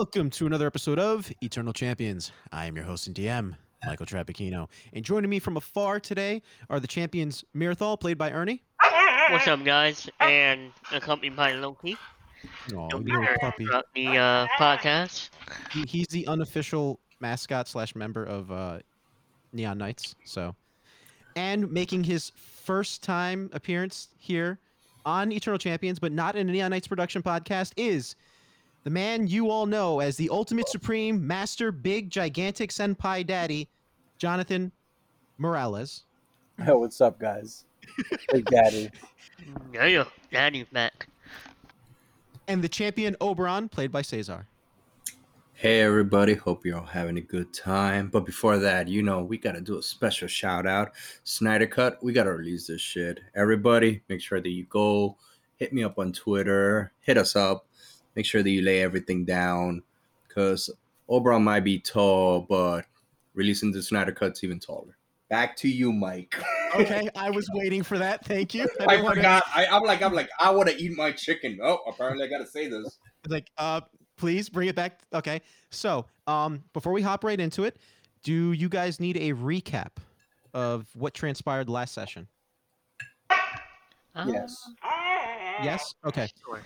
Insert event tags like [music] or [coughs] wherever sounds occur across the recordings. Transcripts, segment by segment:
Welcome to another episode of Eternal Champions. I am your host and DM, Michael Trapicino. And joining me from afar today are the champions Mirthal, played by Ernie. What's up, guys? And accompanied by Loki. Oh, little puppy. the uh, podcast. He, he's the unofficial mascot slash member of uh, Neon Knights. So, and making his first time appearance here on Eternal Champions, but not in a Neon Knights production podcast, is the man you all know as the ultimate supreme master, big gigantic senpai daddy, Jonathan Morales. Yo, what's up, guys? Big Daddy. [laughs] Yeah, yeah, Daddy's back. and the champion Oberon, played by Cesar. Hey everybody, hope you're all having a good time. But before that, you know, we gotta do a special shout out. Snyder Cut, we gotta release this shit. Everybody, make sure that you go hit me up on Twitter, hit us up, make sure that you lay everything down. Cause Oberon might be tall, but releasing the Snyder Cut's even taller. Back to you, Mike. Okay, I was [laughs] waiting for that. Thank you. I didn't wanna- forgot. I, I'm like, I'm like, I wanna eat my chicken. Oh, apparently I gotta say this. like uh please bring it back okay so um before we hop right into it do you guys need a recap of what transpired last session Uh, Yes. yes okay Sure.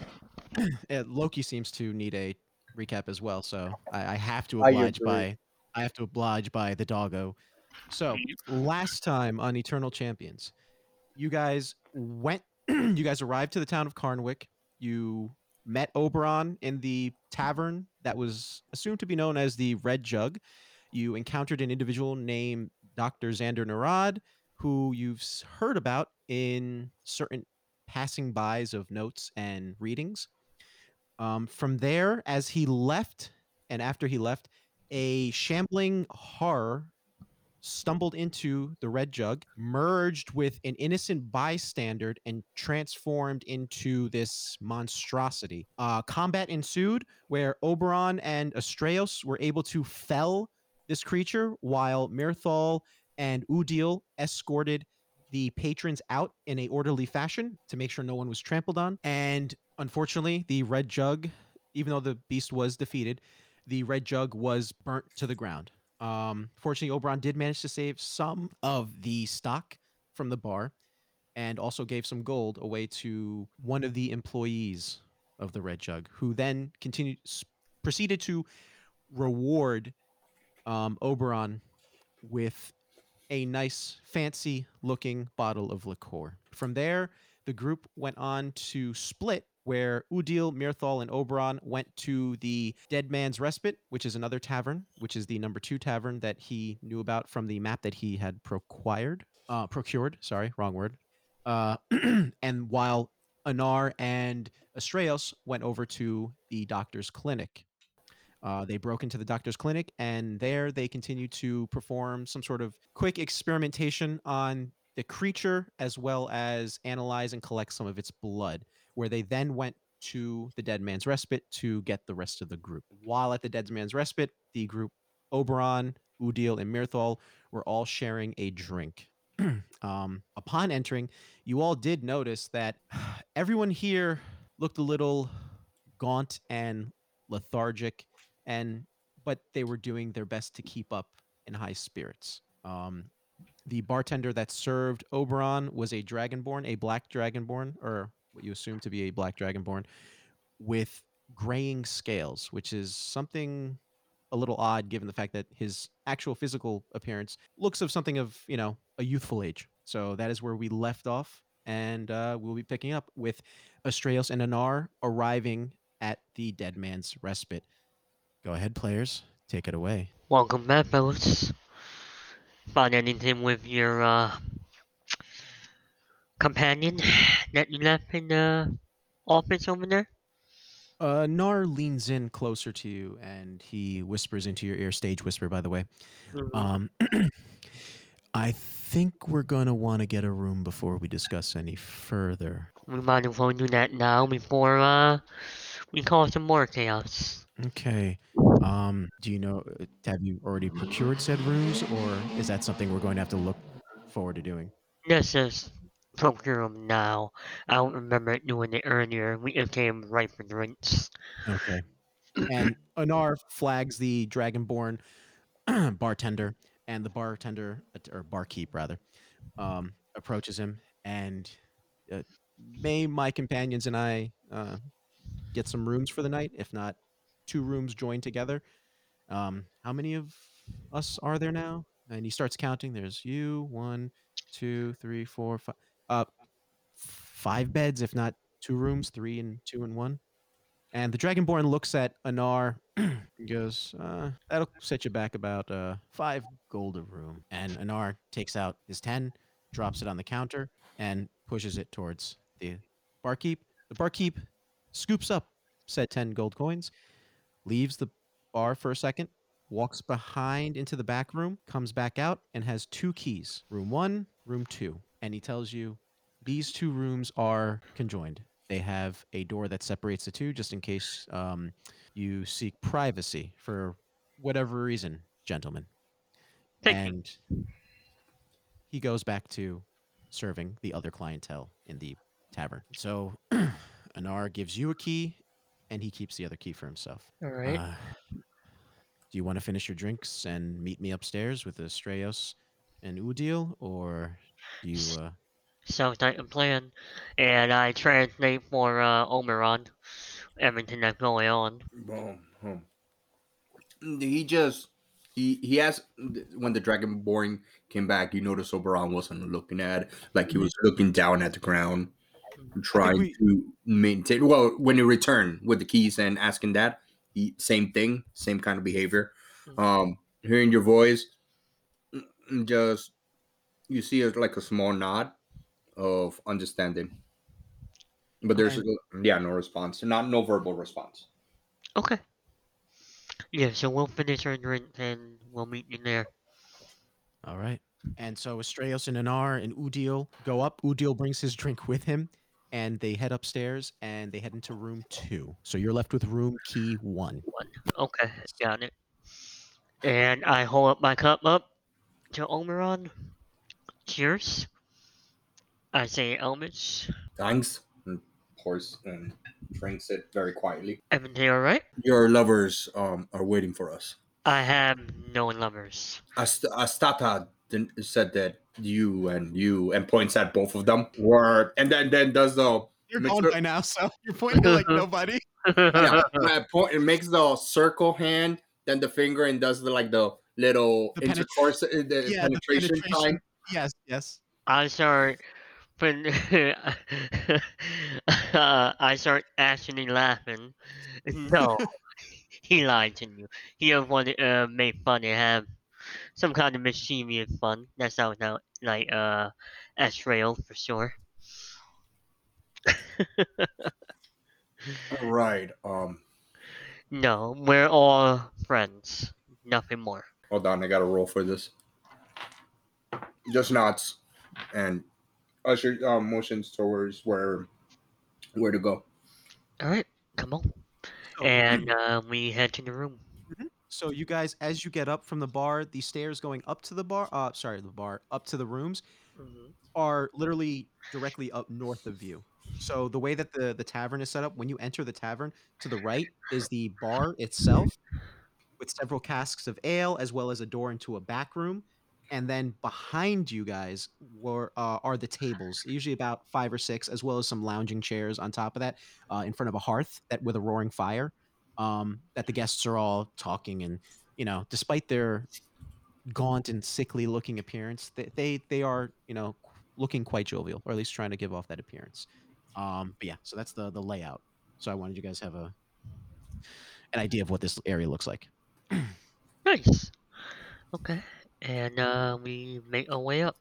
[clears throat] loki seems to need a recap as well so i, I have to I oblige agree. by i have to oblige by the doggo. So last time on eternal champions you guys went [clears throat] you guys arrived to the town of Charnwick. You met oberon in the tavern that was assumed to be known as the red jug. You encountered an individual named dr xander narad who you've heard about in certain passing bys of notes and readings um, from there as he left and after he left a shambling horror stumbled into the red jug, merged with an innocent bystander, and transformed into this monstrosity. Uh, combat ensued where Oberon and Astraeus were able to fell this creature, while Mirthal and Udil escorted the patrons out in a orderly fashion to make sure no one was trampled on. And unfortunately, the red jug, even though the beast was defeated, the red jug was burnt to the ground. Um, fortunately, Oberon did manage to save some of the stock from the bar and also gave some gold away to one of the employees of the Red Jug, who then continued proceeded to reward um, Oberon with a nice, fancy looking bottle of liqueur. From there, the group went on to split, where Udil, Mirthal, and Oberon went to the Dead Man's Respite, which is another tavern, which is the number two tavern that he knew about from the map that he had procured. Uh, procured, sorry, wrong word. Uh, [clears throat] and while Anar and Astraeus went over to the doctor's clinic. Uh, they broke into the doctor's clinic, and there they continued to perform some sort of quick experimentation on the creature, as well as analyze and collect some of its blood. Where they then went to the Dead Man's Respite to get the rest of the group. While at the Dead Man's Respite, the group Oberon, Udil, and Mirthal were all sharing a drink. [clears throat] um, upon entering, you all did notice that [sighs] everyone here looked a little gaunt and lethargic and but they were doing their best to keep up in high spirits. Um, the bartender that served Oberon was a dragonborn, a black dragonborn, or what you assume to be a black dragonborn, with graying scales, which is something a little odd given the fact that his actual physical appearance looks of something of you know a youthful age. So that is where we left off, and uh, we'll be picking up with Astraeus and Anar arriving at the Dead Man's Respite. Go ahead, players. Take it away. Welcome back, fellas. Found anything with your uh, companion that you left in the office over there? Uh, Nar leans in closer to you and he whispers into your ear, stage whisper, by the way. Mhm. Um, [clears throat] I think we're going to want to get a room before we discuss any further. We might as well do that now before uh, we cause some more chaos. Okay. Um, do you know, have you already procured said rooms or is that something we're going to have to look forward to doing? This is procure 'em now. I don't remember doing it earlier. We it came right for drinks. Okay. and [clears throat] Anar flags the Dragonborn [clears throat] bartender, and the bartender or barkeep rather um, approaches him and uh, may my companions and I uh, get some rooms for the night? If not, two rooms joined together. Um, how many of us are there now? And he starts counting. There's you, one, two, three, four, five. Uh, five beds, if not two rooms, three and two and one. And the Dragonborn looks at Anar [clears throat] and goes, uh, "That'll set you back about uh, five gold a room." And Anar takes out his ten, drops it on the counter, and pushes it towards the barkeep. The barkeep scoops up said 10 gold coins, leaves the bar for a second, walks behind into the back room, comes back out, and has two keys room one, room two. And he tells you these two rooms are conjoined. They have a door that separates the two just in case um, you seek privacy for whatever reason, gentlemen. Thank you. and he goes back to serving the other clientele in the tavern. So [clears throat] Anar gives you a key and he keeps the other key for himself. All right. Uh, do you want to finish your drinks and meet me upstairs with Estrellos and Udil, or do you? Uh, Sounds like a plan. And I translate for uh, Omeron everything that's going on. Boom, boom. He just he he asked when the Dragonborn came back. You noticed Oberon wasn't looking at like he was looking down at the ground, trying we- to maintain. Well, when he returned with the keys and asking that, he, same thing, same kind of behavior. Mhm. Um, hearing your voice, just you see a, like a small nod of understanding, but there's yeah no response, not no verbal response. Okay. Yeah, so we'll finish our drinks and we'll meet you there. all right. And so Estrellos and Anar and Udil go up. Udil brings his drink with him, and they head upstairs and they head into room two. So you're left with room key one. Okay, got it. And I hold up my cup up to Omeron. Cheers. I say Elmis. Thanks. And pours and drinks it very quietly. Everything alright? Your lovers um are waiting for us. I have no lovers. Ast- Astata din- said that you and you and points at both of them were and then then does the You're Makes gone her- by now, so you're pointing at like [laughs] nobody. yeah, point, it makes the circle hand, then the finger, and does the like the little The intercourse, uh, the Yeah, the penetration, penetration. time. Yes, yes. I start when [laughs] uh, I start actually laughing. No, [laughs] he lied to you. He just wanted to uh, make fun and have some kind of mischievous fun. That sounds out like uh, Astral for sure. Right. Um. No, we're all friends. Nothing more. Hold on, I got to roll for this. Just nods, and usher um, motions towards where where to go. All right, come on. So- And uh, we head to the room. So you guys, as you get up from the bar, the stairs going up to the bar, uh, sorry, the bar up to the rooms, are literally directly up north of you. So the way that the the tavern is set up, when you enter the tavern, to the right is the bar itself, with several casks of ale, as well as a door into a back room. And then behind you guys were uh, are the tables, [sighs] usually about five or six, as well as some lounging chairs on top of that, uh, in front of a hearth that with a roaring fire. Um, that the guests are all talking, and you know, despite their gaunt and sickly looking appearance, they, they they are you know looking quite jovial, or at least trying to give off that appearance. Um, but yeah, so that's the the layout. So I wanted you guys to have a an idea of what this area looks like. Nice. Okay. And uh, we make our way up.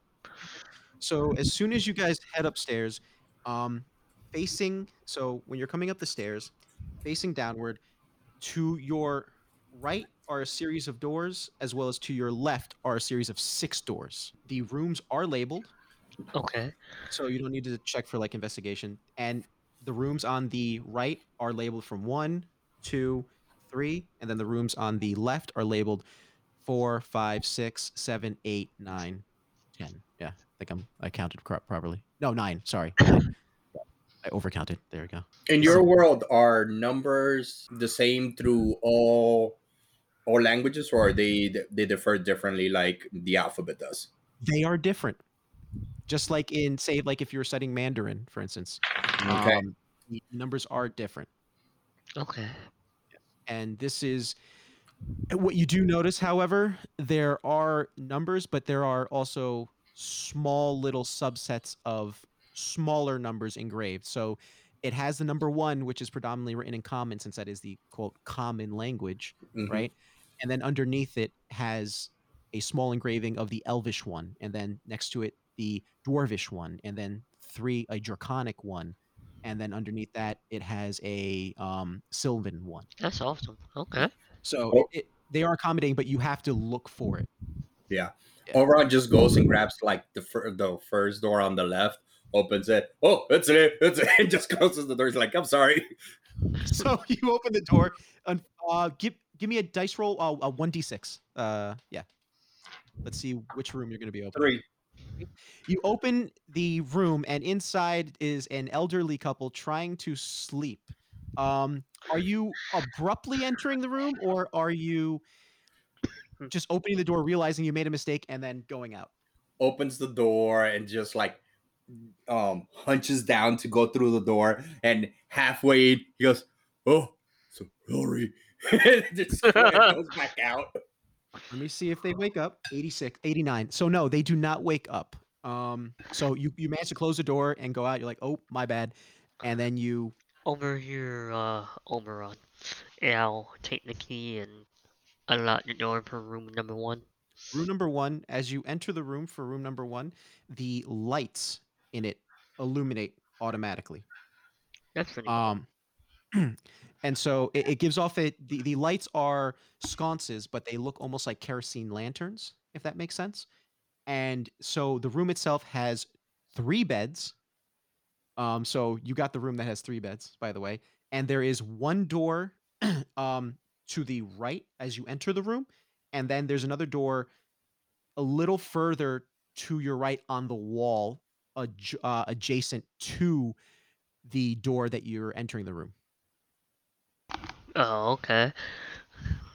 So as soon as you guys head upstairs, um, facing so when you're coming up the stairs, facing downward, to your right are a series of doors, as well as to your left are a series of six doors. The rooms are labeled, Okay. so you don't need to check for like investigation. And the rooms on the right are labeled from one, two, three, and then the rooms on the left are labeled four, five, six, seven, eight, nine, ten. Yeah, I think I'm I counted cor- properly. No, nine. Sorry. [coughs] nine. I overcounted. There we go. In your world, are numbers the same through all all languages, or are they they differ differently, like the alphabet does? They are different. Just like in say, like if you're studying Mandarin, for instance, Okay. um, numbers are different. Okay. and this is what you do notice however there are numbers but there are also small little subsets of smaller numbers engraved so it has the number one which is predominantly written in common since that is the quote common language Mhm. right and then underneath it has a small engraving of the elvish one and then next to it the dwarvish one and then three a draconic one and then underneath that it has a um, sylvan one That's awesome. Okay. So Oh. it, they are accommodating, but you have to look for it. Yeah. Yeah. Oberon just goes and grabs like the fir- the first door on the left, opens it. Oh, it's it. That's it. [laughs] And just closes the door. He's like, I'm sorry. [laughs] So you open the door and uh, give give me a dice roll, uh, a one d six. Uh, yeah. Let's see which room you're going to be opening. Three. You open the room, and inside is an elderly couple trying to sleep. Um, are you abruptly entering the room, or are you just opening the door, realizing you made a mistake, and then going out? Opens the door and just like um hunches down to go through the door. And halfway he goes, Oh, so sorry. [laughs] just [laughs] goes back out. Let me see if they wake up. 86, 89. So no, they do not wake up. Um, so you you manage to close the door and go out. You're like, oh, my bad, and then you Over here, uh, Oberon. Yeah, I'll take the key and unlock the door for room number one. room number one. As you enter the room for room number one, the lights in it illuminate automatically. That's pretty cool. Um, [clears throat] and so it, it gives off it. The, the lights are sconces, but they look almost like kerosene lanterns, if that makes sense. And so the room itself has three beds. Um, so you got the room that has three beds, by the way. And there is one door [clears throat] um, to the right as you enter the room, and then there's another door a little further to your right on the wall, adj- uh, adjacent to the door that you're entering the room. Oh, okay.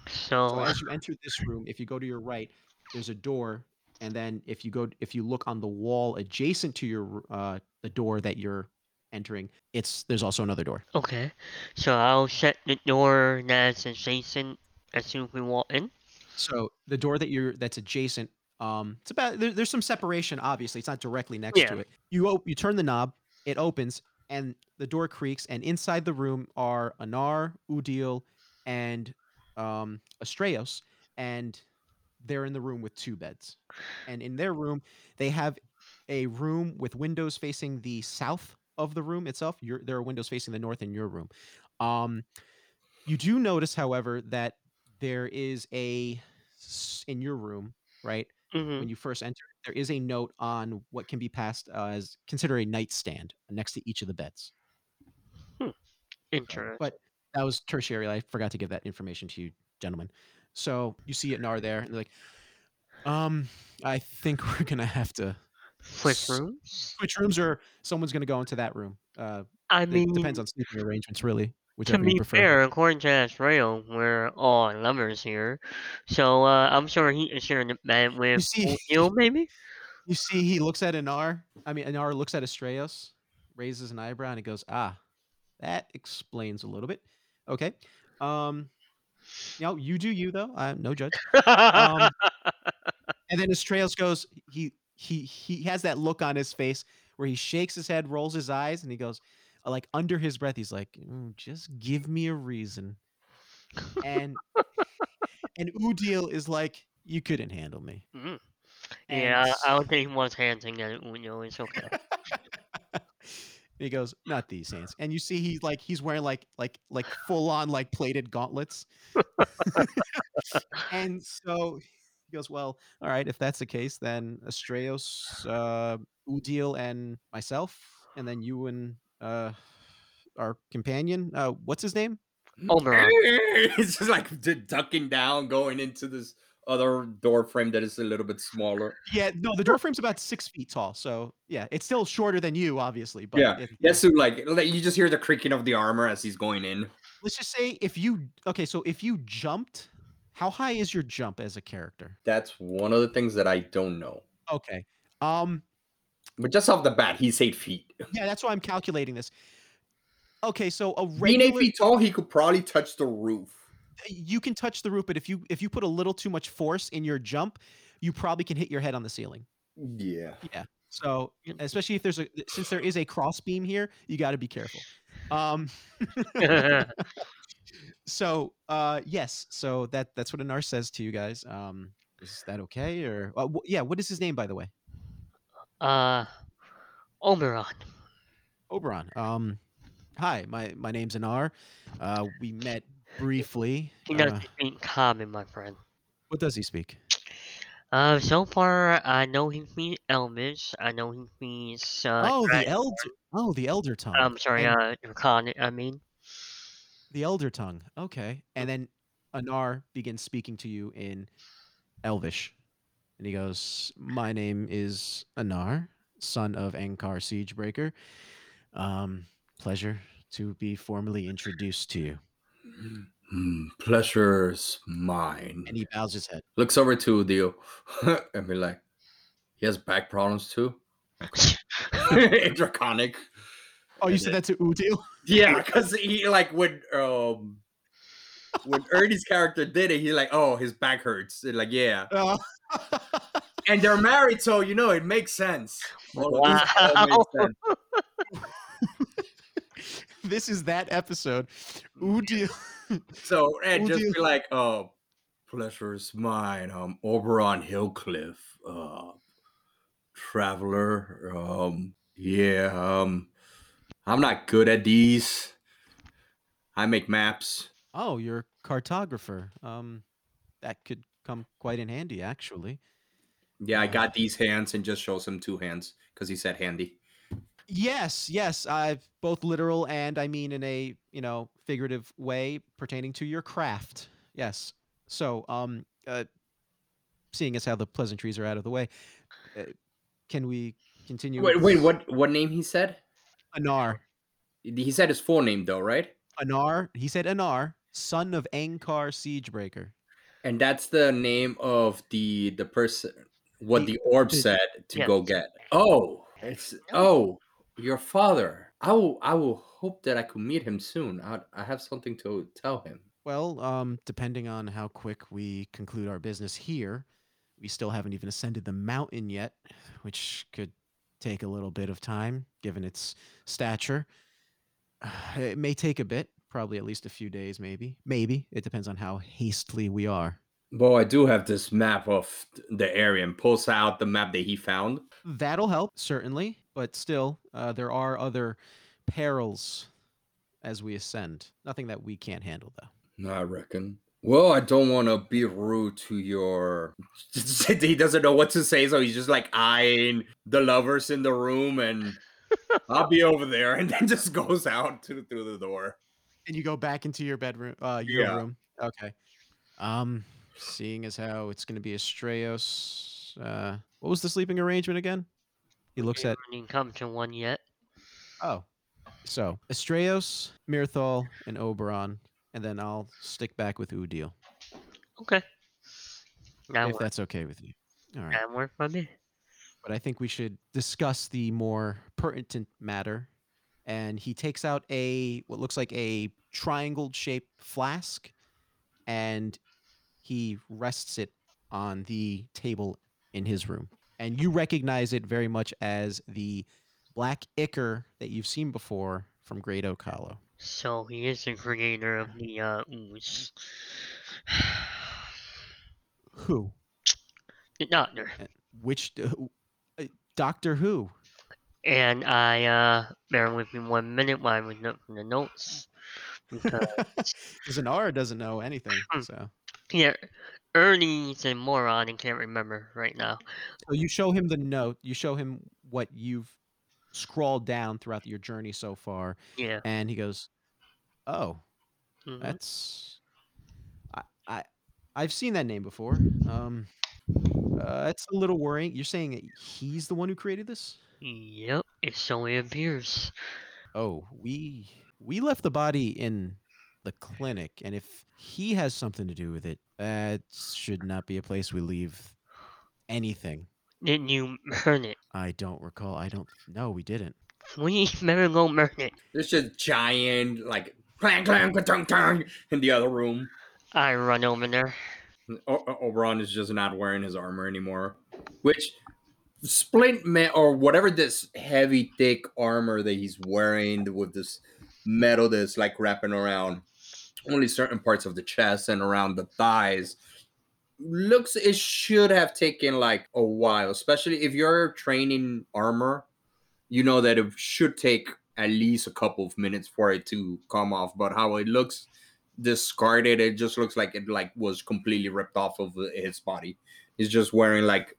So, So as you enter this room, if you go to your right, there's a door, and then if you go, if you look on the wall adjacent to your uh, the door that you're entering, it's there's also another door. okay. So I'll shut the door that's adjacent as soon as we walk in. So the door that you're that's adjacent, um, it's about there, there's some separation. Obviously, it's not directly next Yeah. to it. You op- you turn the knob, it opens, and the door creaks, and inside the room are Anar, Udil, and um, Astraios, and they're in the room with two beds. And in their room, they have a room with windows facing the south of the room itself. Your, there are windows facing the north in your room. Um, you do notice, however, that there is a in your room, right? Mm-hmm. When you first enter, there is a note on what can be passed uh, as consider a nightstand next to each of the beds. Interesting. But that was tertiary. I forgot to give that information to you, gentlemen. So you see it Nar there, and they're like, um, I think [laughs] we're gonna have to Switch rooms? switch rooms, or someone's gonna go into that room. Uh, I mean it depends on sleeping arrangements, really. to Whichever you be prefer. fair, according to Astral, we're all lovers here. So, uh, I'm sure he is sharing the bed with you, see- [laughs] you, maybe? You see, he looks at Anar. I mean, Anar looks at Astraios, raises an eyebrow, and he goes, "Ah, that explains a little bit." Okay. Um, you know, you do you though. I'm no judge. Um, [laughs] and then Astraios goes, he he he has that look on his face where he shakes his head, rolls his eyes, and he goes, uh, like under his breath, he's like, "Mm, "Just give me a reason." And [laughs] and Udil is like, "You couldn't handle me." Mhm. Yeah, I- I don't think he wants handing at Uno. It's okay. [laughs] he goes, "Not these hands." And you see he's like he's wearing like like like full on like plated gauntlets. [laughs] and so he goes, "Well, all right, if that's the case, then Astraios, uh, Udil, and myself, and then you and uh, our companion, uh, what's his name? Oberon. It's [laughs] just like ducking down, going into this other door frame that is a little bit smaller. Yeah, no, the door frame's about six feet tall, so yeah, it's still shorter than you, obviously. But yeah, if- yeah. So like, you just hear the creaking of the armor as he's going in. let's just say if you okay, so if you jumped, how high is your jump as a character? That's one of the things that I don't know. Okay, um, But just off the bat, he's eight feet. yeah, that's why I'm calculating this. Okay, so a Being eight regular feet tall, he could probably touch the roof. You can touch the roof, but if you if you put a little too much force in your jump, you probably can hit your head on the ceiling. Yeah. Yeah. So especially if there's a since there is a cross beam here, you got to be careful. Um, [laughs] [laughs] so uh, yes, so that that's what Anar says to you guys. Um, is that okay or uh, wh- yeah? What is his name by the way? uh, Oberon. Oberon. Um, hi, my my name's Anar. Uh, we met briefly. He does Uh, speak common, my friend. what does he speak? Uh, so far, I know he speaks Elvish. I know he speaks. Uh, oh, the elder. Oh, the elder tongue. I'm sorry, And- uh, Draconic, I mean. The Elder Tongue. Okay. And then Anar begins speaking to you in Elvish. And he goes, My name is Anar, son of Ankar Siegebreaker. Um, pleasure to be formally introduced to you. Hmm, pleasure's mine. And he bows his head. Looks over to Dio [laughs] and be like, he has back problems too. [laughs] [laughs] Draconic. Oh, you And said that to Udil? Yeah, because he like when um when Ernie's character did it, he like, oh, his back hurts. And like, yeah. Oh. And they're married, so you know it makes sense. All of this all Wow. This is that episode. Udil. So and just be like, oh, pleasure's mine. Um, Oberon Hillcliff, uh, traveler. Um, yeah. Um, I'm not good at these. I make maps. Oh, you're a cartographer. Um, that could come quite in handy, actually. Yeah, I Uh, got these hands and just shows him two hands because he said handy. Yes, yes, I've both literal and I mean in a you know figurative way pertaining to your craft. Yes. So, um, uh, seeing as how the pleasantries are out of the way, uh, can we continue? Wait, wait, what what name he said? Anar, He said his full name though, right? Anar. He said Anar, son of Ankar Siegebreaker. And that's the name of the the person what The- the orb said to Yes. go get. Oh, it's oh your father. I will I will hope that I could meet him soon. I I have something to tell him. Well, um, depending on how quick we conclude our business here, we still haven't even ascended the mountain yet, which could take a little bit of time given its stature. [sighs] It may take a bit, probably at least a few days, maybe. Maybe. It depends on how hastily we are. Well, I do have this map of the area and pulls out the map that he found. That'll help, certainly, but still, uh, there are other perils as we ascend. Nothing that we can't handle, though. I reckon. Well, I don't want to be rude to your. [laughs] he doesn't know what to say, so he's just like eyeing the lovers in the room, and [laughs] I'll be over there, and then just goes out to, through the door. And you go back into your bedroom, uh, your Yeah. room. Okay. Um, seeing as how it's going to be Estrellos, uh, what was the sleeping arrangement again? He looks at, We didn't come to one yet. oh, so Estrellos, Mirthal, and Oberon, and then I'll stick back with Udil, Okay. That if works. that's okay with you. All right. That worked for me. but I think we should discuss the more pertinent matter. And he takes out a what looks like a triangle shaped flask and he rests it on the table in his room. And you recognize it very much as the black ichor that you've seen before from Great Oak Hollow. So he is the creator of the uh, ooze. [sighs] Who? the doctor. Which uh, Doctor Who? And I, uh, bear with me one minute while I was looking the notes. [laughs] Because, Zanar doesn't know anything. Hmm. So. Yeah, Ernie's a moron and can't remember right now. So you show him the note. You show him what you've scrawled down throughout your journey so far, Yeah. and he goes, "Oh, mhm. that's I I I've seen that name before. Um, uh, it's a little worrying. You're saying that he's the one who created this? Yep, It's only appears. Oh, we we left the body in the clinic, and if he has something to do with it, that should not be a place we leave anything. Didn't you burn it? I don't recall. I don't. No, we didn't. We better go burn it. There's just giant like clang clang tung tung in the other room. I run over there. O- O- Oberon is just not wearing his armor anymore, which splint me- or whatever this heavy thick armor that he's wearing with this metal that's like wrapping around only certain parts of the chest and around the thighs looks it should have taken like a while especially if you're training armor you know that it should take at least a couple of minutes for it to come off but how it looks discarded it just looks like it like was completely ripped off of his body. He's just wearing like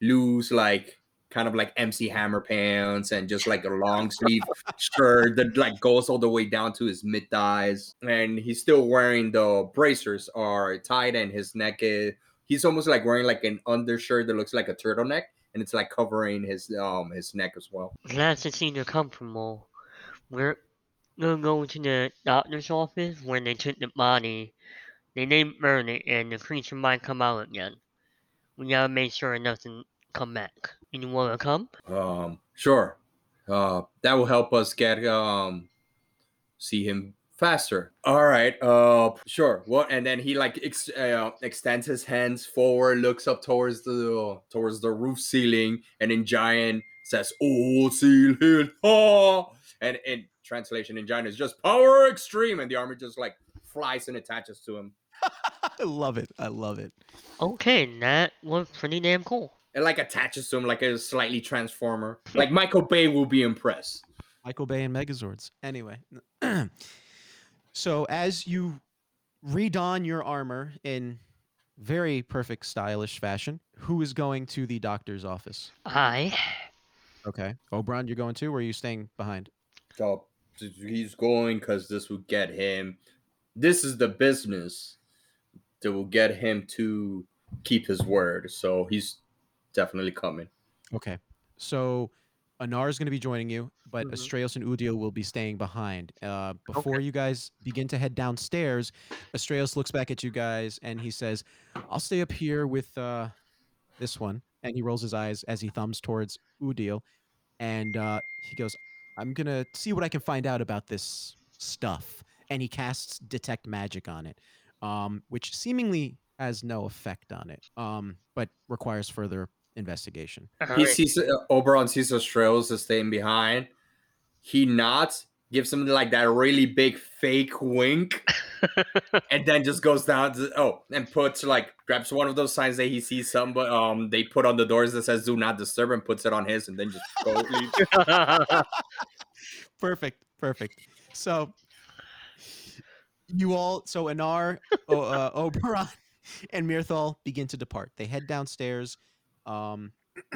loose like kind of like MC Hammer pants and just like a long sleeve shirt that like goes all the way down to his mid thighs. And he's still wearing the bracers are tied and his neck is he's almost like wearing like an undershirt that looks like a turtleneck and it's like covering his um his neck as well. Glad to see you're comfortable. We're gonna go to the doctor's office when they took the body. They didn't burn it and the creature might come out again. We gotta make sure nothing come back. You wanna come? Um sure. Uh that will help us get um see him faster. All right. Uh sure. What and then he like ex- uh, extends his hands forward, looks up towards the towards the roof ceiling and in giant says, "Oh, seal hill." [laughs] Oh! And in translation in giant is just power extreme and the army just like flies and attaches to him. [laughs] I love it. I love it. Okay, that was pretty damn cool. It like attaches to him like a slightly transformer. Like Michael Bay will be impressed. Michael Bay and Megazords. Anyway, [clears throat] so as you redon your armor in very perfect stylish fashion, who is going to the doctor's office? I Okay, Oberon, you're going too, Or are you staying behind? So he's going because this will get him. This is the business that will get him to keep his word. So he's definitely coming. Okay, so Anar is going to be joining you, but Mhm. Astraeus and Udiel will be staying behind. Uh, before you guys begin to head downstairs, Astraeus looks back at you guys and he says, "I'll stay up here with uh, this one." And he rolls his eyes as he thumbs towards Udiel, and uh, he goes, "I'm gonna see what I can find out about this stuff." And he casts detect magic on it, um, which seemingly has no effect on it, um, but requires further investigation. He Alright. sees uh, Oberon sees Australis is staying behind. He nods, gives him like that really big fake wink, [laughs] and then just goes down to oh and puts like grabs one of those signs that he sees some but um they put on the doors that says do not disturb and puts it on his and then just go leave. [laughs] perfect perfect so you all so anar o, uh, oberon [laughs] and mirthal begin to depart they head downstairs um [clears throat]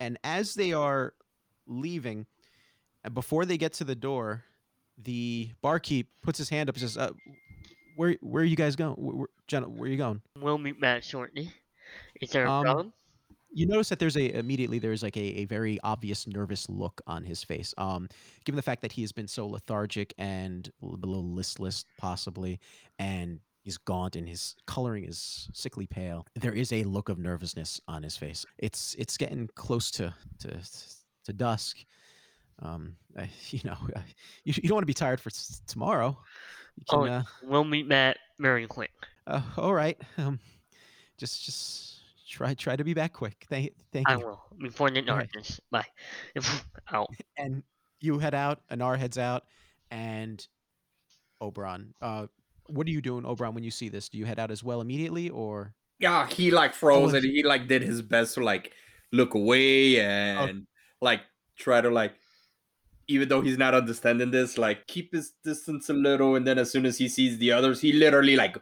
and as they are leaving and before they get to the door the barkeep puts his hand up and says uh, where where are you guys going where, where, Jenna, where are you going we'll meet back shortly. Is there a Um, problem? you notice that there's a immediately there's like a, a very obvious nervous look on his face um given the fact that he has been so lethargic and a little listless possibly and he's gaunt and his coloring is sickly pale there is a look of nervousness on his face it's it's getting close to to to dusk um I, [laughs] you know I- you, you don't want to be tired for s- tomorrow you Oh, uh, We'll meet back very quick. uh, all right um just just try try to be back quick thank thank I you I will. Before the darkness. Bye. [laughs] Out. and you head out, Anar heads out, and Oberon. Uh, what are you doing, Oberon, when you see this? Do you head out as well immediately, or Yeah, he like froze Oh, and he like did his best to like look away and like try to like even though he's not understanding this, like keep his distance a little, and then as soon as he sees the others, he literally like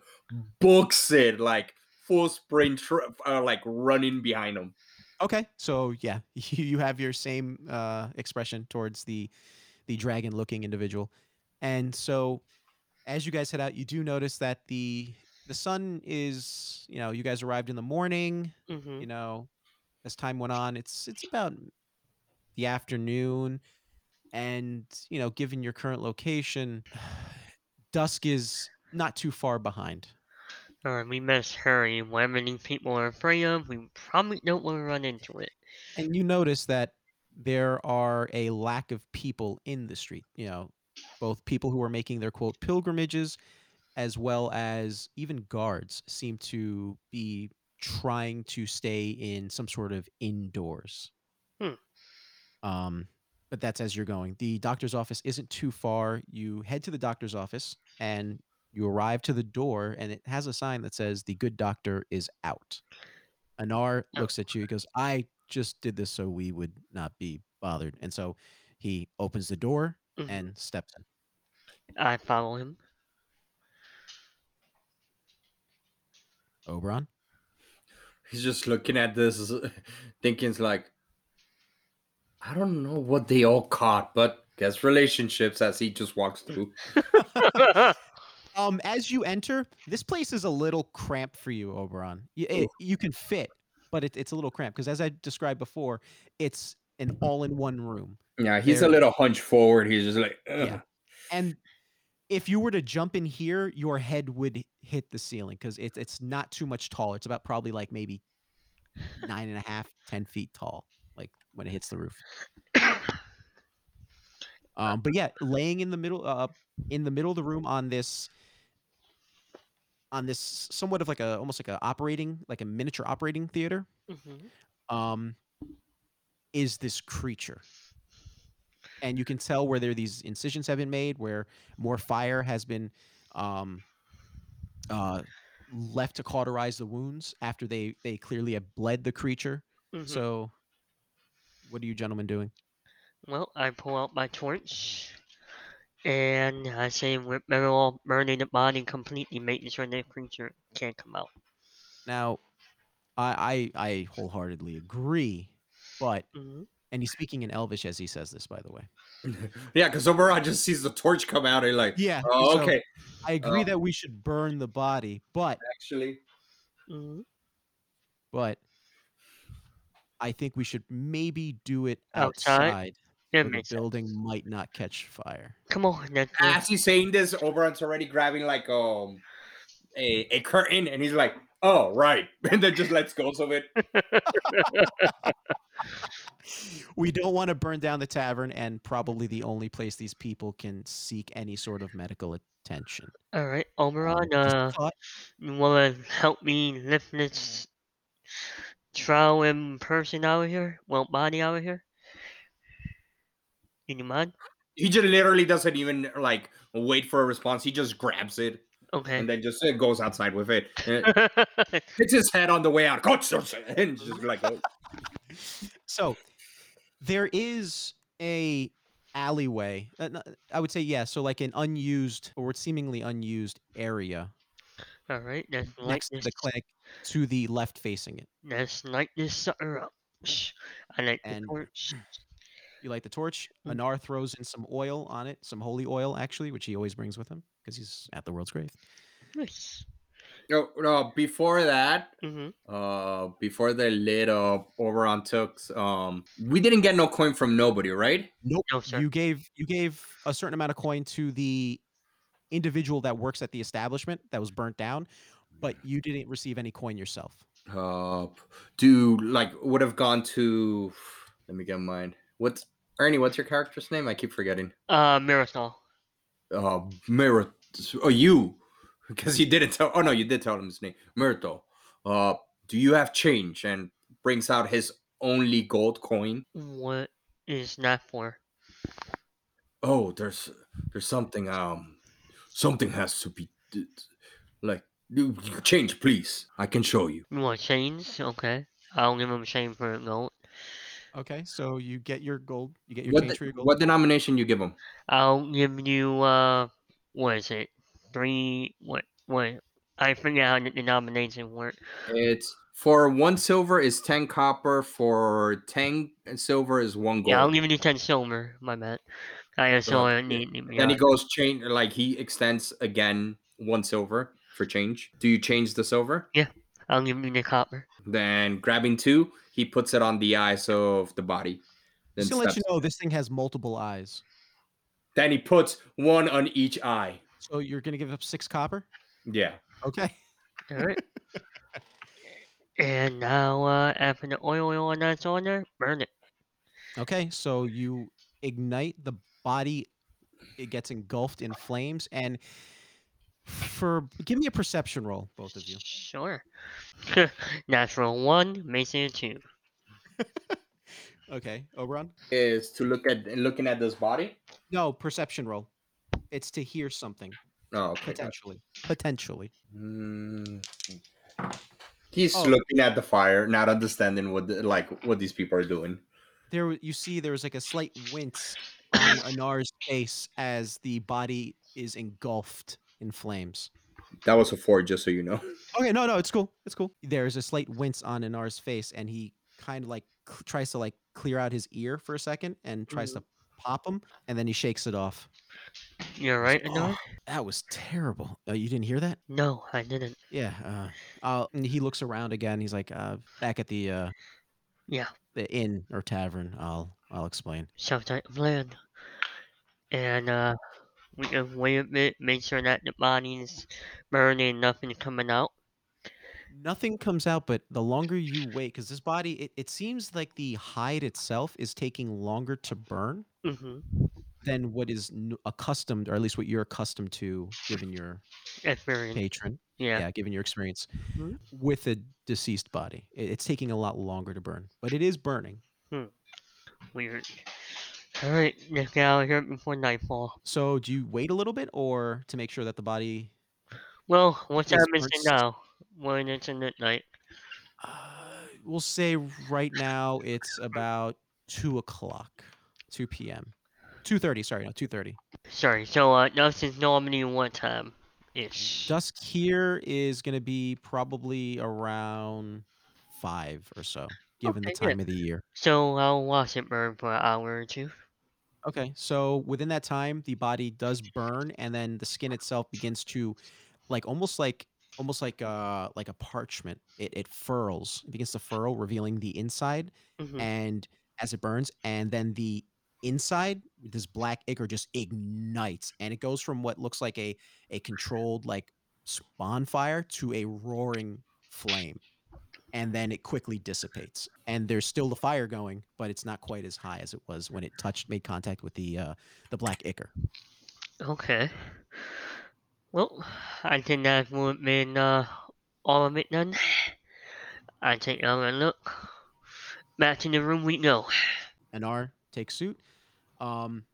books it like full sprint, uh, like running behind him. okay? So yeah, [laughs] you, you have your same uh, expression towards the the dragon-looking individual, and so as you guys head out, you do notice that the the sun is, you know, you guys arrived in the morning. Mm-hmm. You know, as time went on, it's it's about the afternoon, and you know, given your current location, [sighs] dusk is not too far behind. Alright, we must hurry. Whatever these people are afraid of, we probably don't want to run into it. And you notice that there are a lack of people in the street. You know, both people who are making their quote pilgrimages, as well as even guards seem to be trying to stay in some sort of indoors. Hmm. Um, but that's as you're going. The doctor's office isn't too far. You head to the doctor's office and you arrive to the door, and it has a sign that says, The good doctor is out. Anar Oh. looks at you. He goes, I just did this so we would not be bothered. And so he opens the door Mhm. and steps in. I follow him. Oberon. He's just looking at this, thinking it's like, I don't know what they all caught, but guess relationships as he just walks through. [laughs] Um, as you enter, this place is a little cramped for you, Oberon. You, it, you can fit, but it, it's a little cramped because, as I described before, it's an all-in-one room. Yeah, he's There- a little hunched forward. He's just like, Ugh. Yeah. And if you were to jump in here, your head would hit the ceiling because it's it's not too much taller. It's about probably like maybe nine and a half, ten feet tall, like when it hits the roof. Um, but yeah, laying in the middle, uh, in the middle of the room on this, on this somewhat of like a almost like a operating, like a miniature operating theater, Mhm. um, is this creature. And you can tell where there these incisions have been made, where more fire has been um, uh, left to cauterize the wounds after they they clearly have bled the creature. Mhm. So, what are you gentlemen doing? Well, I pull out my torch and I say we're better all burning the body completely, making sure that creature can't come out. Now, I I, I wholeheartedly agree, but hmm and he's speaking in Elvish as he says this, by the way. [laughs] yeah, because Oberon just sees the torch come out and like, Yeah. oh, so okay. I agree Uh, that we should burn the body, but Actually, hmm but I think we should maybe do it Outside? outside. That the makes sense. building might not catch fire. Come on, that's as he's saying this, Oberon's already grabbing like um a, a curtain and he's like, oh, right. [laughs] And then just lets go of it. [laughs] We don't want to burn down the tavern and probably the only place these people can seek any sort of medical attention. all right, Um, Oberon. Uh, you wanna help me lift this trial in person out of here? Well, body out of here. In you mind? He just literally doesn't even like wait for a response. He just grabs it Okay. and then just uh, goes outside with it. Uh, [laughs] hits his head on the way out. And just like, oh. So there is a alleyway. I would say yeah. So like an unused or seemingly unused area all right, let's next to this. the clinic to the left facing it. Let's light this sucker up. Shh. I light the torch. You light the torch. Anar throws in some oil on it, some holy oil actually, which he always brings with him because he's at the world's grave. Nice. No, no, before that, Mm-hmm. uh, before the lid up, Oberon took, um, we didn't get no coin from nobody, right? Nope. No, sir. You gave you gave a certain amount of coin to the individual that works at the establishment that was burnt down, but you didn't receive any coin yourself. Uh, do like would have gone to. Let me get mine. What's Ernie? What's your character's name? I keep forgetting. Uh, Mirasol. Uh, Mirror. Oh, you, [laughs] because you didn't tell. Oh no, you did tell him his name, Myrtle. Uh, do you have change? And brings out his only gold coin. What is that for? Oh, there's there's something. Um, something has to be d- d- like you- you change, please. I can show you. You want chains? Okay. I'll give him a chain for a gold. Okay, so you get your gold. You get your What change de- for your gold. what denomination you give him? I'll give you uh, what is it? Three. What? What? I forget how the denomination work. It's for one silver is ten copper. For ten silver is one gold. Yeah, I'll give you ten silver. My bad. I just So, saw yeah, need, need then he goes chain like he extends again one silver. for change. Do you change the silver? Yeah, I'll give you the copper. Then grabbing two, he puts it on the eyes of the body. Then, Just to let you know, this thing has multiple eyes. Then he puts one on each eye. So you're gonna give up six copper? Yeah. Okay. All right. [laughs] and now, uh, after the oil oil that's on there, burn it. Okay. So you ignite the body. It gets engulfed in flames, and for give me a perception roll, both of you. Sure. [laughs] Natural one, Mason a two. [laughs] Okay, Oberon. Is to look at looking at this body. No perception roll. It's to hear something Oh, okay. potentially. Potentially. Mm. He's Oh. looking at the fire, not understanding what the, like what these people are doing. There, you see, there was like a slight wince on [coughs] Anar's face as the body is engulfed in flames. That was a four, just so you know. Okay, no, no, it's cool. It's cool. There's a slight wince on Anar's face, and he kind of like cl- tries to like clear out his ear for a second and tries to pop him, and then he shakes it off. You're right, Oh, Annoy? that was terrible. Uh, you didn't hear that? No, I didn't. Yeah. Uh, I'll, and he looks around again. He's like, uh, back at the uh, Yeah. the inn or tavern. I'll I'll explain. South type of land. And uh we can wait a bit, make sure that the body's burning, nothing's coming out. Nothing comes out, but the longer you wait, because this body, it, it seems like the hide itself is taking longer to burn Mm-hmm. than what is n- accustomed, or at least what you're accustomed to, given your Experience. patron. Yeah. yeah, given your experience Mhm. with a deceased body. It- it's taking a lot longer to burn, but it is burning. Weird. Alright, let's get out of here before nightfall. So do you wait a little bit, or to make sure that the body? Well, what Yes, time is now? When it's in night? Uh, we'll say right now it's about two o'clock, two p.m., two thirty. Sorry, no, two thirty. Sorry, so uh dusk is normally what time ish? Dusk here is going to be probably around five or so, given the Okay, good. time of the year. So I'll watch it burn for an hour or two. Okay, so within that time, the body does burn, and then the skin itself begins to, like, almost like, almost like, uh, like a parchment. It it furls. It begins to furl, revealing the inside, Mhm. and as it burns, and then the inside, this black ichor just ignites, and it goes from what looks like a a controlled like bonfire to a roaring flame, and then it quickly dissipates. And there's still the fire going, but it's not quite as high as it was when it touched, made contact with the uh, the black ichor. Okay. Well, I think that would have been uh, all of it done. I take another look. Back to the room we go. Anar takes suit. Um,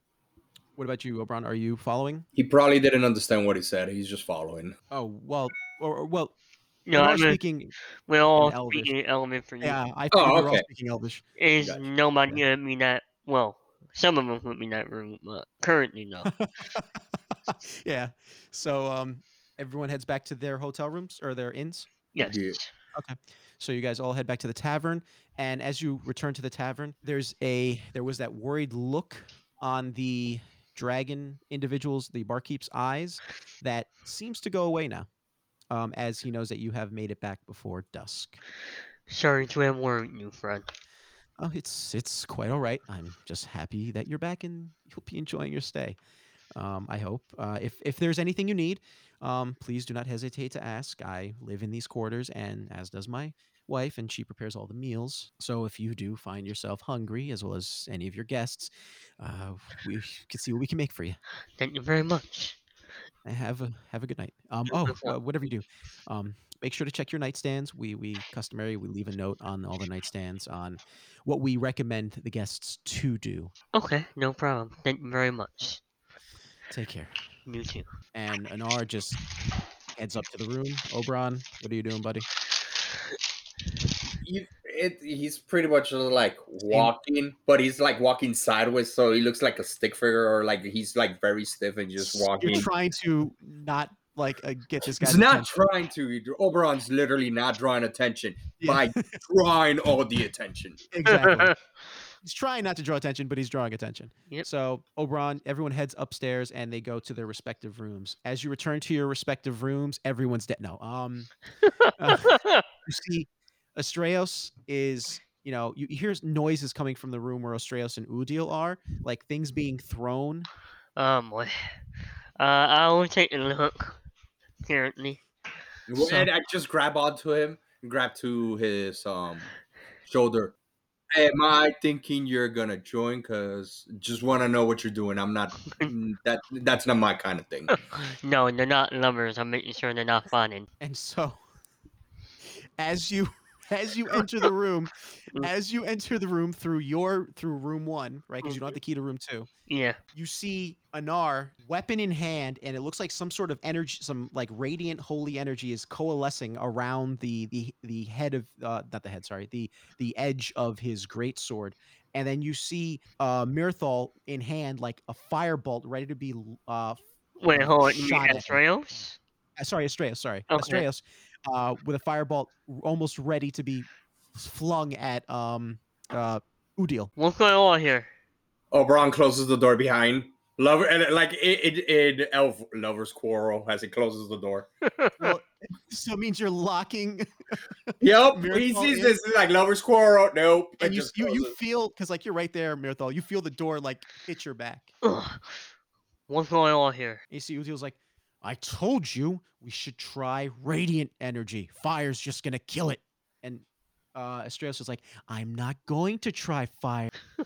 what about you, Oberon? Are you following? He probably didn't understand what he said. He's just following. Oh well, or, or well, No, I'm speaking. we're all Elvish. speaking element for you. Yeah, I Oh, figured we're all speaking Elvish. Is Gotcha. nobody in me that well? Some of them put me in that room, but currently no. [laughs] yeah. So um, everyone heads back to their hotel rooms or their inns. yes. Yeah. So you guys all head back to the tavern, and as you return to the tavern, there's a there was that worried look on the dragon individuals, the barkeep's eyes, that seems to go away now, um, as he knows that you have made it back before dusk. Sorry to have worried you, friend. Oh, it's it's quite all right. I'm just happy that you're back and you'll be enjoying your stay. Um, I hope. Uh, if if there's anything you need, um, please do not hesitate to ask. I live in these quarters, and as does my wife, and she prepares all the meals. So if you do find yourself hungry, as well as any of your guests, uh, we can see what we can make for you. Thank you very much. Have a have a good night. Um, oh, uh, whatever you do, um, make sure to check your nightstands. We we customary we leave a note on all the nightstands on what we recommend the guests to do. Okay, no problem. Thank you very much. Take care. You too. And Anar just heads up to the room. Oberon, what are you doing, buddy? You, it, he's pretty much uh, like walking, but he's like walking sideways, so he looks like a stick figure, or like he's like very stiff and just walking. You're trying to not like uh, get this guy. He's not trying to. Oberon's literally not drawing attention Yeah. by [laughs] drawing all the attention. exactly. [laughs] he's trying not to draw attention, but he's drawing attention. Yep. So Oberon, everyone heads upstairs and they go to their respective rooms. As you return to your respective rooms, everyone's dead. No, um, uh, [laughs] you see, Astraeus is. You know, you, you hear noises coming from the room where Astraeus and Udil are, like things being thrown. oh boy. Uh, I'll take a look. Currently. Well, So- and I just grab onto him and grab to his um shoulder. Am I thinking you're gonna join? Cause just want to know what you're doing. I'm not. [laughs] mm, that that's not my kind of thing. [laughs] No, they're not lovers. I'm making sure they're not fawning. And so, as you as you [laughs] enter the room, Mm. as you enter the room through your through room one, right? Because you don't have the key to room two. Yeah. You see Anar, weapon in hand, and it looks like some sort of energy, some like radiant holy energy is coalescing around the the the head of uh, not the head, sorry, the the edge of his great sword. And then you see uh Mirthal in hand, like a firebolt ready to be uh Wait, hold on. You mean uh, sorry, Astraeus, sorry, Okay. Astraeus, uh, with a fireball almost ready to be flung at um uh Udil. What's going on here? Oberon closes the door behind. Lover and like in, in, in Elf Lover's Quarrel as he closes the door. [laughs] Well, so it means you're locking, [laughs] Yep, he Miracle sees is- this like Lover's Quarrel. Nope. and you you, you feel because like you're right there, Mirthal. You feel the door like hit your back. Ugh. What's going on here? You see Udil's like, I told you we should try radiant energy. Fire's just gonna kill it. And uh Astraeus is like, I'm not going to try fire. [laughs]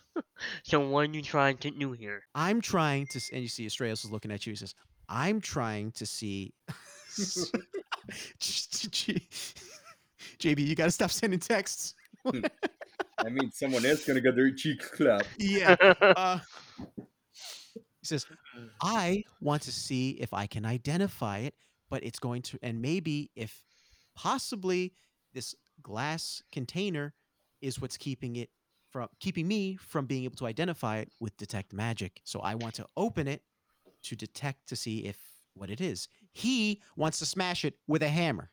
So what are you trying to do here? I'm trying to, and you see Astraeus is looking at you. He says, I'm trying to see. [laughs] JB, [laughs] you got to stop sending texts. I mean, someone else gonna get their cheek clap. Yeah. Uh, he says, I want to see if I can identify it, but it's going to, and maybe if possibly this glass container is what's keeping it from keeping me from being able to identify it with detect magic. So I want to open it to detect to see if what it is. He wants to smash it with a hammer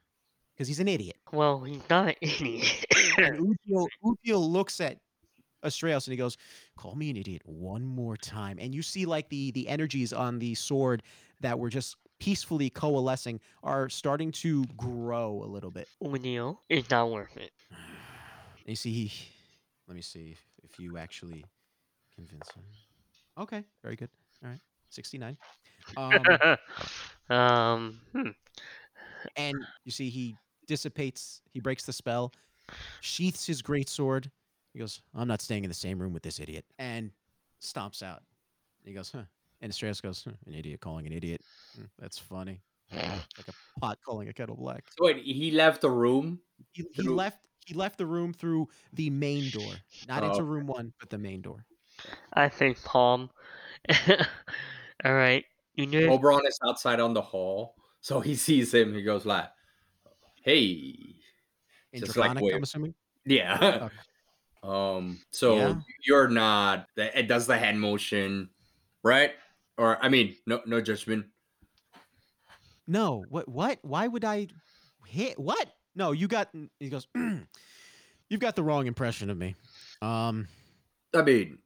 because he's an idiot. well, he's not an [laughs] idiot. And looks at Astraeus and he goes, "Call me an idiot one more time." And you see like the the energies on the sword that were just peacefully coalescing are starting to grow a little bit. O'Neill, it's not worth it. And [sighs] you see, he, let me see if, you actually convince him. Okay, very good. All right, sixty nine. Um, [laughs] um, hmm. and you see he dissipates. He breaks the spell, sheaths his great sword. He goes, "I'm not staying in the same room with this idiot," and stomps out. He goes, "Huh?" And Astraeus goes, huh, "An idiot calling an idiot. Hmm, that's funny. like a pot calling a kettle black." So wait, he left the room. He, he Through- left. He left the room through the main door, not Oh, into room one, but the main door. I think Palm. [laughs] All right, you know. Oberon is outside on the hall, so he sees him. He goes like, "Hey, In Just like Draconic, I'm assuming. yeah." Okay. Um, so Yeah. you're not. It does the hand motion, right? Or I mean, no, no judgment. No, what? What? Why would I hit? What? No, you got. He goes. [clears throat] You've got the wrong impression of me. Um, I mean,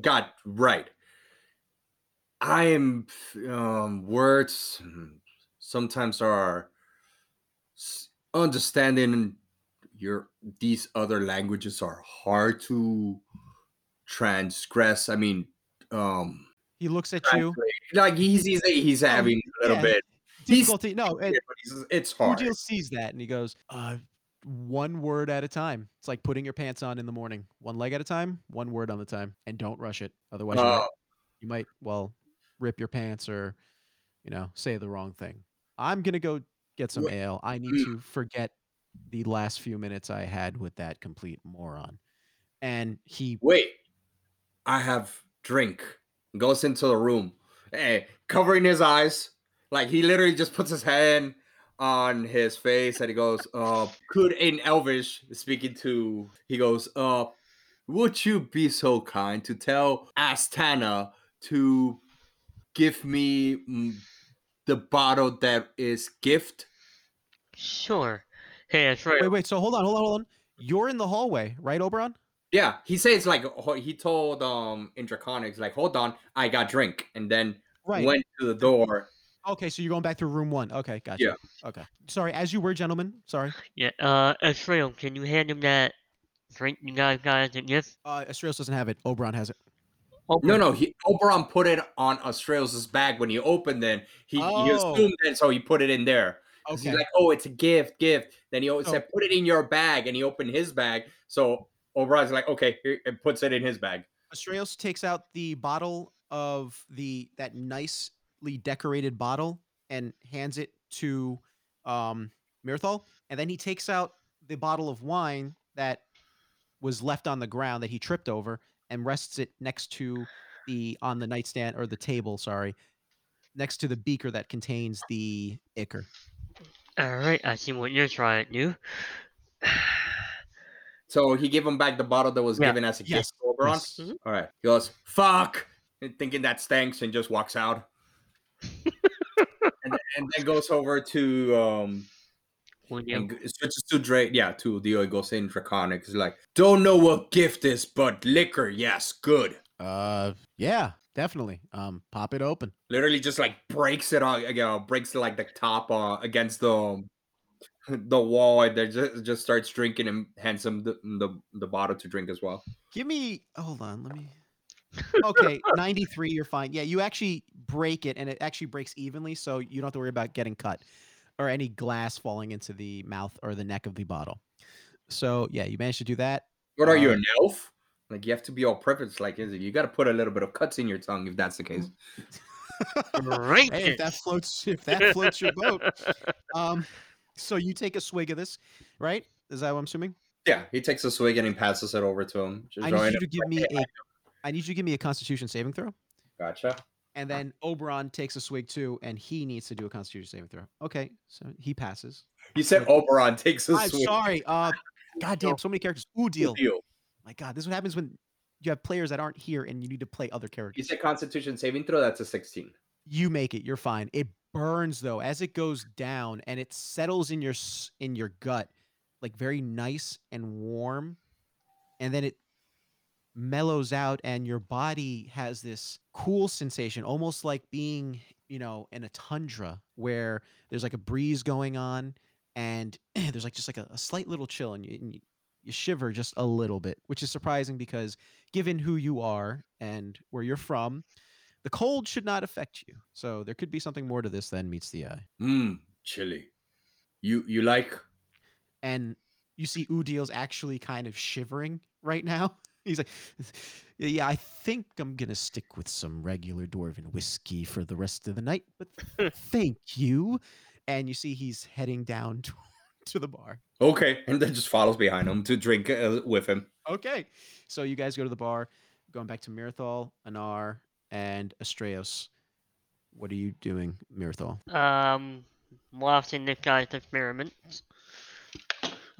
got right. I am um, words mm, sometimes are understanding your these other languages are hard to transgress. I mean, um, he looks at you. like he's he's he's Oh, having a little yeah, bit. He's Difficulty. No, it, he's- it's hard. Udil sees that and he goes, uh, one word at a time. It's like putting your pants on in the morning, one leg at a time, one word on the time, and don't rush it. Otherwise, you, might, Uh, you might, well, rip your pants or, you know, say the wrong thing. I'm gonna go get some ale. I need Mm. to forget the last few minutes I had with that complete moron. And he, Wait, I have drink. Goes into the room, hey, covering his eyes. Like he literally just puts his hand on his face and he goes, uh, could in Elvish speaking to he goes, uh, would you be so kind to tell Astana to give me mm, the bottle that is gift? Sure. Hey, that's right. wait, wait. So hold on, hold on, hold on. You're in the hallway, right, Oberon? Yeah, he says like he told um in Draconics like, hold on, I got drink, and then Right. went to the door. Okay, so you're going back through room one. Okay, gotcha. Yeah. Okay. Sorry, as you were, gentlemen. Sorry. Yeah, uh, Israel, can you hand him that drink you guys got as a gift? Uh, Astraeus doesn't have it. Oberon has it. Oh, No, no, he Oberon put it on Australia's bag when he opened it. He, he Oh. assumed it, so he put it in there. Okay. He's like, oh, it's a gift, gift. Then he always So- said, put it in your bag, and he opened his bag. So Oberon's like, okay, here, and puts it in his bag. Astraeus takes out the bottle of the that nicely decorated bottle and hands it to um Mirthal, and then he takes out the bottle of wine that was left on the ground that he tripped over and rests it next to the on the nightstand or the table, sorry, next to the beaker that contains the ichor. Alright, I see what you're trying to do. So he gave him back the bottle that was Yeah. given as a Yes. gift to Oberon. Yes. Mhm. All right. He goes, fuck, and thinking that stinks, and just walks out. and, and then goes over to um William. and g- switches to Drake. Yeah, to Dio. He goes in Draconic. He's like, don't know what gift is, but liquor, yes, good. Uh yeah, definitely. Um pop it open. Literally just like breaks it on, you know, breaks like the top uh, against the um, [laughs] the wall, and then just just starts drinking and hands him the, the the bottle to drink as well. Give me hold on, let me Okay, [laughs] 93 you're fine. Yeah, you actually break it and it actually breaks evenly so you don't have to worry about getting cut or any glass falling into the mouth or the neck of the bottle. So, yeah, you managed to do that. What are you, Uh, an elf? Like you have to be all privileged. Like is it? You got to put a little bit of cuts in your tongue if that's the case. Great. Hey, if that floats if that floats your boat. Um so you take a swig of this, right? Is that what I'm assuming? Yeah, he takes a swig and he passes it over to him. Just I need you to give me a I need you to give me a constitution saving throw. Gotcha. And then Oberon takes a swig too, and he needs to do a constitution saving throw. Okay, so he passes. You said Oberon takes a I'm swig. sorry. Uh, God damn, so many characters. Ooh, deal. Deal. My God, this is what happens when you have players that aren't here and you need to play other characters. You characters. said Constitution saving throw. That's a sixteen. You make it. You're fine. It burns though as it goes down, and it settles in your in your gut, like very nice and warm, and then it mellows out, and your body has this cool sensation, almost like being, you know, in a tundra where there's like a breeze going on, and [clears throat] there's like just like a, a slight little chill, and you, and you you shiver just a little bit, which is surprising because given who you are and where you're from, the cold should not affect you. So there could be something more to this than meets the eye. Mmm, chilly. You you like? And you see Udil's actually kind of shivering right now. [laughs] He's like, [sighs] "Yeah, I think I'm gonna stick with some regular dwarven whiskey for the rest of the night, but [laughs] thank you." And you see he's heading down to, [laughs] to the bar. Okay, [laughs] and then just follows behind him to drink uh, with him. Okay, so you guys go to the bar, going back to Mirthal, Anar, and Astraeus. What are you doing, Mirthal? Um, watching this guy's experiments.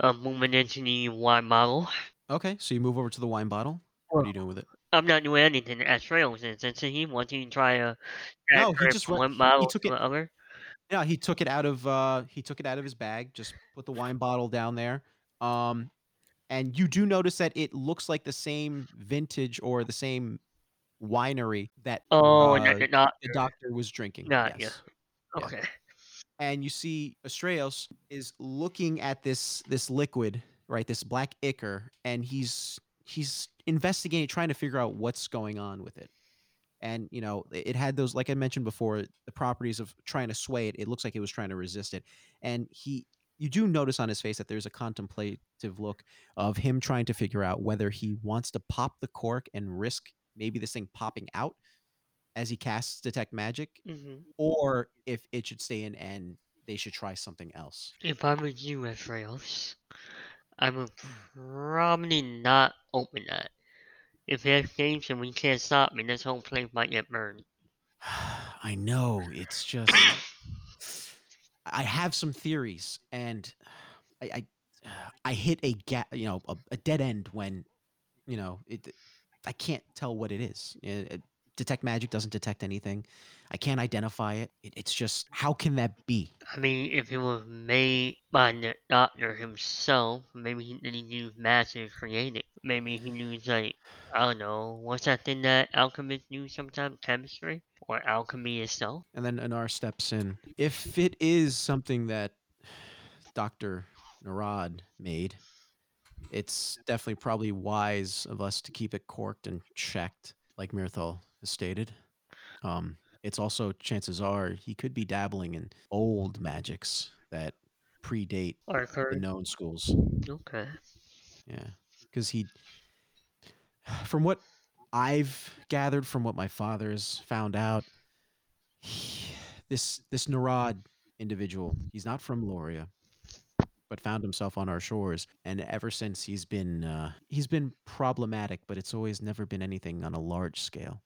Um, moving into the wine bottle. Okay, so you move over to the wine bottle. What are you doing with it? I'm not doing anything as Trails is. Since he wants to try a No, he just from re- one he- he bottle took to it- the other. Yeah, he took it out of uh he took it out of his bag, just put the wine bottle down there. Um and you do notice that it looks like the same vintage or the same winery that Oh, uh, not, not the doctor was drinking. Not yeah. yes. yeah. okay. And you see Astraeus is looking at this this liquid, right? This black ichor, and he's he's investigating, trying to figure out what's going on with it. And you know, it had those, like I mentioned before, the properties of trying to sway it. It looks like it was trying to resist it. And he you do notice on his face that there's a contemplative look of him trying to figure out whether he wants to pop the cork and risk maybe this thing popping out as he casts detect magic hmm or if it should stay in and they should try something else. If I was you as Trails, I would probably not open that. If it escapes and we can't stop me, this whole place might get burned. [sighs] I know it's just [coughs] I have some theories and I I, I hit a gap, you know, a, a dead end when you know it. I can't tell what it is. It- it- detect magic doesn't detect anything. I can't identify it. it. It's just how can that be? I mean, if it was made by the doctor himself, maybe he didn't use magic to create it. Maybe he used like I don't know, what's that thing that alchemists use sometimes? Chemistry or alchemy itself? And then Anar steps in. If it is something that Dr. Narad made, it's definitely probably wise of us to keep it corked and checked, like Mirthal stated. Um, it's also chances are he could be dabbling in old magics that predate the known schools. Okay. Yeah, because he, from what I've gathered from what my father's found out, he, this this Narad individual, he's not from Loria, but found himself on our shores, and ever since he's been uh, he's been problematic, but it's always never been anything on a large scale.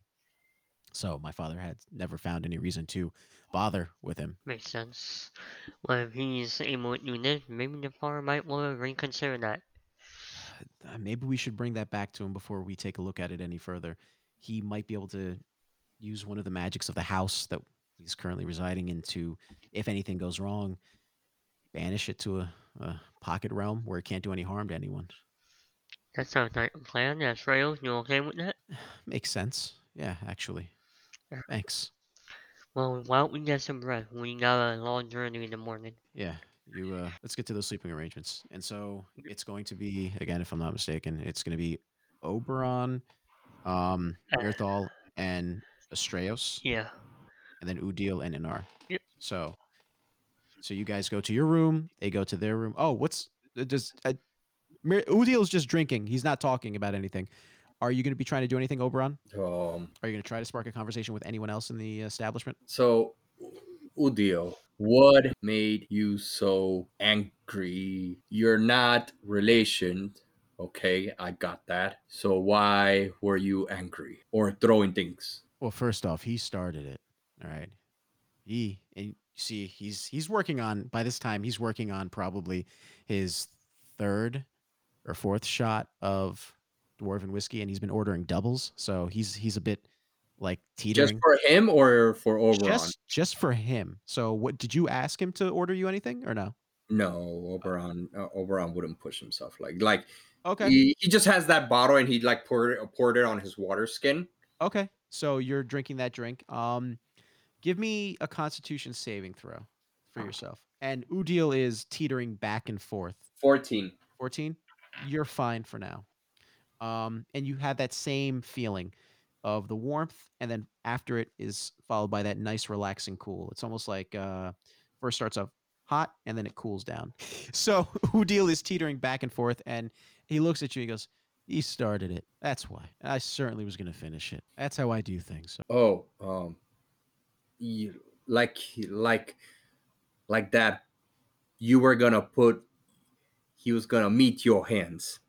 So my father had never found any reason to bother with him. Makes sense. Well, if he's able to do this, maybe the farm might want to reconsider that. [sighs] uh, maybe we should bring that back to him before we take a look at it any further. He might be able to use one of the magics of the house that he's currently residing in to, if anything goes wrong, banish it to a, a pocket realm where it can't do any harm to anyone. That sounds like a plan. Yes, Rails, you okay with that? [sighs] Makes sense. Yeah, actually. Thanks. Well, why don't we get some rest? We got a long journey in the morning. Yeah, you. Uh, let's get to those sleeping arrangements. And so it's going to be again, if I'm not mistaken, it's going to be Oberon, um. Mirthal, and Astraeus. Yeah. and then Udil and Anar. Yep. So, so you guys go to your room. They go to their room. Oh, what's uh, does uh, Udil's just drinking. He's not talking about anything. Are you going to be trying to do anything, Oberon? Um, Are you going to try to spark a conversation with anyone else in the establishment? so, Udio, what made you so angry? You're not relation. Okay, I got that. So why were you angry or throwing things? Well, first off, he started it. All right. He and you see he's he's working on by this time he's working on probably his third or fourth shot of dwarven whiskey and he's been ordering doubles. So he's he's a bit like teetering. Just for him or for Oberon? just just for him. So what did you ask him to order you anything or no? No, Oberon. Uh, Oberon wouldn't push himself like like Okay. he, he just has that bottle and he like poured it, poured it on his water skin. Okay. So you're drinking that drink. Um give me a constitution saving throw for yourself. And Udil is teetering back and forth. Fourteen. 14 you're fine for now um and you have that same feeling of the warmth and then after it is followed by that nice relaxing cool it's almost like uh first starts off hot and then it cools down [laughs] so [laughs] udil is teetering back and forth and he looks at you and he goes he started it that's why i certainly was going to finish it that's how i do things so Oh, um, you, like like like that. You were gonna put. He was gonna meet your hands,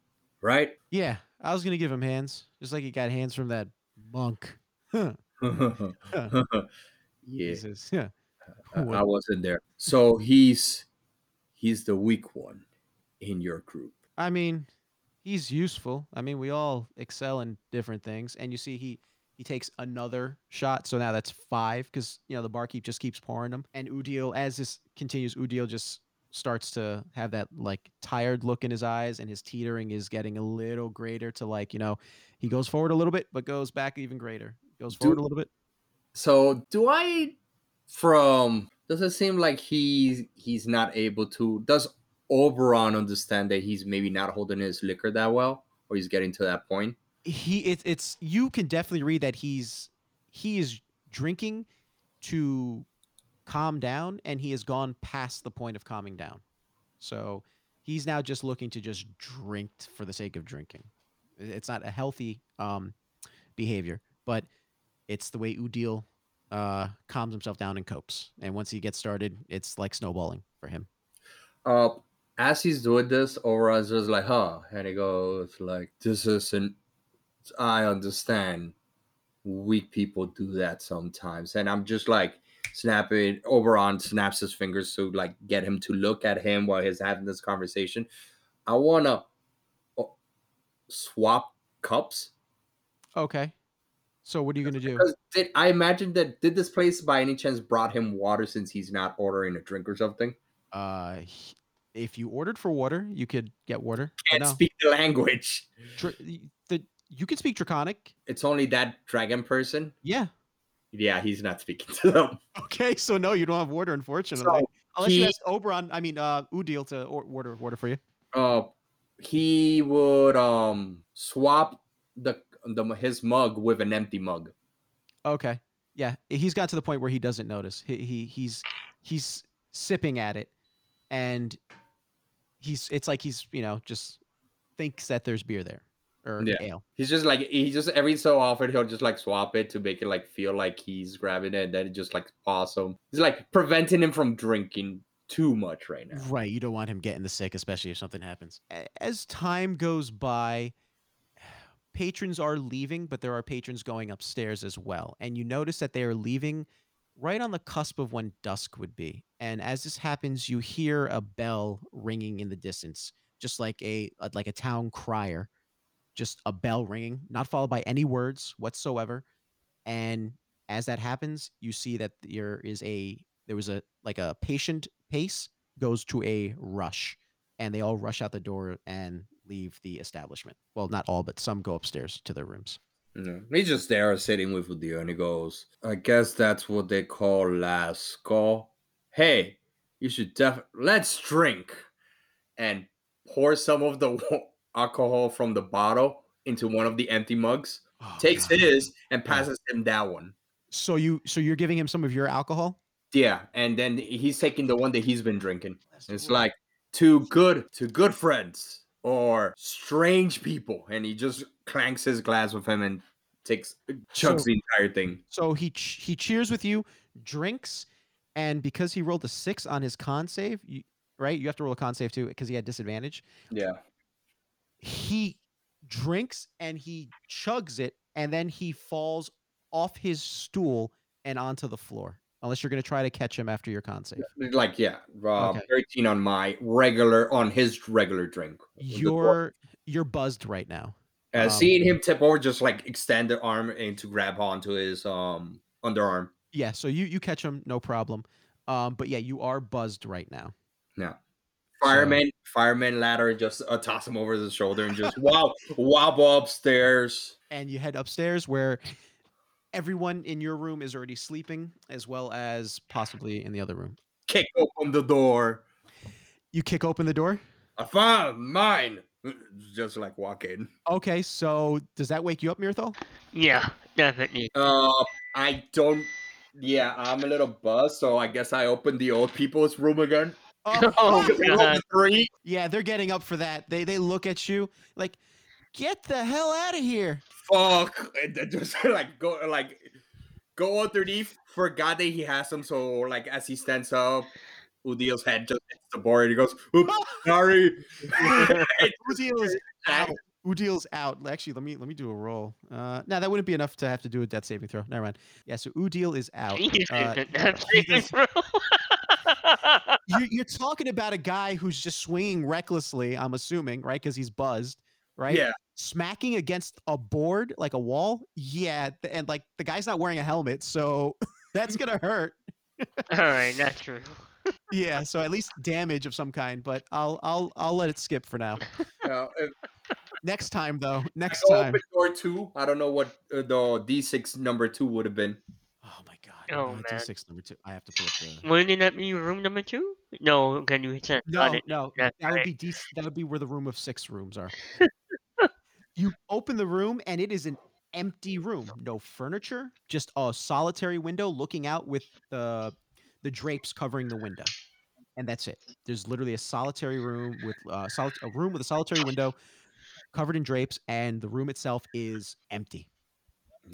right? yeah i was going to give him hands just like he got hands from that monk huh [laughs] [laughs] yeah, Jesus. [laughs] yeah I, I wasn't there. So he's he's the weak one in your group. I mean, he's useful. I mean, we all excel in different things. And you see, he he takes another shot, so now that's five because you know the barkeep just keeps pouring them. And Udil, as this continues, Udil just starts to have that like tired look in his eyes, and his teetering is getting a little greater. To like you know, he goes forward a little bit, but goes back even greater. Goes forward Do- a little bit. So do I from does it seem like he's he's not able to does Oberon understand that he's maybe not holding his liquor that well or he's getting to that point? he it's it's you can definitely read that he's he is drinking to calm down and he has gone past the point of calming down. So he's now just looking to just drink for the sake of drinking. It's not a healthy um behavior but it's the way udil uh calms himself down and copes. And once he gets started it's like snowballing for him. Uh as he's doing this, Oberon's just like, huh, and he goes like, This isn't I understand weak people do that sometimes. And I'm just like snapping Oberon snaps his fingers to like get him to look at him while he's having this conversation. I wanna uh, swap cups. okay So what are you gonna do? Did I imagine that did this place by any chance brought him water since he's not ordering a drink or something? Uh, he- if you ordered for water, you could get water. Can't no. speak the language. The you can speak Draconic. It's only that dragon person. Yeah. Yeah, he's not speaking to them. [laughs] Okay, so no, you don't have water, unfortunately. So Unless you ask Oberon, I mean, uh, Udil to or- order water for you. uh he would um swap the the his mug with an empty mug. Okay. Yeah, he's got to the point where he doesn't notice. He, he he's he's sipping at it, and he's it's like he's you know just thinks that there's beer there or Yeah. ale. He's just like he just every so often he'll just like swap it to make it like feel like he's grabbing it, and then it just like awesome. He's like preventing him from drinking too much right now. Right. You don't want him getting the sick, especially if something happens. As time goes by, [sighs] patrons are leaving, but there are patrons going upstairs as well. And you notice that they are leaving right on the cusp of when dusk would be. And as this happens, you hear a bell ringing in the distance, just like a a- like a town crier, just a bell ringing, not followed by any words whatsoever. And as that happens, you see that there is a there was a like a patient pace goes to a rush and they all rush out the door and leave the establishment. Well, not all, but some go upstairs to their rooms. He's just there sitting with Udio, and he goes, "I guess that's what they call last call. Hey, you should def let's drink," and pour some of the [laughs] alcohol from the bottle into one of the empty mugs. Oh, takes God. his and passes him that one. So you so you're giving him some of your alcohol? Yeah, and then he's taking the one that he's been drinking. It's like two good, two good friends or strange people, and he just clanks his glass with him and takes chugs So- the entire thing. So he ch- he cheers with you, drinks, and because he rolled a six on his con save, you, right? You have to roll a con save too because he had disadvantage. Yeah. He drinks and he chugs it, and then he falls off his stool and onto the floor. Unless you're going to try to catch him after your con save. Like yeah, uh, Okay. thirteen on my regular on his regular drink. You're you're buzzed right now. uh, um, seeing him tip over, just like extend the arm and to grab onto his um underarm. Yeah, so you you catch him, no problem. Um, but yeah, you are buzzed right now. Yeah. Fireman, fireman ladder, just uh, toss him over the shoulder and just wow, [laughs] wobble upstairs. and you head upstairs where everyone in your room is already sleeping as well as possibly in the other room Kick open the door. you kick open the door I found mine. Just like walk in. okay so does that wake you up mirthal Yeah, definitely. Uh, I don't. Yeah, I'm a little buzzed, so I guess I opened the old people's room again. Oh, Because [laughs] I rolled a God. three. yeah they're getting up for that they they look at you like get the hell out of here Fuck, and then just [laughs] like go like go underneath. Forgot that he has them, so like as he stands up, Udio's head just hits the board. He goes, "Oops, [laughs] sorry." Udil's out Udil's out. Actually, let me let me do a roll. Uh, no, that wouldn't be enough to have to do a death saving throw. Never mind. Yeah, so Udil is out. You Uh, didn't have he saving does- throw. you, you're talking about a guy who's just swinging recklessly. I'm assuming, right? Because he's buzzed, right? Yeah, Smacking against a board like a wall. Yeah, and like the guy's not wearing a helmet, so [laughs] that's gonna hurt. [laughs] All right, that's true. [laughs] Yeah, so at least damage of some kind. But I'll I'll I'll let it skip for now. uh, if Next time though, next I time. open door two. I don't know what uh, the D6 number two would have been. Oh. Oh, uh, man. D6 number two. I have to pull up the. Wouldn't that be room number two? No, can you set No, it? no, That's that would right. be D. That would be where the room of six rooms are. [laughs] you open the room and it is an empty room. No furniture, just a solitary window looking out with the the drapes covering the window, and that's it. There's literally a solitary room with uh, soli- a room with a solitary window covered in drapes, and the room itself is empty.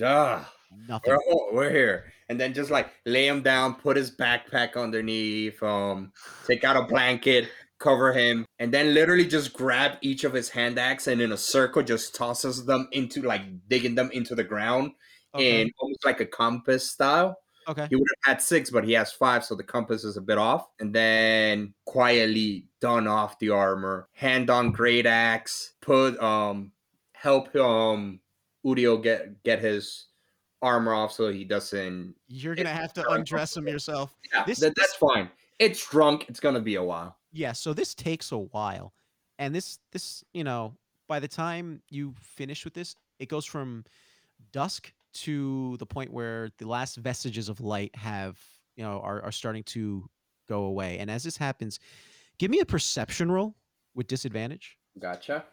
Ah, Nothing. we're, oh, we're here. And then just like lay him down, put his backpack underneath, um, take out a blanket, cover him, and then literally just grab each of his hand axe and in a circle just tosses them into like digging them into the ground Okay. in almost like a compass style. okay. He would have had six, but he has five, so the compass is a bit off. And then quietly done off the armor, hand on great axe, put um help um Udio get get his armor off so he doesn't. You're gonna have to undress him yourself. Yeah, This- that, that's fine. It's drunk. It's gonna be a while. Yeah, so this takes a while. And this this, you know, by the time you finish with this, it goes from dusk to the point where the last vestiges of light have, you know, are, are starting to go away. And as this happens, give me a perception roll with disadvantage. Gotcha.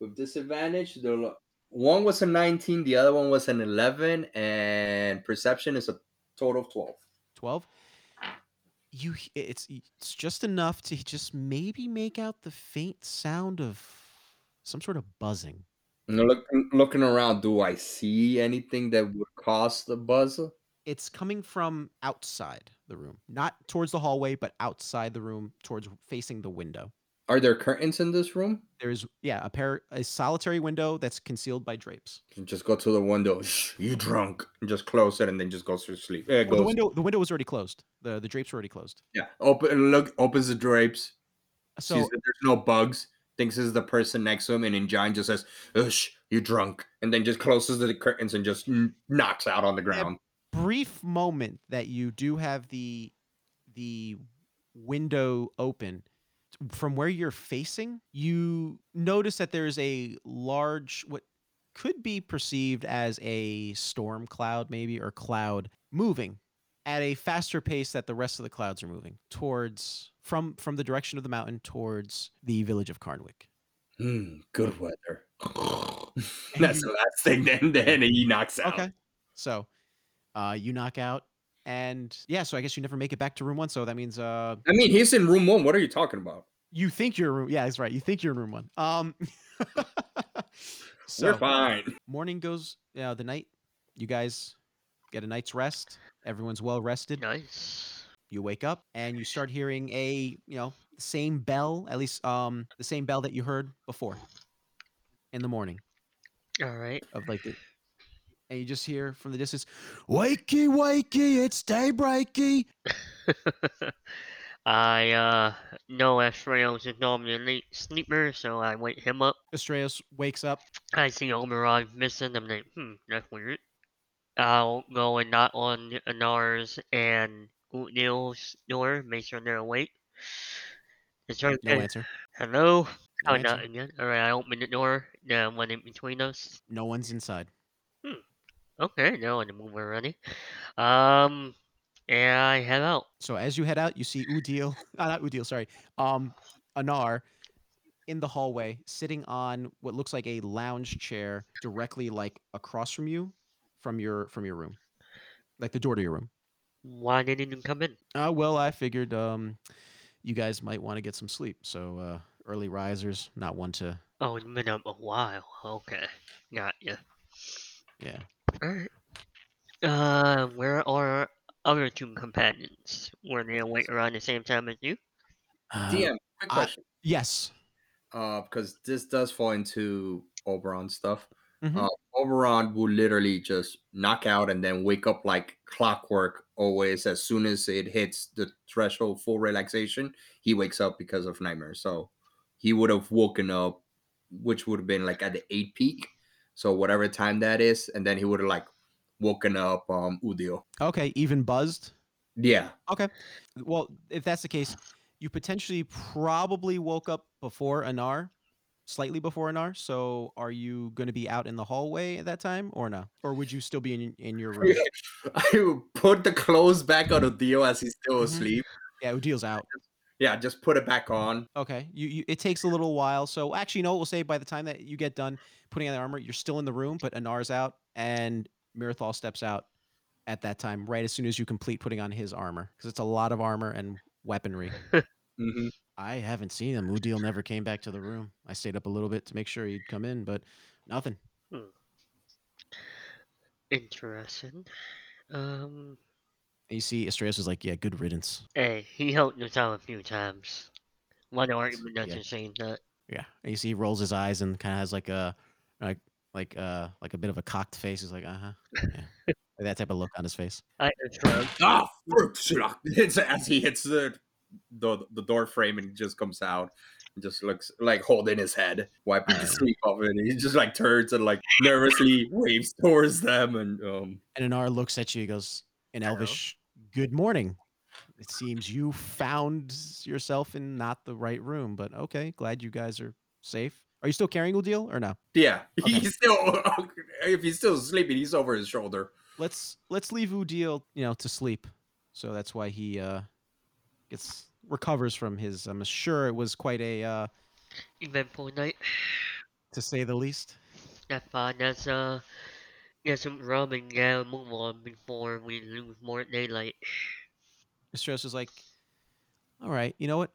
With disadvantage, the one was a 19, the other one was an 11, and perception is a total of 12. 12 you it's it's just enough to just maybe make out the faint sound of some sort of buzzing. And look, looking around, do I see anything that would cause the buzz? it's coming from outside the room. Not towards the hallway but outside the room towards facing the window Are there curtains in this room? there's yeah a pair a solitary window that's concealed by drapes Just go to the window. Shh, you drunk. And just close it and then just goes to sleep. Well, the goes- window the window was already closed the the drapes were already closed Yeah. Open look opens the drapes. so sees that there's no bugs. Thinks is the person next to him, and in giant just says, "Ush, you drunk," and then just closes the curtains and just knocks out on the ground. brief moment that you do have the the window open from where you're facing you notice that there's a large what could be perceived as a storm cloud maybe or cloud moving at a faster pace that the rest of the clouds are moving towards from from the direction of the mountain towards the village of Charnwick. Hmm, good weather. [laughs] That's the last thing. Then, then he knocks out. Okay. So uh you knock out and yeah, so I guess you never make it back to room 1 so that means uh I mean, he's in room one. What are you talking about? You think you're in room. Yeah, that's right. You think you're in room one. Um, [laughs] so We're fine. morning goes. Yeah, the night. You guys get a night's rest. Everyone's well rested. Nice. You wake up and you start hearing a you know same bell. At least um the same bell that you heard before in the morning All right. of like the. And you just hear from the distance, "Wakey, wakey! It's daybreaky!" [laughs] I uh know Estrellas is normally a late sleeper, so I wake him up. Estrellas wakes up. I see Oberon missing. I'm like, hmm, that's weird. I'll go and knock on Anar's and Neil's door, make sure they're awake. It's right No there. answer. Hello? No oh, answer. not again. Alright, I open the door. The one in between us. No one's inside. Okay, now I move already. Um, and I head out. So as you head out, you see Udil, uh, [laughs] not Udil, sorry, um, Anar, in the hallway, sitting on what looks like a lounge chair, directly like across from you, from your from your room, like the door to your room. Why didn't you come in? Uh, well, I figured um, you guys might want to get some sleep. So uh, early risers, not one to, Oh, it's been up a while. Okay, got ya. yeah. Alright. Uh, where are other two companions? Were they awake around the same time as you? Uh, DM, quick I- question. Yes. Uh, because this does fall into Oberon stuff. Mhm. Uh, Oberon will literally just knock out and then wake up like clockwork. Always, as soon as it hits the threshold full relaxation, he wakes up because of nightmares. So he would have woken up, which would have been like at the eight peak. So whatever time that is, and then he would have like woken up um Udio. Okay. Even buzzed. Yeah. Okay. Well, if that's the case, you potentially probably woke up before Anar, slightly before Anar. So are you going to be out in the hallway at that time or no? Or would you still be in, in your room? [laughs] I would put the clothes back on Udio as he's still Mhm. asleep. yeah, Udil's out. Yeah, just put it back on. Okay. You, you it takes a little while. So actually, no, we'll say by the time that you get done putting on the armor, you're still in the room, but Anar's out and Mirthal steps out at that time, right as soon as you complete putting on his armor. Because it's a lot of armor and weaponry. [laughs] hmm I haven't seen him. Udil never came back to the room. I stayed up a little bit to make sure he'd come in, but nothing. Interesting. Um, And you see Estrellas is like, yeah, good riddance. hey, he helped us out a few times. One argument Yeah. doesn't say that. Yeah. And you see he rolls his eyes and kind of has like a like like uh like a bit of a cocked face. He's like, uh-huh. Yeah. [laughs] Like that type of look on his face. I just. Ah, fruit schlag. [laughs] It's as he hits the, the the door frame and it just comes out. He just looks like holding his head, wiping the Alright. sleep off it. He just like turns and like nervously waves towards them and um And Anar looks at you. He goes in Hello. Elvish, "Good morning. It seems you found yourself in not the right room, but okay. Glad you guys are safe. Are you still carrying Udil or no? yeah, [laughs] Okay. he's still [laughs] if he's still sleeping, he's over his shoulder. Let's let's leave Udil, you know, to sleep. So that's why he uh gets recovers from his. I'm sure it was quite a, uh, Eventful night. to say the least. That's fine. Let's uh get some rum and yeah, move on before we lose more daylight. Mistros is like, all right, you know what?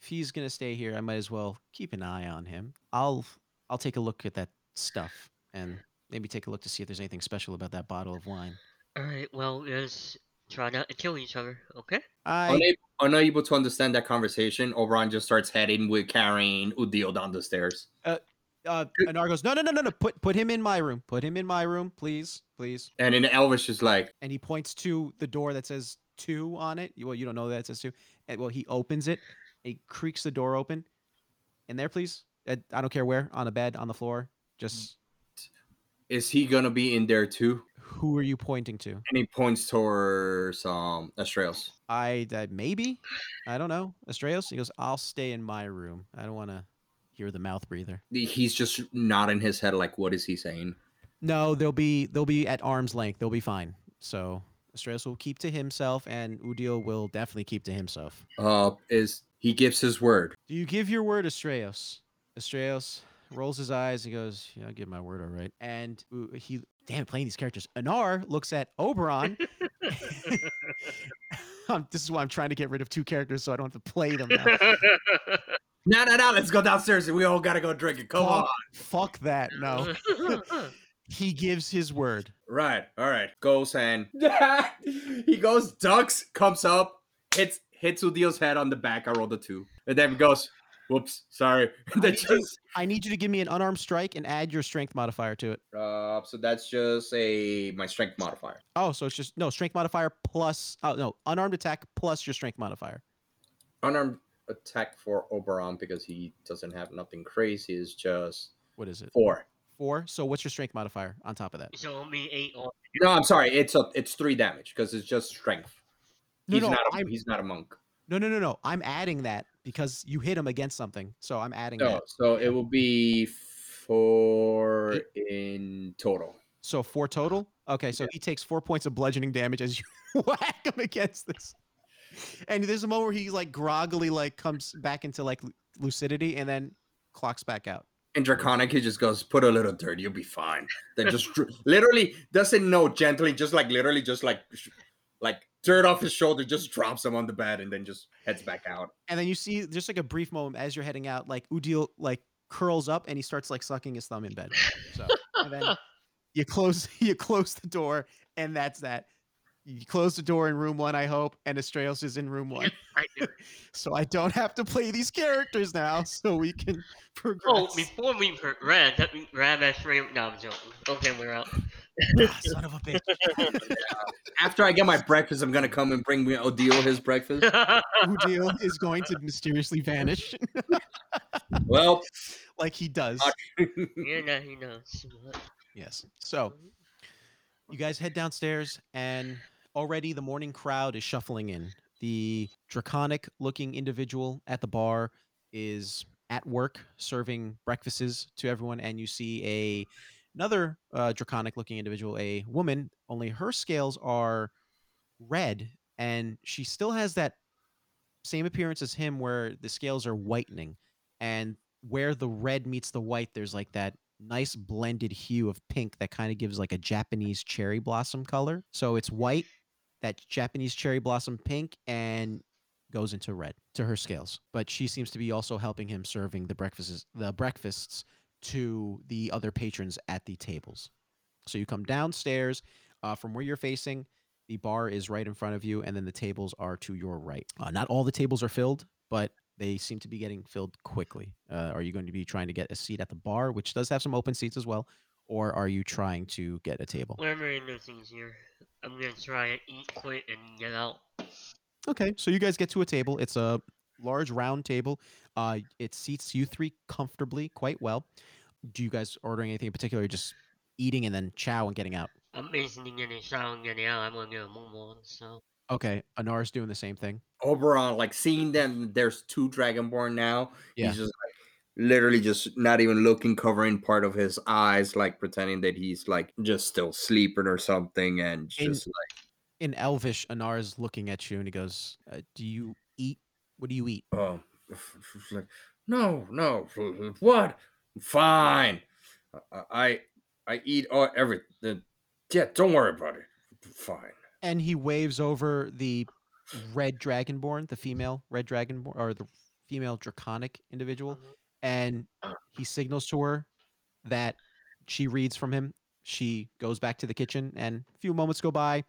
If he's gonna stay here, I might as well keep an eye on him. I'll I'll take a look at that stuff and maybe take a look to see if there's anything special about that bottle of wine. Alright, well let's try not to kill each other, okay? I Unable, unable to understand that conversation, Oberon just starts heading with carrying Udil down the stairs. uh uh, Anar goes, no no no no no put put him in my room. Put him in my room, please, please. And then Elvish is like, And he points to the door that says two on it. Well, you don't know that it says two. And well, he opens it. He creaks the door open. In there, please. I don't care where, on a bed, on the floor. Just is he gonna be in there too? who are you pointing to? And he points towards um Astraeus. I uh, maybe I don't know. Astraeus. He goes, "I'll stay in my room. I don't want to hear the mouth breather." He's just nodding his head like, what is he saying? No, they'll be they'll be at arm's length. They'll be fine. So Astraeus will keep to himself, and Udil will definitely keep to himself. Uh, is he gives his word? Do you give your word, Astraeus? Astraeus rolls his eyes. He goes, "Yeah, I give my word, all right." And he, damn, playing these characters. Anar looks at Oberon. [laughs] [laughs] Um, this is why I'm trying to get rid of two characters, so I don't have to play them now. [laughs] No, no, no. Let's go downstairs and we all gotta go drink it. Come on. Fuck, fuck that. No. he gives his word. Right. All right. Goes and he goes, ducks, comes up, hits hits Udil's head on the back. I rolled a two, and then it goes, "Whoops, sorry." [laughs] I then need, you, I need you to give me an unarmed strike and add your strength modifier to it. uh, so that's just a my strength modifier. Oh, so it's just no strength modifier plus oh no unarmed attack plus your strength modifier. Unarmed attack for Oberon because he doesn't have nothing crazy. Is just What is it? four. Four. So what's your strength modifier on top of that? so only eight on No, I'm sorry. It's a it's three damage because it's just strength. No, He's no, not. A, I'm- he's not a monk. No, no, no, no. I'm adding that because you hit him against something. So I'm adding No, that. so it will be four in total. So four total. Okay, so he takes four points of bludgeoning damage as you [laughs] whack him against this. And there's a moment where he like groggily like comes back into like lucidity and then clocks back out. In Draconic, he just goes, "Put a little dirt, you'll be fine." Then just [laughs] literally doesn't know gently, just like literally, just like like dirt off his shoulder, just drops him on the bed, and then just heads back out. And then you see just like a brief moment as you're heading out, like Udil like curls up and he starts like sucking his thumb in bed. So and then [laughs] you close [laughs] you close the door and that's that. You close the door in room one, I hope, and Astraeus is in room one. I do. [laughs] so I don't have to play these characters now, so we can oh, progress. Oh, before we ran, let me grab that straight. No, I'm joking. Okay, we're out. Ah, [laughs] son of a bitch. After I get my breakfast, I'm gonna come and bring me Udil his breakfast. [laughs] Udil is going to mysteriously vanish [laughs] well, like he does. yeah, now he knows. Yes. So you guys head downstairs, and already the morning crowd is shuffling in. The draconic looking individual at the bar is at work serving breakfasts to everyone, and you see a another uh, draconic looking individual, a woman, only her scales are red, and she still has that same appearance as him where the scales are whitening. And where the red meets the white, there's like that nice blended hue of pink that kind of gives like a Japanese cherry blossom color. So it's white, that Japanese cherry blossom pink, and goes into red to her scales. But she seems to be also helping him serving the breakfasts the breakfasts to the other patrons at the tables. So you come downstairs uh, from where you're facing. The bar is right in front of you, and then the tables are to your right. Uh, not all the tables are filled, but they seem to be getting filled quickly. Uh, are you going to be trying to get a seat at the bar, which does have some open seats as well, or are you trying to get a table? Whatever it easier. I'm gonna try and eat quick and get out. Okay, so you guys get to a table. It's a large round table. Uh, it seats you three comfortably, quite well. Do you guys ordering anything in particular? Just eating and then chow and getting out? I'm basically getting shower and getting out. I'm gonna get a move on, so. Okay, Anar's doing the same thing. Oberon, like seeing them, there's two Dragonborn now. Yeah. He's just like literally just not even looking, covering part of his eyes, like pretending that he's like just still sleeping or something, and In- just like, In Elvish, Anar is looking at you and he goes, uh, "Do you eat? What do you eat?" oh, f- f- like, no, no, what? Fine, I, I, I eat all everything. Yeah, don't worry about it. Fine. And he waves over the red dragonborn, the female red dragonborn, or the female draconic individual, Mhm. and he signals to her that she reads from him. She goes back to the kitchen, and a few moments go by,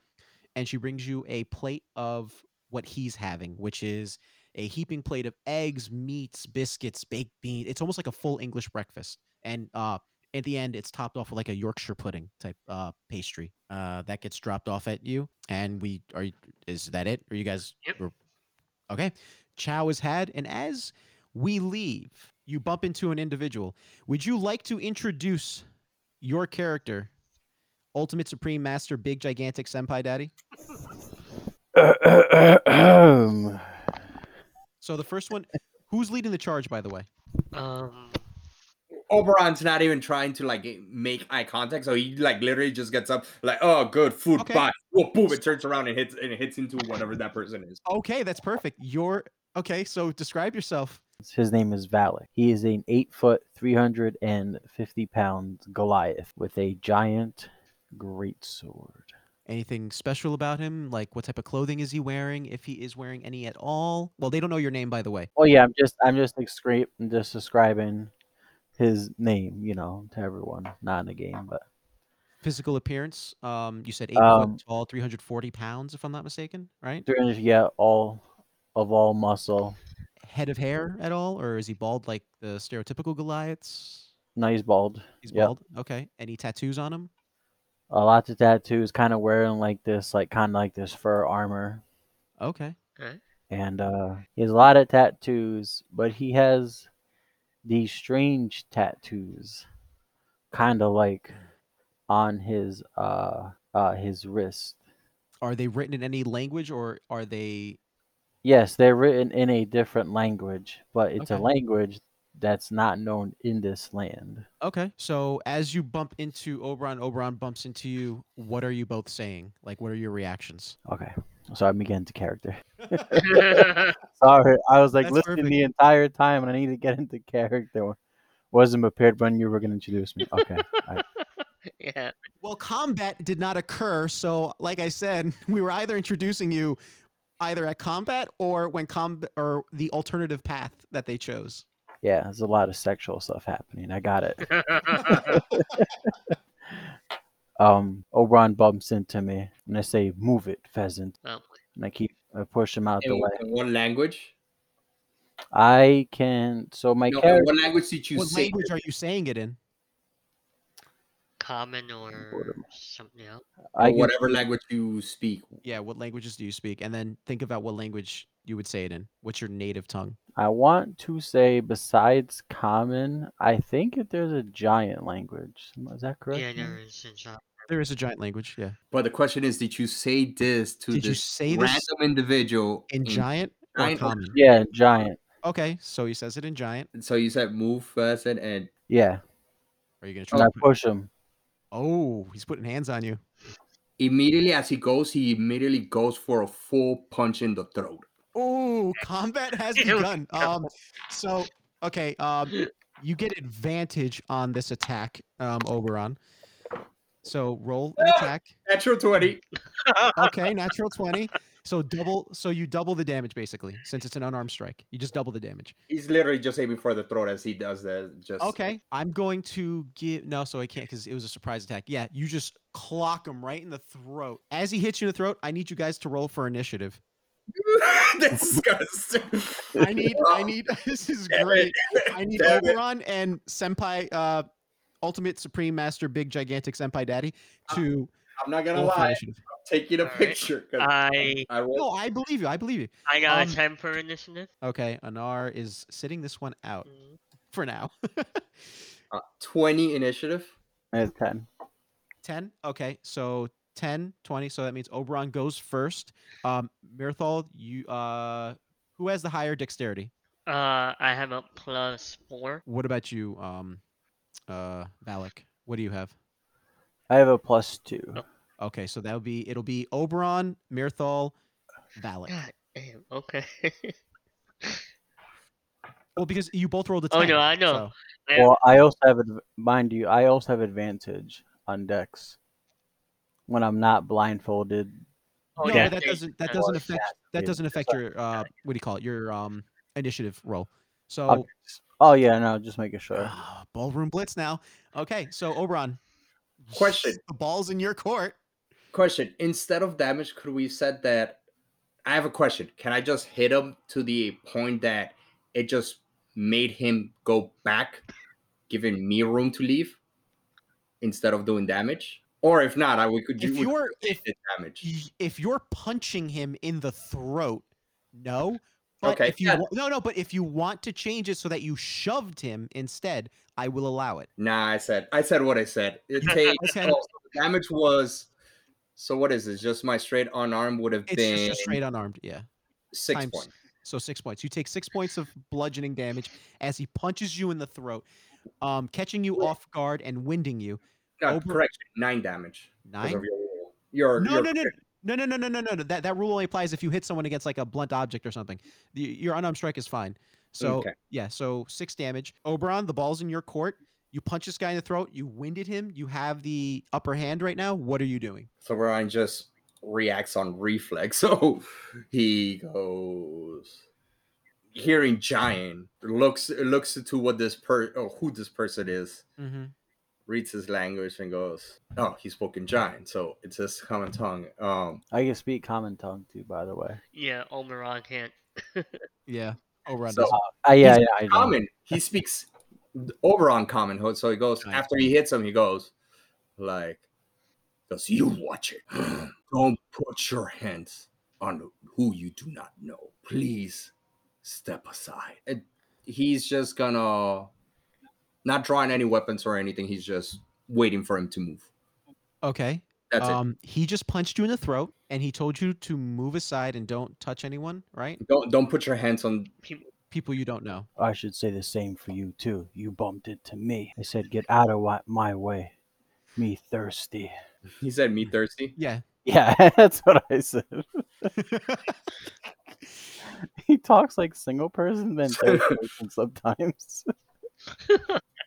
and she brings you a plate of what he's having, which is a heaping plate of eggs, meats, biscuits, baked beans. It's almost like a full English breakfast, and uh, at the end, it's topped off with like a Yorkshire pudding type uh, pastry. Uh, that gets dropped off at you, and we are, is that it? Are you guys? Yep. were- Okay. Chow is had, and as we leave, you bump into an individual. Would you like to introduce your character, Ultimate Supreme Master, Big Gigantic Senpai Daddy? [clears throat] [clears throat] So the first one, who's leading the charge, by the way? Um, Oberon's not even trying to like make eye contact, so he like literally just gets up, like, "Oh, good food, Okay. bye." Whoop, boom! It turns around and hits and it hits into whatever that person is. Okay, that's perfect. You're okay. So describe yourself. His name is Valak. He is an eight foot, 350 pound Goliath with a giant great sword. Anything special about him? Like what type of clothing is he wearing? If he is wearing any at all? Well, they don't know your name, by the way. Oh yeah, I'm just I'm just descri- I'm just describing his name, you know, to everyone, not in the game, but Physical appearance? Um, you said eight Um, foot tall, 340 pounds, if I'm not mistaken, right? 300 yeah, all of all muscle, Head of hair at all, or is he bald like the stereotypical Goliaths? nice bald. He's Yep. bald. Okay. Any tattoos on him? A lots of tattoos, kind of wearing like this, like kind of like this fur armor, Okay. Okay. and uh, he has a lot of tattoos, but he has these strange tattoos, kind of like on his uh uh his wrist. Are they written in any language, or are they? Yes, they're written in a different language, but it's a language that's not known in this land. Okay. So as you bump into Oberon, Oberon bumps into you. What are you both saying? Like, what are your reactions? Okay, so I'm getting into character. [laughs] Sorry, I was like That's listening perfect. the entire time, and I need to get into character. Wasn't prepared when you were going to introduce me. Okay, alright. [laughs] yeah. Well, combat did not occur, so like I said, [laughs] we were either introducing you either at combat or when combat or the alternative path that they chose. Yeah, there's a lot of sexual stuff happening. I got it. [laughs] [laughs] Um, Oberon bumps into me, and I say, "Move it, pheasant," oh, and I keep I push him out the way. in what language? I can. So my No, character. what language did you what say? language are you saying it in? Common or something else. I Or can- whatever language you speak. Yeah, what languages do you speak? And then think about what language you would say it in. What's your native tongue? I want to say besides common, I think if there's a giant language. Is that correct? Yeah, there is. in China. There is a giant language, yeah. But the question is, did you say this to Did you this say this random individual In giant or giant or- common? Yeah, giant. Okay, so he says it in giant. So you said move first and, and Yeah, Are you gonna and try? I to put- push him. Oh, he's putting hands on you. immediately as he goes, he immediately goes for a full punch in the throat. Oh, combat has [laughs] Here begun. Um, so okay, um, you get advantage on this attack, um, Oberon. So roll an attack. Natural 20. Okay, natural twenty. So double. So you double the damage basically, since it's an unarmed strike. You just double the damage. He's literally just aiming for the throat as he does that. Just Okay, I'm going to give no, so I can't because it was a surprise attack. Yeah, you just clock him right in the throat. As he hits you in the throat, I need you guys to roll for initiative. [laughs] That's disgusting. I need, I [laughs] need. [laughs] This is Damn great. it. I need Damn it. Oberon and Senpai, uh, Ultimate Supreme Master, Big Gigantic Senpai Daddy to I'm not gonna lie. initiative. I'm taking a Alright. picture. 'cause I I rolled No, I believe you. I believe you. I got Um, a ten for initiative. Okay, Anar is sitting this one out Mm. for now. uh, 20 initiative. It's ten. 10 okay so 10 20 so that means oberon goes first um mirthal you uh who has the higher dexterity Uh, I have a plus four. what about you um uh valak what do you have I have a plus two. okay so that would be it'll be oberon mirthal valak God damn. Okay. [laughs] well because you both rolled a 10 Oh, no, I know. so- I- Well, I also have, adv- mind you, I also have advantage on Dex when I'm not blindfolded. oh, no, yeah, that doesn't that doesn't affect that doesn't affect your uh what do you call it your um initiative roll so Okay. Oh yeah, no, just making sure. Ah, ballroom blitz now. Okay, so Oberon. Question. The ball's in your court. Question: Instead of damage, could we said that? I have a question. Can I just hit him to the point that it just made him go back, giving me room to leave instead of doing damage? Or if not, I we could If we you're if damage. if you're punching him in the throat, no. But Okay, if you yeah. no no, but if you want to change it so that you shoved him instead, I will allow it. Nah, I said I said what I said. [laughs] It takes Okay. oh, so the damage was. So what is this? Just my straight unarmed would have It's been just straight unarmed. Yeah. six times- points. So six points. You take six points of bludgeoning damage as he punches you in the throat, um, catching you off guard and winding you. No, correction, nine damage. Nine. of your rule. Your, No, your no, no, no, no, no, no, no, no. That that rule only applies if you hit someone against like a blunt object or something. The, your unarmed strike is fine. So Okay. yeah, so six damage. Oberon, the ball's in your court. You punch this guy in the throat. You winded him. You have the upper hand right now. What are you doing? So Ryan just reacts on reflex. [laughs] So he goes hearing giant, looks looks to what this per who this person is, Mm-hmm. Reads his language and goes, Oh, he spoke in giant, so it's his common tongue. Um I can speak common tongue too, by the way. Yeah, Oberon can't. [laughs] Yeah, Oberon. So- does. Uh, yeah, yeah, I know. common. He speaks over on common. ho- So he goes Nice. after he hits him, he goes like goes, You watch it. [gasps] Don't put your hands on who you do not know. Please step aside. And he's just gonna not drawing any weapons or anything. He's just waiting for him to move. okay. That's um, he just punched you in the throat, and he told you to move aside and don't touch anyone. Right? Don't don't put your hands on People, People you don't know. I should say the same for you too. You bumped into me. I said, "Get out of my way, me thirsty." he said me thirsty. [laughs] Yeah. Yeah, [laughs] that's what I said. [laughs] he talks like single person, then third person sometimes.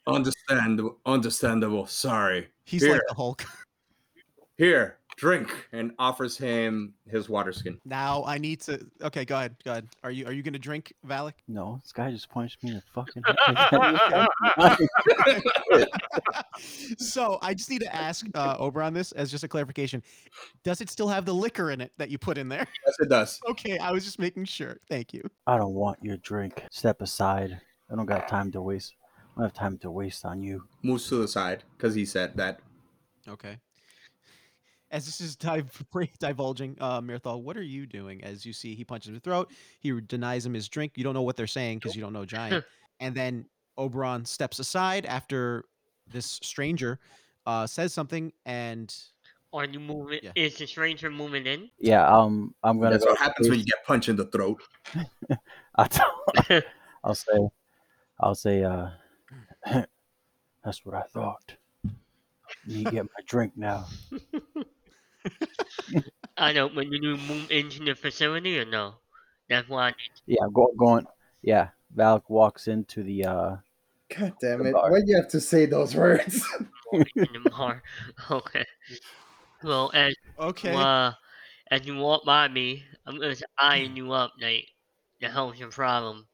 Understandable understandable. Sorry. He's like the Hulk. [laughs] Here, drink, and offers him his water skin. Now I need to. Okay, go ahead. Go ahead. Are you are you gonna drink, Valak? No, this guy just punched me in the fucking [laughs] head. so I just need to ask uh, Oberon this as just a clarification. Does it still have the liquor in it that you put in there? Yes, it does. Okay, I was just making sure. Thank you. I don't want your drink. Step aside. I don't got time to waste. I don't have time to waste on you. Moves to the side because he said that. Okay. As this is div- [laughs] divulging, uh, Mirthal, what are you doing? As you see, he punches him in the throat. He denies him his drink. You don't know what they're saying because you don't know Giant. [laughs] and then Oberon steps aside after this stranger uh, says something, and are you moving? Yeah. Is the stranger moving in? Yeah, um, I'm gonna. That's go what happens when you get punched in the throat. [laughs] I'll, tell- I'll say, I'll say, uh, that's what I thought. You get my drink now. I know, but you do move into the facility or no? That's why I need Yeah, go, going. Yeah, Valak walks into the. uh God damn it, Why do you have to say those words? to walk in the bar. [laughs] Okay. Well, as okay, you, uh, as you walk by me, I'm gonna s- eyeing you up, like, the hell's your problem?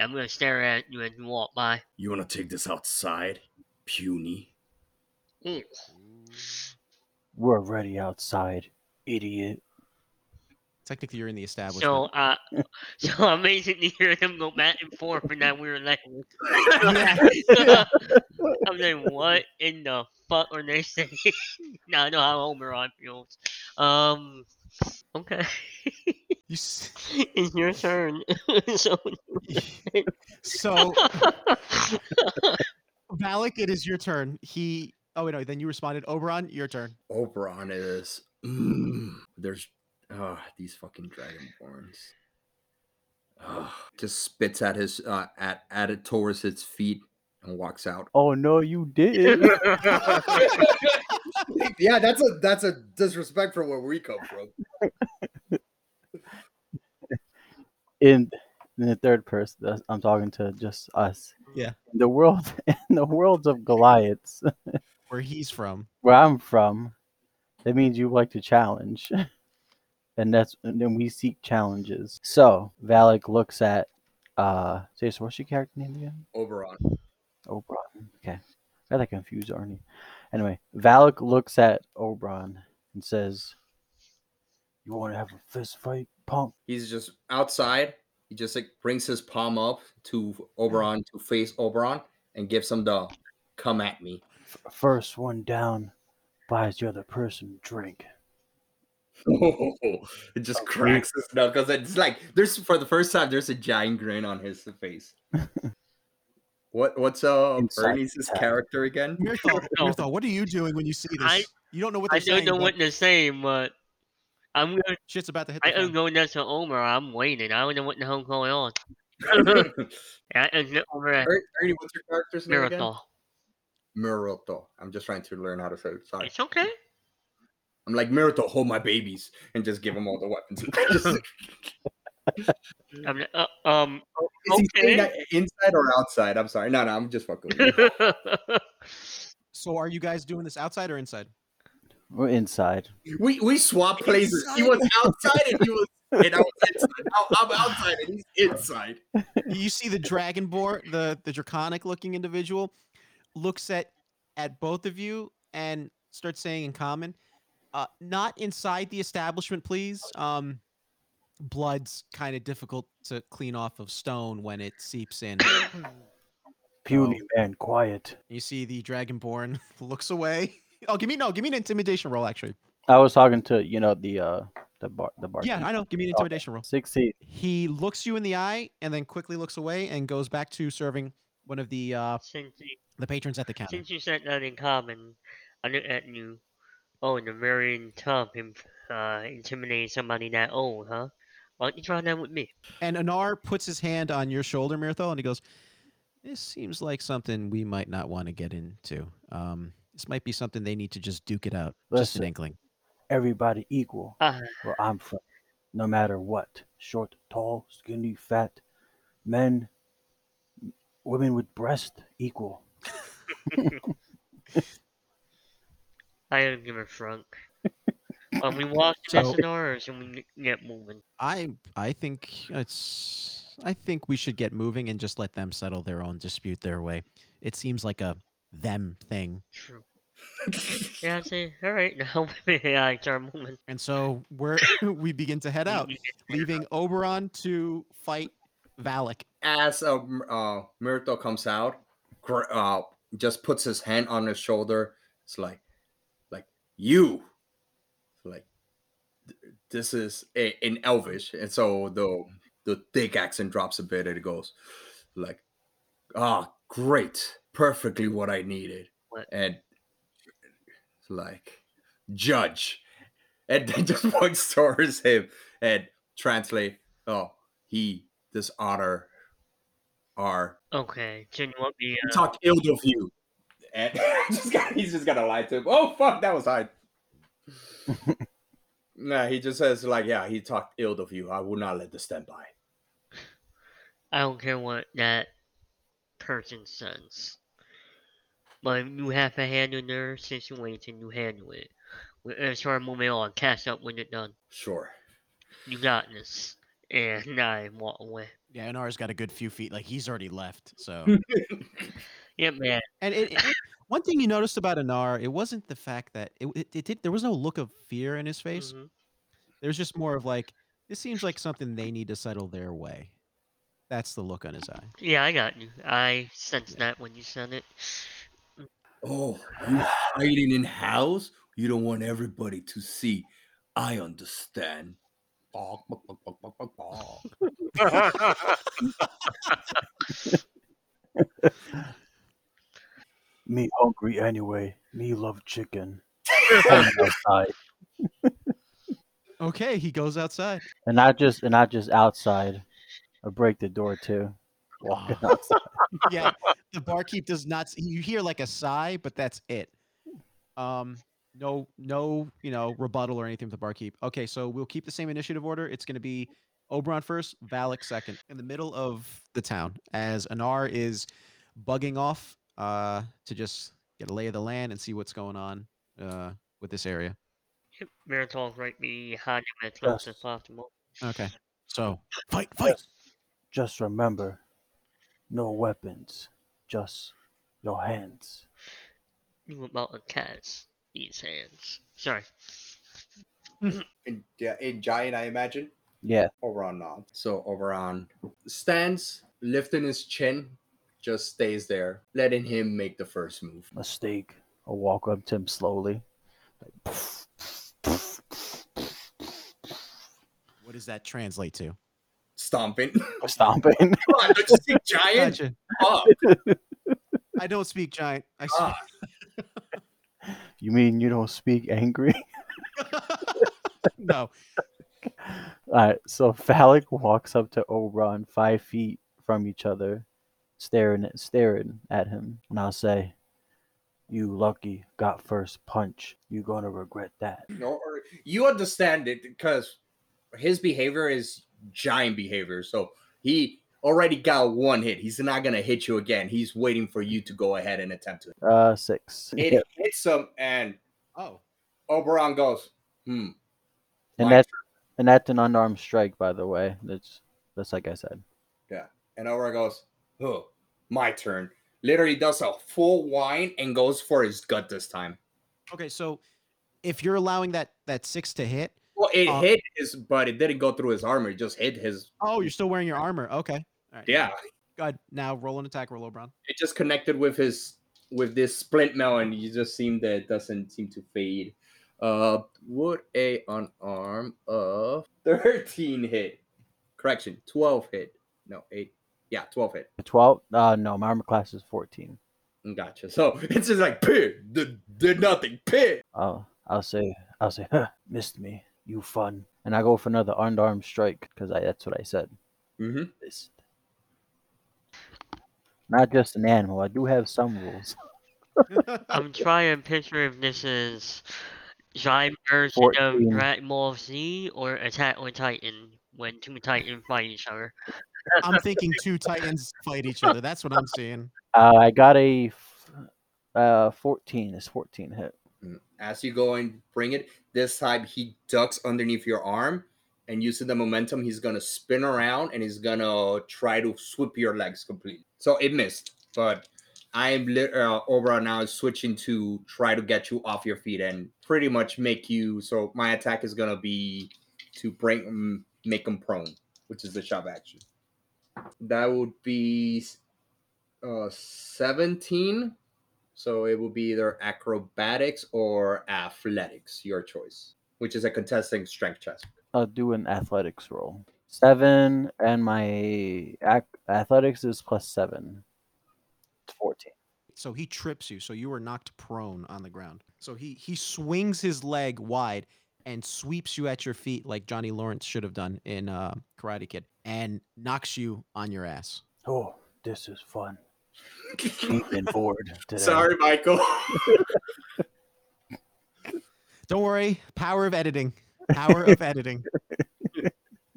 I'm gonna stare at you as you walk by. you want to take this outside, puny? Ooh. We're already outside, idiot. technically you're in the establishment. So, uh, [laughs] so I'm basically hearing them go back and forth in that weird language. [laughs] I'm like, what in the fuck are they saying? [laughs] now I know how Oberon feels. Um, okay, [laughs] you s- it's your turn. [laughs] so, so [laughs] Valak, it is your turn. He. Oh wait, no. Then you responded. Oberon, your turn. Oberon is. Mm, there's. Ah, these fucking dragonborns. Ah, just spits at his uh, at at it towards its feet and walks out. Oh no, you did. [laughs] yeah, that's a that's a disrespect for where we come from. [laughs] in in the third person, I'm talking to just us. Yeah. In the world, [laughs] in the worlds of Goliaths, Where he's from. where I'm from, that means you like to challenge, and that's and then we seek challenges. So Valak looks at, uh, say, so what's your character name again? Oberon. Oberon. Okay. I got that confused, Arnie. Anyway, Valak looks at Oberon and says, You want to have a fist fight, punk? He's just outside. He just like brings his palm up to Oberon to face Oberon and gives him the come at me. First one down buys the other person a drink. [laughs] it just cracks his because it's like there's for the first time there's a giant grin on his face. [laughs] what what's uh Inside Bernie's the character again? Mirthal, No. Mirthal, what are you doing when you see this? I- you don't know what I they're don't saying. know but what they're saying, but I'm gonna. Shit's about to hit I am going next to Omer. I'm waiting. I don't know what the hell's going on. Er- I am over at Ernie, what's your character's name again? Miracle. Mirato. I'm just trying to learn how to say it. Sorry. It's okay. I'm like Mirato, hold my babies and just give them all the weapons. [laughs] [laughs] [laughs] Just- I'm, uh, um. Is he saying Okay. that inside or outside? I'm sorry. No, no, I'm just fucking with you. [laughs] So are you guys doing this outside or inside? We're inside. We we swap places. He was outside and he was [laughs] and I was inside. I'm outside and he's inside. you see the dragonborn, the the draconic looking individual, looks at at both of you and starts saying in common, uh, "Not inside the establishment, please. Um, blood's kind of difficult to clean off of stone when it seeps in." [coughs] Puny man, quiet. you see the dragonborn [laughs] looks away. Oh, give me no, give me an intimidation roll. Actually, I was talking to you know the uh the bar the bar. yeah, I know. Give me an Okay. intimidation roll. Sixteen. He looks you in the eye and then quickly looks away and goes back to serving one of the uh since you, the patrons at the counter. since you said that in common, I look at you. Oh, and the very tough and uh, intimidating somebody that old, huh? Why don't you try that with me? And Anar puts his hand on your shoulder, Mirthal, and he goes, This seems like something we might not want to get into. Um, this might be something they need to just duke it out. Just an inkling. Everybody equal. Where I'm from, no matter what. Short, tall, skinny, fat, men, women with breast equal. [laughs] I don't give a fuck. Um, we walk So- past an hours and we get moving. I I think it's I think we should get moving and just let them settle their own dispute their way. It seems like a them thing. True. Yeah, I say, all right, [laughs] now [laughs] yeah, I start moving. And so we're [laughs] we begin to head out, leaving Oberon to fight Valak. As uh, M- uh Myrtle comes out, gr- uh just puts his hand on his shoulder. It's like like you like th- this is a, in Elvish, and so the the thick accent drops a bit, and it goes like, "Ah, great, perfectly what I needed," What? and like, "Judge," and then [laughs] just points towards him and translate. Oh, he dishonor our Okay, can you want me? Uh, talk ill of you. And [laughs] just got, he's just gonna lie to him. Oh fuck, that was hard. [laughs] nah, he just says like, yeah, he talked ill of you. I will not let this stand by. I don't care what that person says. But you have to handle their situation, you handle it. We're uh, start moving on. Catch up when you're done. Sure. You got this. And [laughs] I walk away. Yeah, Anar's got a good few feet. Like he's already left. So [laughs] Yeah, man. And it, it- one thing you noticed about Anar, it wasn't the fact that it, it, it did. There was no look of fear in his face. Mhm. There was just more of like This seems like something they need to settle their way. That's the look on his eye. Yeah, I got you. I sensed that when you said it. Oh, you hiding in house? You don't want everybody to see. I understand. Me hungry anyway. Me love chicken. [laughs] Come outside. [laughs] Okay, he goes outside. And not just and not just outside. I break the door too. Walking outside. [laughs] yeah, the barkeep does not. You hear like a sigh, but that's it. Um, no, no, you know, rebuttal or anything with the barkeep. Okay, so we'll keep the same initiative order. It's going to be Oberon first, Valak second, in the middle of the town, as Anar is bugging off uh, to just get a lay of the land and see what's going on uh, with this area. Mirital's right behind him as close as possible. Okay, so fight, fight. Just, just remember, no weapons, just your hands. You about a cat's these hands. Sorry. [laughs] in, yeah, in giant, I imagine. Yeah, Oberon nods. So Oberon stands, lifting his chin, just stays there, letting him make the first move. mistake. I'll walk up to him slowly. Like, What does that translate to? Stomping. [laughs] stomping. Come on, don't you see [laughs] giant? Gotcha. I don't speak giant. I Ah, speak. [laughs] you mean you don't speak angry? no. Alright, so Valak walks up to Oberon five feet from each other, staring at staring at him, and I'll say, You lucky got first punch. You gonna regret that. no, you understand it because his behavior is giant behavior. So he already got one hit. He's not gonna hit you again. He's waiting for you to go ahead and attempt to. Uh six. It Yeah, [laughs] hits him, and Oh. Oberon goes, "Hmm." and my that's and that's an unarmed strike, by the way. That's that's like I said. Yeah, and Oberon goes, "Oh, my turn." Literally does a full whine and goes for his gut this time. Okay, so if you're allowing that that six to hit, Well, it Uh, hit his, but it didn't go through his armor. It just hit his. oh, you're still wearing your armor. Okay. All right. Yeah, Good. Now roll an attack, roll Oberon. it just connected with his with this splint mail, and you just seem that it doesn't seem to fade. Uh, would a unarm of thirteen hit? Correction, twelve hit. No, eight. Yeah, twelve hit. Twelve? Uh no, my armor class is fourteen. Gotcha. So [laughs] it's just like pit did, did nothing. Pit. I'll I'll say I'll say huh, missed me. You fun. And I go for another unarmed strike because I that's what I said. Mm-hmm. Missed. Not just an animal. I do have some rules. [laughs] I'm trying to picture if this is giant version of 14. Dragon Ball Z or Attack on Titan when two Titans fight each other. I'm thinking two titans fight each other. That's what I'm seeing. Uh, I got a uh fourteen. It's fourteen hit. Mm. As you go and bring it, this time he ducks underneath your arm, and using the momentum, he's gonna spin around and he's gonna try to sweep your legs completely. So it missed, but I am lit- uh, over now is switching to try to get you off your feet and pretty much make you. So my attack is gonna be to bring um, make him prone, which is the shove action. That would be uh 17 so it will be either acrobatics or athletics, your choice, which is a contesting strength test. I'll do an athletics roll. Seven, and my ac- athletics is plus seven. It's fourteen. So he trips you, so you are knocked prone on the ground. So he he swings his leg wide and sweeps you at your feet like Johnny Lawrence should have done in uh, Karate Kid, and knocks you on your ass. Oh, this is fun. Deep and bored today. Sorry, Michael. [laughs] Don't worry, power of editing. Power of editing. [laughs]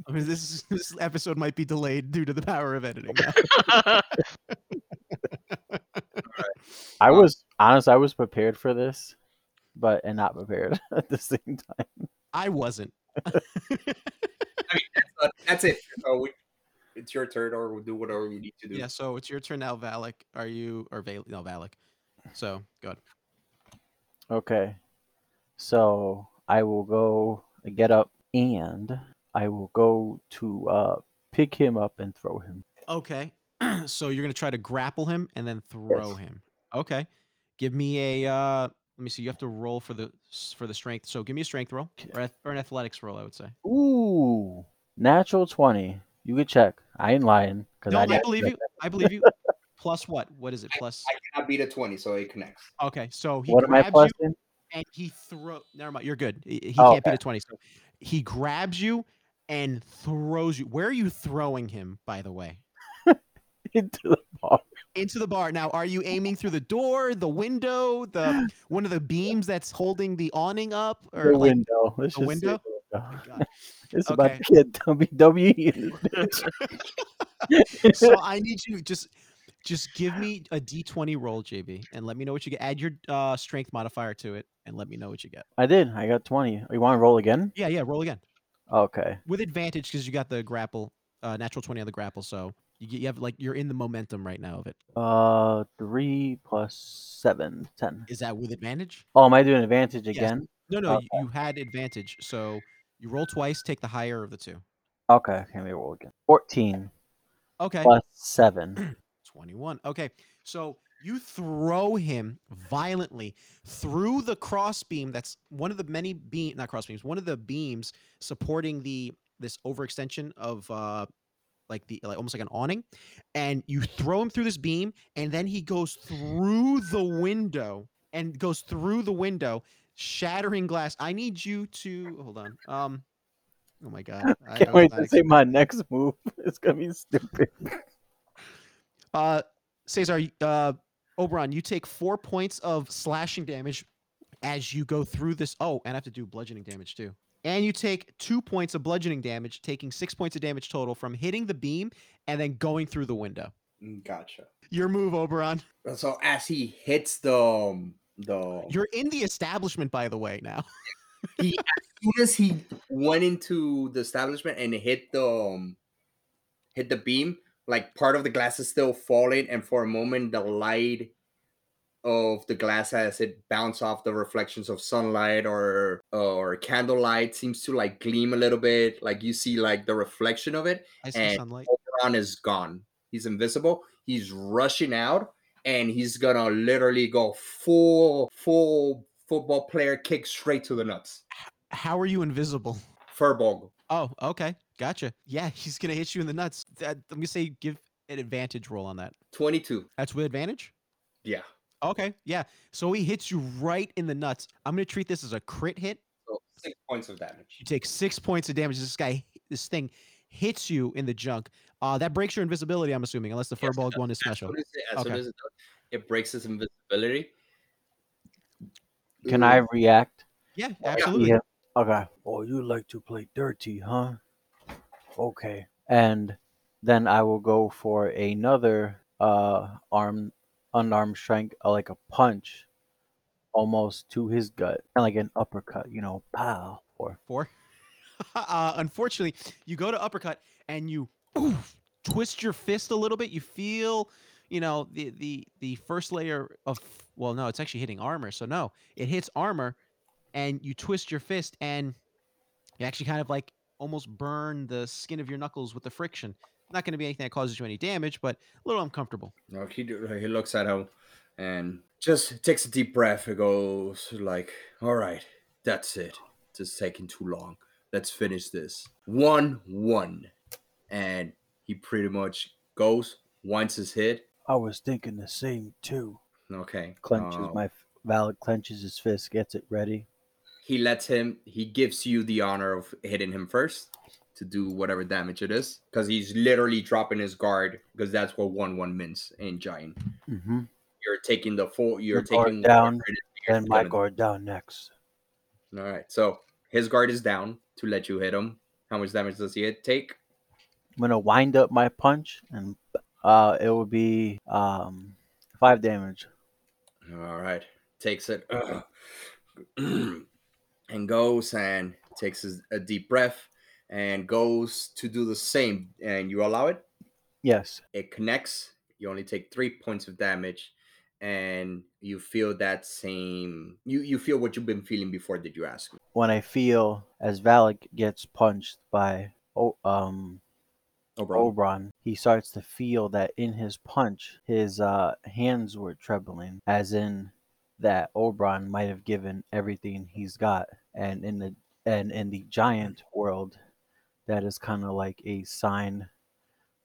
I mean, this this episode might be delayed due to the power of editing. [laughs] I uh, was honest. I was prepared for this, but and not prepared at the same time. I wasn't. That's it. So we, it's your turn, or we'll do whatever we need to do. Yeah, so it's your turn now, Valak. Are you or Val? No, Valak. So good. Okay, so I will go get up and I will go to uh, pick him up and throw him. Okay. [clears throat] so you're gonna try to grapple him and then throw Yes. him. Okay. Give me a. Uh, let me see. You have to roll for the for the strength. So give me a strength roll or, ath- or an athletics roll. I would say. Ooh, natural twenty. You could check. I ain't lying. Cause No, I, didn't believe you. I believe you. [laughs] Plus what? What is it? Plus. I cannot beat a 20, so it connects. Okay. So he What am I grabs plus you in? and he throw. Never mind. You're good. He, he Oh, can't beat a twenty. So he grabs you and throws you. Where are you throwing him? By the way. [laughs] Into the bar. into the bar. Now, are you aiming through the door, the window, the one of the beams that's holding the awning up, or the like window. Let's the just say window? the window. Oh God. It's about Okay. to get WWE. in this bitch. so I need you just just give me a d20 roll, JB, and let me know what you get. Add your uh, strength modifier to it, and let me know what you get. I did. I got 20. You want to roll again? Yeah, yeah, roll again Okay. with advantage because you got the grapple, uh, natural 20 on the grapple, so you, you have like you're in the momentum right now of it. Uh, 3 plus seven, ten. Is that with advantage? Oh, am I doing advantage Yes. again? No, no, Okay. you, you had advantage, so you roll twice, take the higher of the two. Okay. Can we roll again? 14 Okay. plus 7. [clears throat] 21. Okay. So you throw him violently through the crossbeam that's one of the many beam not crossbeams, one of the beams supporting the this overextension of uh like the like almost like an awning and you throw him through this beam and then he goes through the window and goes through the window shattering glass. I need you to hold on. Um Oh my god. I- [laughs] I Can't was wait to ex- see my next move. [laughs] It's going to be stupid. [laughs] Uh, Cesar, uh, Oberon, you take four points of slashing damage as you go through this. Oh, and I have to do bludgeoning damage too. And you take two points of bludgeoning damage, taking six points of damage total from hitting the beam and then going through the window. Mm, Gotcha. Your move, Oberon. So as he hits the um, the You're in the establishment, by the way. Now, [laughs] he as soon as he went into the establishment and hit the um, hit the beam, like part of the glass is still falling, and for a moment the light of the glass as it bounce off the reflections of sunlight or or candlelight seems to like gleam a little bit. Like you see like the reflection of it. I see And- sunlight. Oberon is gone. He's invisible. He's rushing out, and he's gonna literally go full full football player kick straight to the nuts. How are you invisible? Furball. Oh, okay, gotcha. Yeah, [laughs] he's gonna hit you in the nuts. That, uh, let me say, give an advantage roll on that. 22. That's with advantage. Yeah. Okay, yeah. So he hits you right in the nuts. I'm gonna treat this as a crit hit. So six points of damage. You take six points of damage. This guy, this thing, hits you in the junk. Uh, that breaks your invisibility. I'm assuming, unless the Yes, it furball one is As special. soon as it, as soon Okay. as it, does, it breaks his invisibility. Can I react? Yeah, yeah. absolutely. Yeah. Okay. Oh, you like to play dirty, huh? Okay. And then I will go for another uh arm unarmed strike, uh, like a punch, almost to his gut, and like an uppercut. You know, pow. Or Four. [laughs] uh, unfortunately, you go to uppercut and you oof, twist your fist a little bit. You feel, you know, the the the first layer of well, no, it's actually hitting armor. So no, it hits armor, and you twist your fist, and you actually kind of like almost burn the skin of your knuckles with the friction. Not going to be anything that causes you any damage, but a little uncomfortable. No, he he looks at him and just takes a deep breath and goes like, "All right, that's it. It's just taking too long. Let's finish this. One one." And he pretty much goes once his hit. I was thinking the same too. Okay. Clenches uh, my f- Valak clenches his fist, gets it ready. he lets him he gives you the honor of hitting him first to do whatever damage it is because he's literally dropping his guard because that's what one one means in giant Mm-hmm. you're taking the full you're Your guard taking down, whatever it is you're Then my gonna- guard down next. all right so his guard is down to let you hit him. How much damage does he take. I'm gonna wind up my punch, and uh, it will be um five damage. all right. Takes it [clears throat] and goes and takes a deep breath and goes to do the same. And you allow it? Yes. it connects. You only take three points of damage, and you feel that same you you feel what you've been feeling before did you ask me When I feel as Valak gets punched by oh, um Oberon? Oberon, he starts to feel that in his punch, his uh, hands were trembling, as in that Oberon might have given everything he's got, and in the and in the giant world, that is kind of like a sign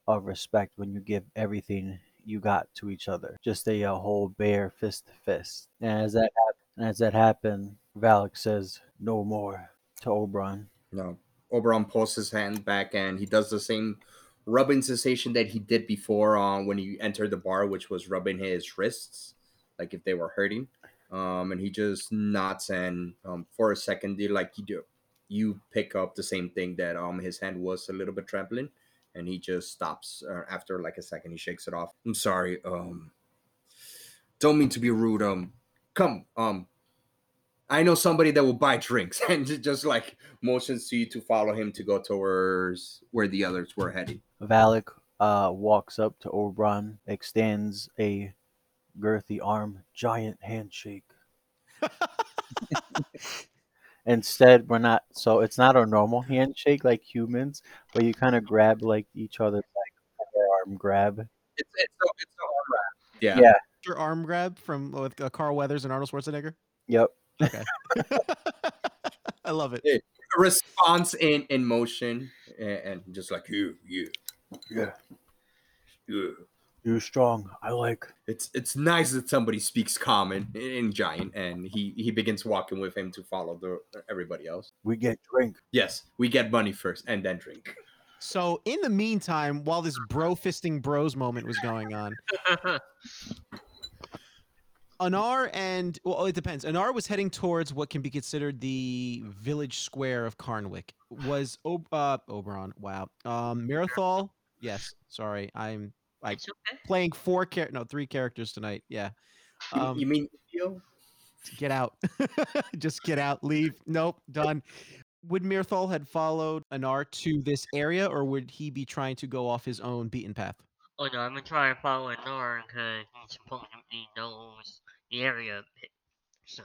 of respect when you give everything you got to each other, just a, a whole bare fist to fist. And as that hap- as that happened, Valak says, "No more." To Oberon, no Oberon pulls his hand back and he does the same rubbing sensation that he did before um, when he entered the bar, which was rubbing his wrists, like if they were hurting. Um, and he just nods and um, for a second, like you do, you pick up the same thing that um his hand was a little bit trembling, and he just stops uh, after like a second. He shakes it off. I'm sorry. Um, don't mean to be rude. Um, come. Um, I know somebody that will buy drinks [laughs] and just like motions to you to follow him to go towards where the others were heading. Valak uh, walks up to Oberon, extends a girthy arm, giant handshake. [laughs] [laughs] Instead, we're not so it's not a normal handshake like humans, but you kind of grab like each other's like arm grab. It's it's a, it's a arm wrap. Yeah. Yeah. Your arm grab from with uh, Carl Weathers and Arnold Schwarzenegger. Yep. Okay. [laughs] I love it. Yeah. Response in in motion and, and just like you you Yeah. you. You're strong. I like. It's it's nice that somebody speaks common in, in giant, and he he begins walking with him to follow the everybody else. We get drink. Yes, we get money first and then drink. So in the meantime, while this bro fisting bros moment was going on, [laughs] Anar and well, it depends. Anar was heading towards what can be considered the village square of Charnwick. Was Ob- uh, Oberon? Wow. Um, Mirathol? Yes. Sorry, I'm I- it's okay. playing four char- no three characters tonight. Yeah. You- Um, you mean Yo? get out. [laughs] Just get out. Leave. Nope. Done. Would Mirthal had followed Anar to this area, or would he be trying to go off his own beaten path? Oh no, I'm gonna try and follow Anar because he supposedly knows the area. So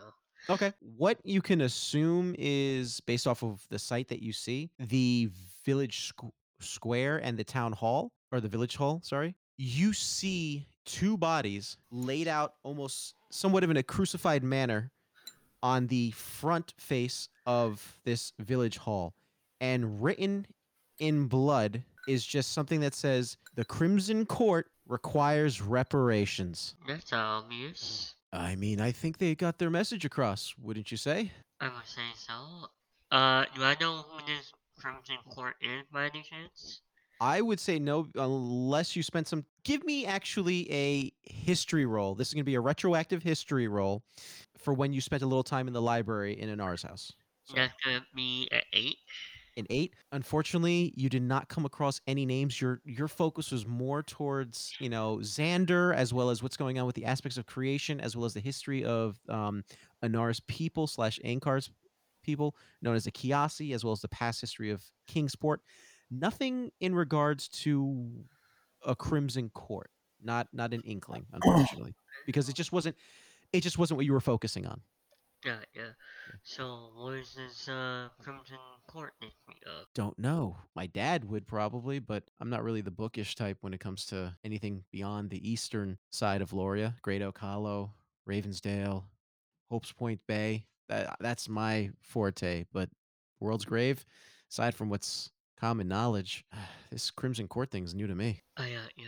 Okay. What you can assume is based off of the site that you see, the village squ- square and the town hall, or the village hall, sorry. You see two bodies laid out almost somewhat of in a crucified manner on the front face of this village hall. And written in blood is just something that says the Crimson Court requires reparations. that's obvious. I mean, I think they got their message across, wouldn't you say? I would say so. Uh, do I know who this Crimson Court is by any chance? I would say no, unless you spent some. Give me actually a history roll. This is going to be a retroactive history roll for when you spent a little time in the library in Anar's house. So, That's gonna be at eight. an eight. Unfortunately, you did not come across any names. Your your focus was more towards you know Xander as well as what's going on with the aspects of creation as well as the history of um, Anar's people slash Ankar's people known as the Kiasi as well as the past history of Kingsport. Nothing in regards to a Crimson Court. Not not an inkling, [clears throat] unfortunately, because it just wasn't it just wasn't what you were focusing on. Yeah, yeah. So what is this uh Crimson Court make me of? Don't know. My dad would probably, but I'm not really the bookish type when it comes to anything beyond the eastern side of Loria, Great Oak Hollow, Ravensdale, Hopes Point Bay. That that's my forte. But World's Grave, aside from what's common knowledge, [sighs] this Crimson Court thing's new to me. Oh yeah, yeah.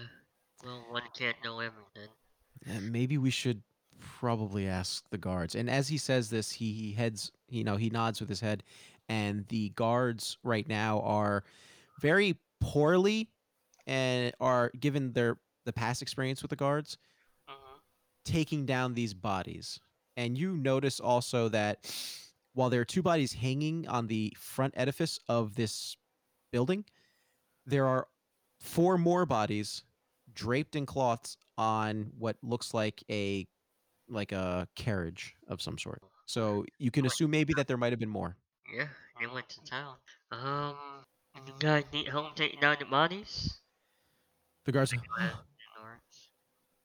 Well, one can't know everything. And maybe we should probably ask the guards. And as he says this, he, he heads, you know, he nods with his head, and the guards right now are very poorly and are given their the past experience with the guards hmm taking down these bodies. And you notice also that while there are two bodies hanging on the front edifice of this building, there are four more bodies draped in cloths on what looks like a like a carriage of some sort. So you can assume maybe that there might have been more. Yeah, they went to town. Um, you guys need help taking down the bodies? The guards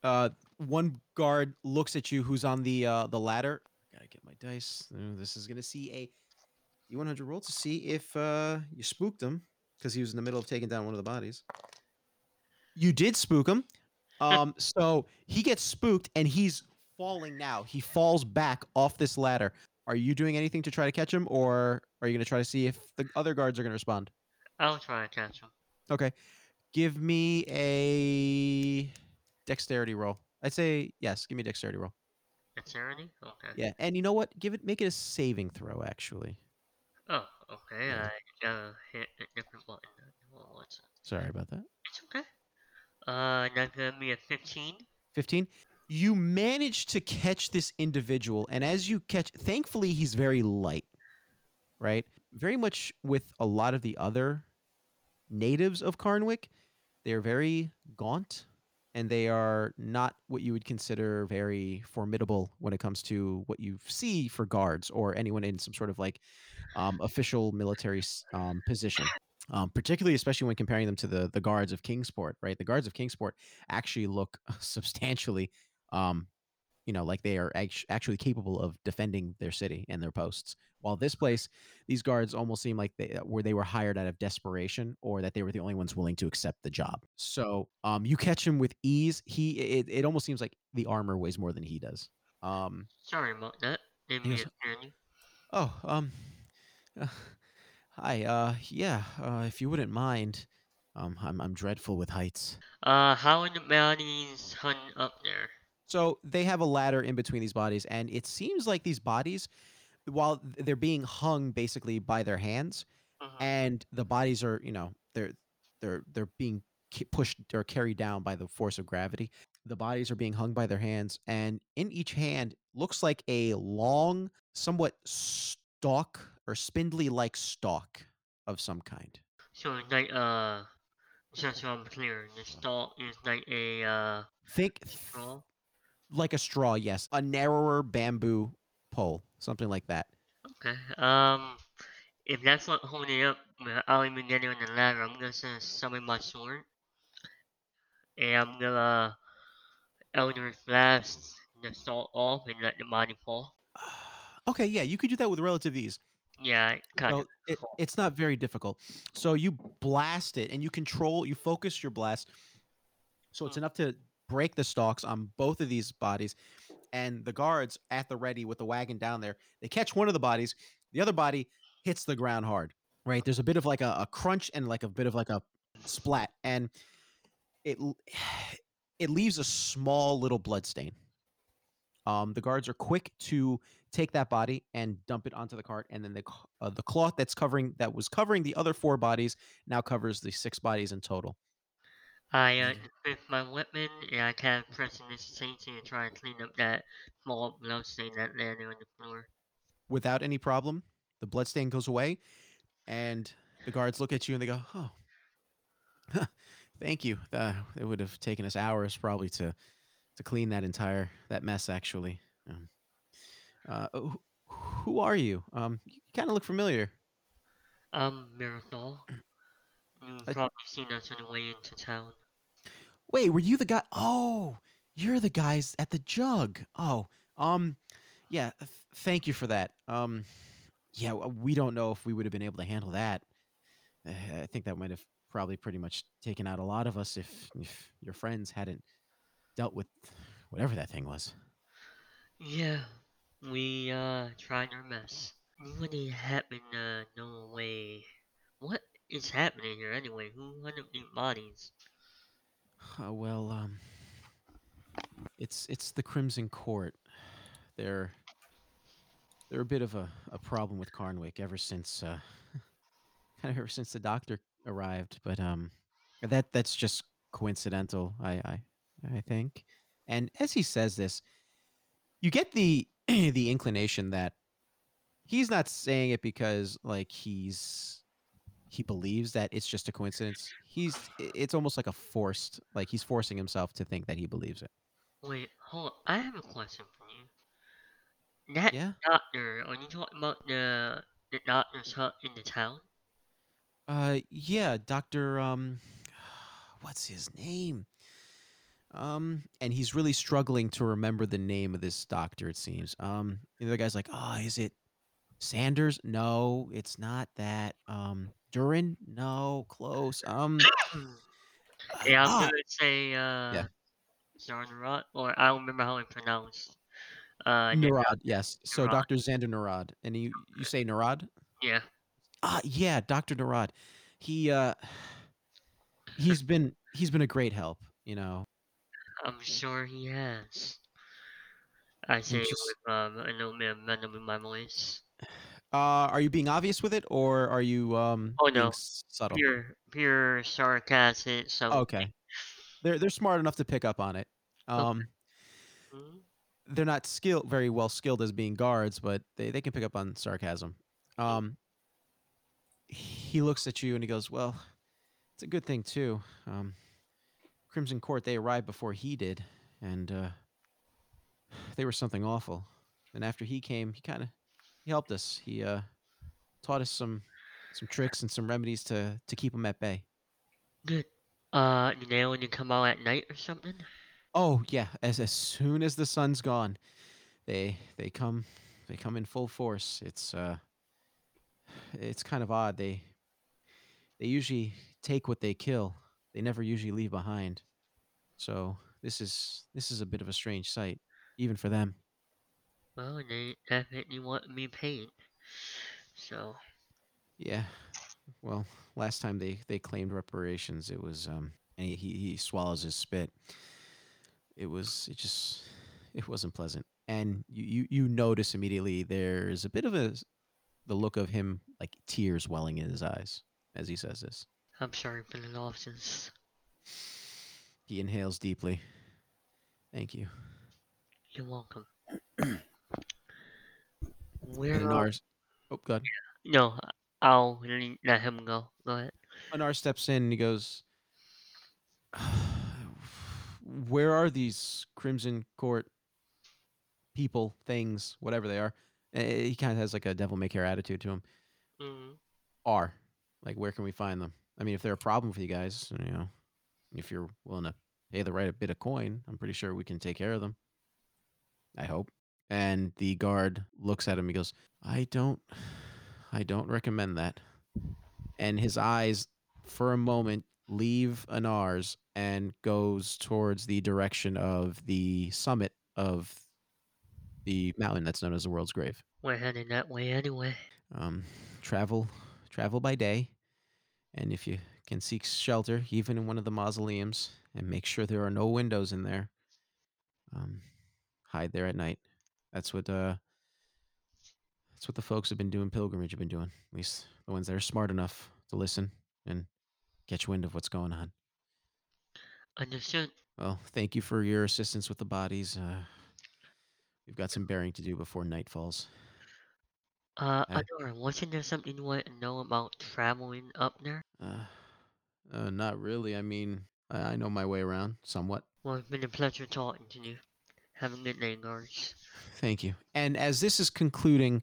uh one guard looks at you who's on the uh the ladder. Gotta get my dice. This is gonna see a. You 100 roll to see if uh you spooked him because he was in the middle of taking down one of the bodies. You did spook him. [laughs] Um, so he gets spooked and he's falling now. He falls back off this ladder. Are you doing anything to try to catch him, or are you gonna try to see if the other guards are gonna respond? I'll try to catch him. Okay. Give me a dexterity roll. I'd say yes. Give me a dexterity roll. Dexterity? Okay. Yeah, and you know what? Give it. Make it a saving throw. Actually, Oh, okay. Yeah. I hit a different button. What's sorry about that. It's okay. Uh, that's gonna be a 15. Fifteen. You manage to catch this individual, and as you catch, thankfully he's very light, right? Very much with a lot of the other natives of Charnwick, they are very gaunt, and they are not what you would consider very formidable when it comes to what you see for guards or anyone in some sort of like um, official military um, position. Um, particularly, especially when comparing them to the the guards of Kingsport, right? The guards of Kingsport actually look [laughs] substantially, um, you know, like they are act- actually capable of defending their city and their posts. While this place, these guards almost seem like they uh, where they were hired out of desperation, or that they were the only ones willing to accept the job. So, um, you catch him with ease. He, it, it almost seems like the armor weighs more than he does. Um, Sorry about that. Didn't He mean to offend you. Oh, um, uh, [laughs] hi. Uh, yeah. Uh, if you wouldn't mind, um, I'm I'm dreadful with heights. Uh, how are the bodies hung up there? So they have a ladder in between these bodies, and it seems like these bodies, while they're being hung basically by their hands, Mhm. and the bodies are, you know, they're they're they're being ki- pushed or carried down by the force of gravity. The bodies are being hung by their hands, and in each hand looks like a long, somewhat stalk or spindly-like stalk of some kind. So it's like uh, just so I'm clear, the stalk is like a uh Think straw. like a straw, yes, a narrower bamboo pole, something like that. Okay. Um, if that's not holding up, without even getting on the ladder, I'm gonna send summon my sword, and I'm gonna Eldritch Blast the salt off and let the body fall. [sighs] Okay, yeah, you could do that with relative ease. Yeah, kind Well, of. it, it's not very difficult. So you blast it and you control, you focus your blast. So it's Hmm. enough to break the stalks on both of these bodies. And the guards at the ready with the wagon down there, they catch one of the bodies. The other body hits the ground hard, right? There's a bit of like a, a crunch and like a bit of like a splat. And it, [sighs] it leaves a small little blood stain. Um, the guards are quick to take that body and dump it onto the cart, and then the uh, the cloth that's covering that was covering the other four bodies now covers the six bodies in total. I uh, with my weapon, and I kind of pressing this safety to try and clean up that small blood stain that landed on the floor. Without any problem, the bloodstain goes away, and the guards look at you and they go, "Oh, [laughs] thank you. Uh, it would have taken us hours probably to to clean that entire that mess. Actually, um, uh, who, who are you? Um, you kind of look familiar. Um, Mirasol, you've I- probably seen us on the way into town. Wait, were you the guy? Oh, you're the guys at the jug. Oh, um, yeah. th- thank you for that. Um, yeah, we don't know if we would have been able to handle that. Uh, I think that might have probably pretty much taken out a lot of us if, if your friends hadn't dealt with whatever that thing was. Yeah, we uh tried our best. You wouldn't happen to know a way. What is happening here anyway? Who hung up these bodies? Uh, well, um, it's it's the Crimson Court. They're they're a bit of a, a problem with Charnwick ever since uh, [laughs] kind of ever since the doctor arrived. But um, that that's just coincidental, I I I think. And as he says this, you get the [clears throat] the inclination that he's not saying it because like he's he believes that it's just a coincidence. He's it's almost like a forced like he's forcing himself to think that he believes it. Wait, hold on. I have a question for you. That Yeah. doctor, are you talking about the the doctor's hut in the town? Uh yeah, Dr. um [sighs] what's his name? Um, and he's really struggling to remember the name of this doctor. It seems. Um, the other guy's like, "Oh, is it Sanders? No, it's not that. Um, Durin? No, close. Um, [clears throat] Yeah, I'm ah, gonna say uh Zarnrot, or I don't remember how it's pronounced. Uh, Narad. Yes. So Doctor Xander Narad, and you you say Narad? yeah. Ah, yeah, Doctor Narad. He uh, [sighs] he's been he's been a great help. You know, I'm sure he has. I say just- with um, a little of venom in my voice. [sighs] uh, are you being obvious with it, or are you um? Oh, no. subtle. Pure, pure sarcasm. So Okay. They're they're smart enough to pick up on it. Um, Mhm. they're not skilled very well skilled as being guards, but they, they can pick up on sarcasm. Um, he looks at you and he goes, "Well, it's a good thing too. Um, Crimson Court they arrived before he did, and uh, they were something awful. And after he came, he kind of he helped us. He uh, taught us some some tricks and some remedies to to keep them at bay. Good. Uh, you know when you come out at night or something? Oh yeah, as as soon as the sun's gone, they they come they come in full force. It's uh it's kind of odd. They they usually take what they kill. They never usually leave behind. So this is this is a bit of a strange sight, even for them. Well, they definitely want me paid. So, Yeah. Well, last time they they claimed reparations, it was um and he he, swallows his spit. It was it just it wasn't pleasant. And you you you notice immediately there's a bit of a the look of him like tears welling in his eyes as he says this. I'm sorry for the losses. He inhales deeply. Thank you. You're welcome. [clears throat] Where And are... Anar, oh god. No, I'll le- let him go. Go ahead. Anar steps in and he goes, [sighs] Where are these Crimson Court people, things, whatever they are? Eh, He kind of has like a devil may care attitude to him. Mm, Are like, where can we find them? I mean, if they're a problem for you guys, you know, if you're willing to pay the right bit of coin, I'm pretty sure we can take care of them. I hope. And the guard looks at him. He goes, "I don't, I don't recommend that." And his eyes, for a moment, leave Anar's and goes towards the direction of the summit of the mountain that's known as the World's Grave. we're heading that way anyway. Um, travel, travel by day, and if you can seek shelter, even in one of the mausoleums, and make sure there are no windows in there. Um, hide there at night. That's what uh, that's what the folks have been doing. Pilgrimage have been doing. At least the ones that are smart enough to listen and catch wind of what's going on. Understood. Well, thank you for your assistance with the bodies. Uh, we've got some burying to do before night falls. Uh, Uh, Adora, wasn't there something you want to know about traveling up there? Uh, uh, not really. I mean, I, I know my way around somewhat. Well, it's been a pleasure talking to you. Have a good day, guards. Thank you. And as this is concluding,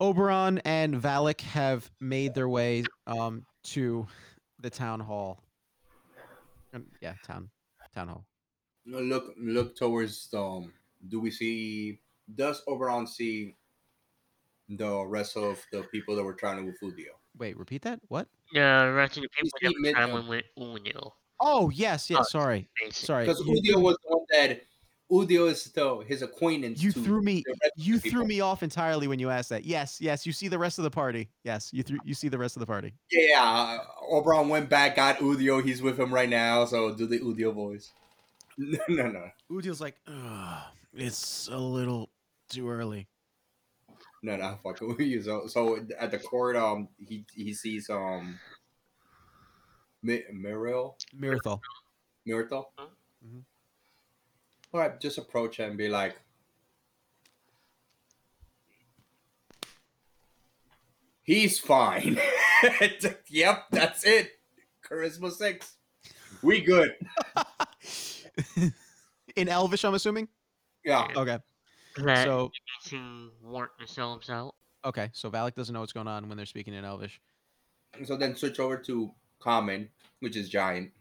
Oberon and Valak have made their way um, to the town hall. Um, yeah, town town hall. Look, look towards the. Um, do we see? Does Oberon see the rest of the people that were traveling with Udil? Wait, repeat that. What? The rest of the people that see were mid- traveling Oh yes, yes. Oh, Sorry, basically. sorry. Because You, Udil was the one that. Udil is the his acquaintance. you threw me. the rest of You threw people. me off entirely when you asked that. Yes, yes. You see the rest of the party. Yes, you threw. You see the rest of the party. Yeah, uh, Oberon went back, got Udil. He's with him right now. So do the Udil voice. [laughs] No, no, no, Udil's like, Ugh, it's a little too early. No, no. Fuck Udil. So, so at the court, um, he he sees um, Mi- Muriel, Mirathol. Myrtle. Huh? Mhm. All right, just approach her and be like, "He's fine." [laughs] yep, that's it. Charisma six. We good. [laughs] In Elvish, I'm assuming. Yeah. Okay. That So need to work themselves out. okay, so Valak doesn't know what's going on when they're speaking in Elvish. So then switch over to common, which is giant,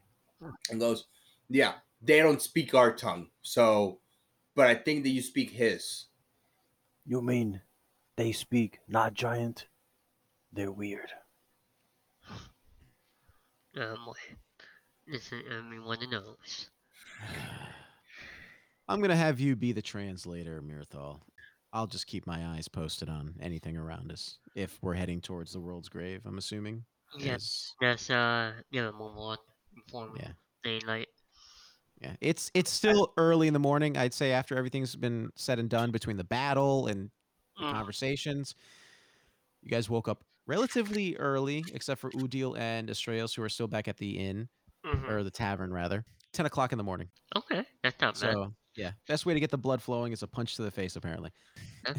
hmm. and goes, "Yeah, they don't speak our tongue. So, but I think that you speak his. You mean they speak not giant? They're weird. [sighs] Oh boy. This is everyone knows. [sighs] [sighs] I'm gonna have you be the translator, Mirthal. I'll just keep my eyes posted on anything around us. If we're heading towards the world's grave, I'm assuming. Yes. That's uh yeah, move on. Before Yeah. daylight. Yeah. It's it's still early in the morning. I'd say after everything's been said and done between the battle and the Mm, conversations. You guys woke up relatively early, except for Udil and Astraeus, who are still back at the inn mhm. or the tavern rather. Ten o'clock in the morning. Okay, that's not bad. So yeah, best way to get the blood flowing is a punch to the face, apparently. [laughs]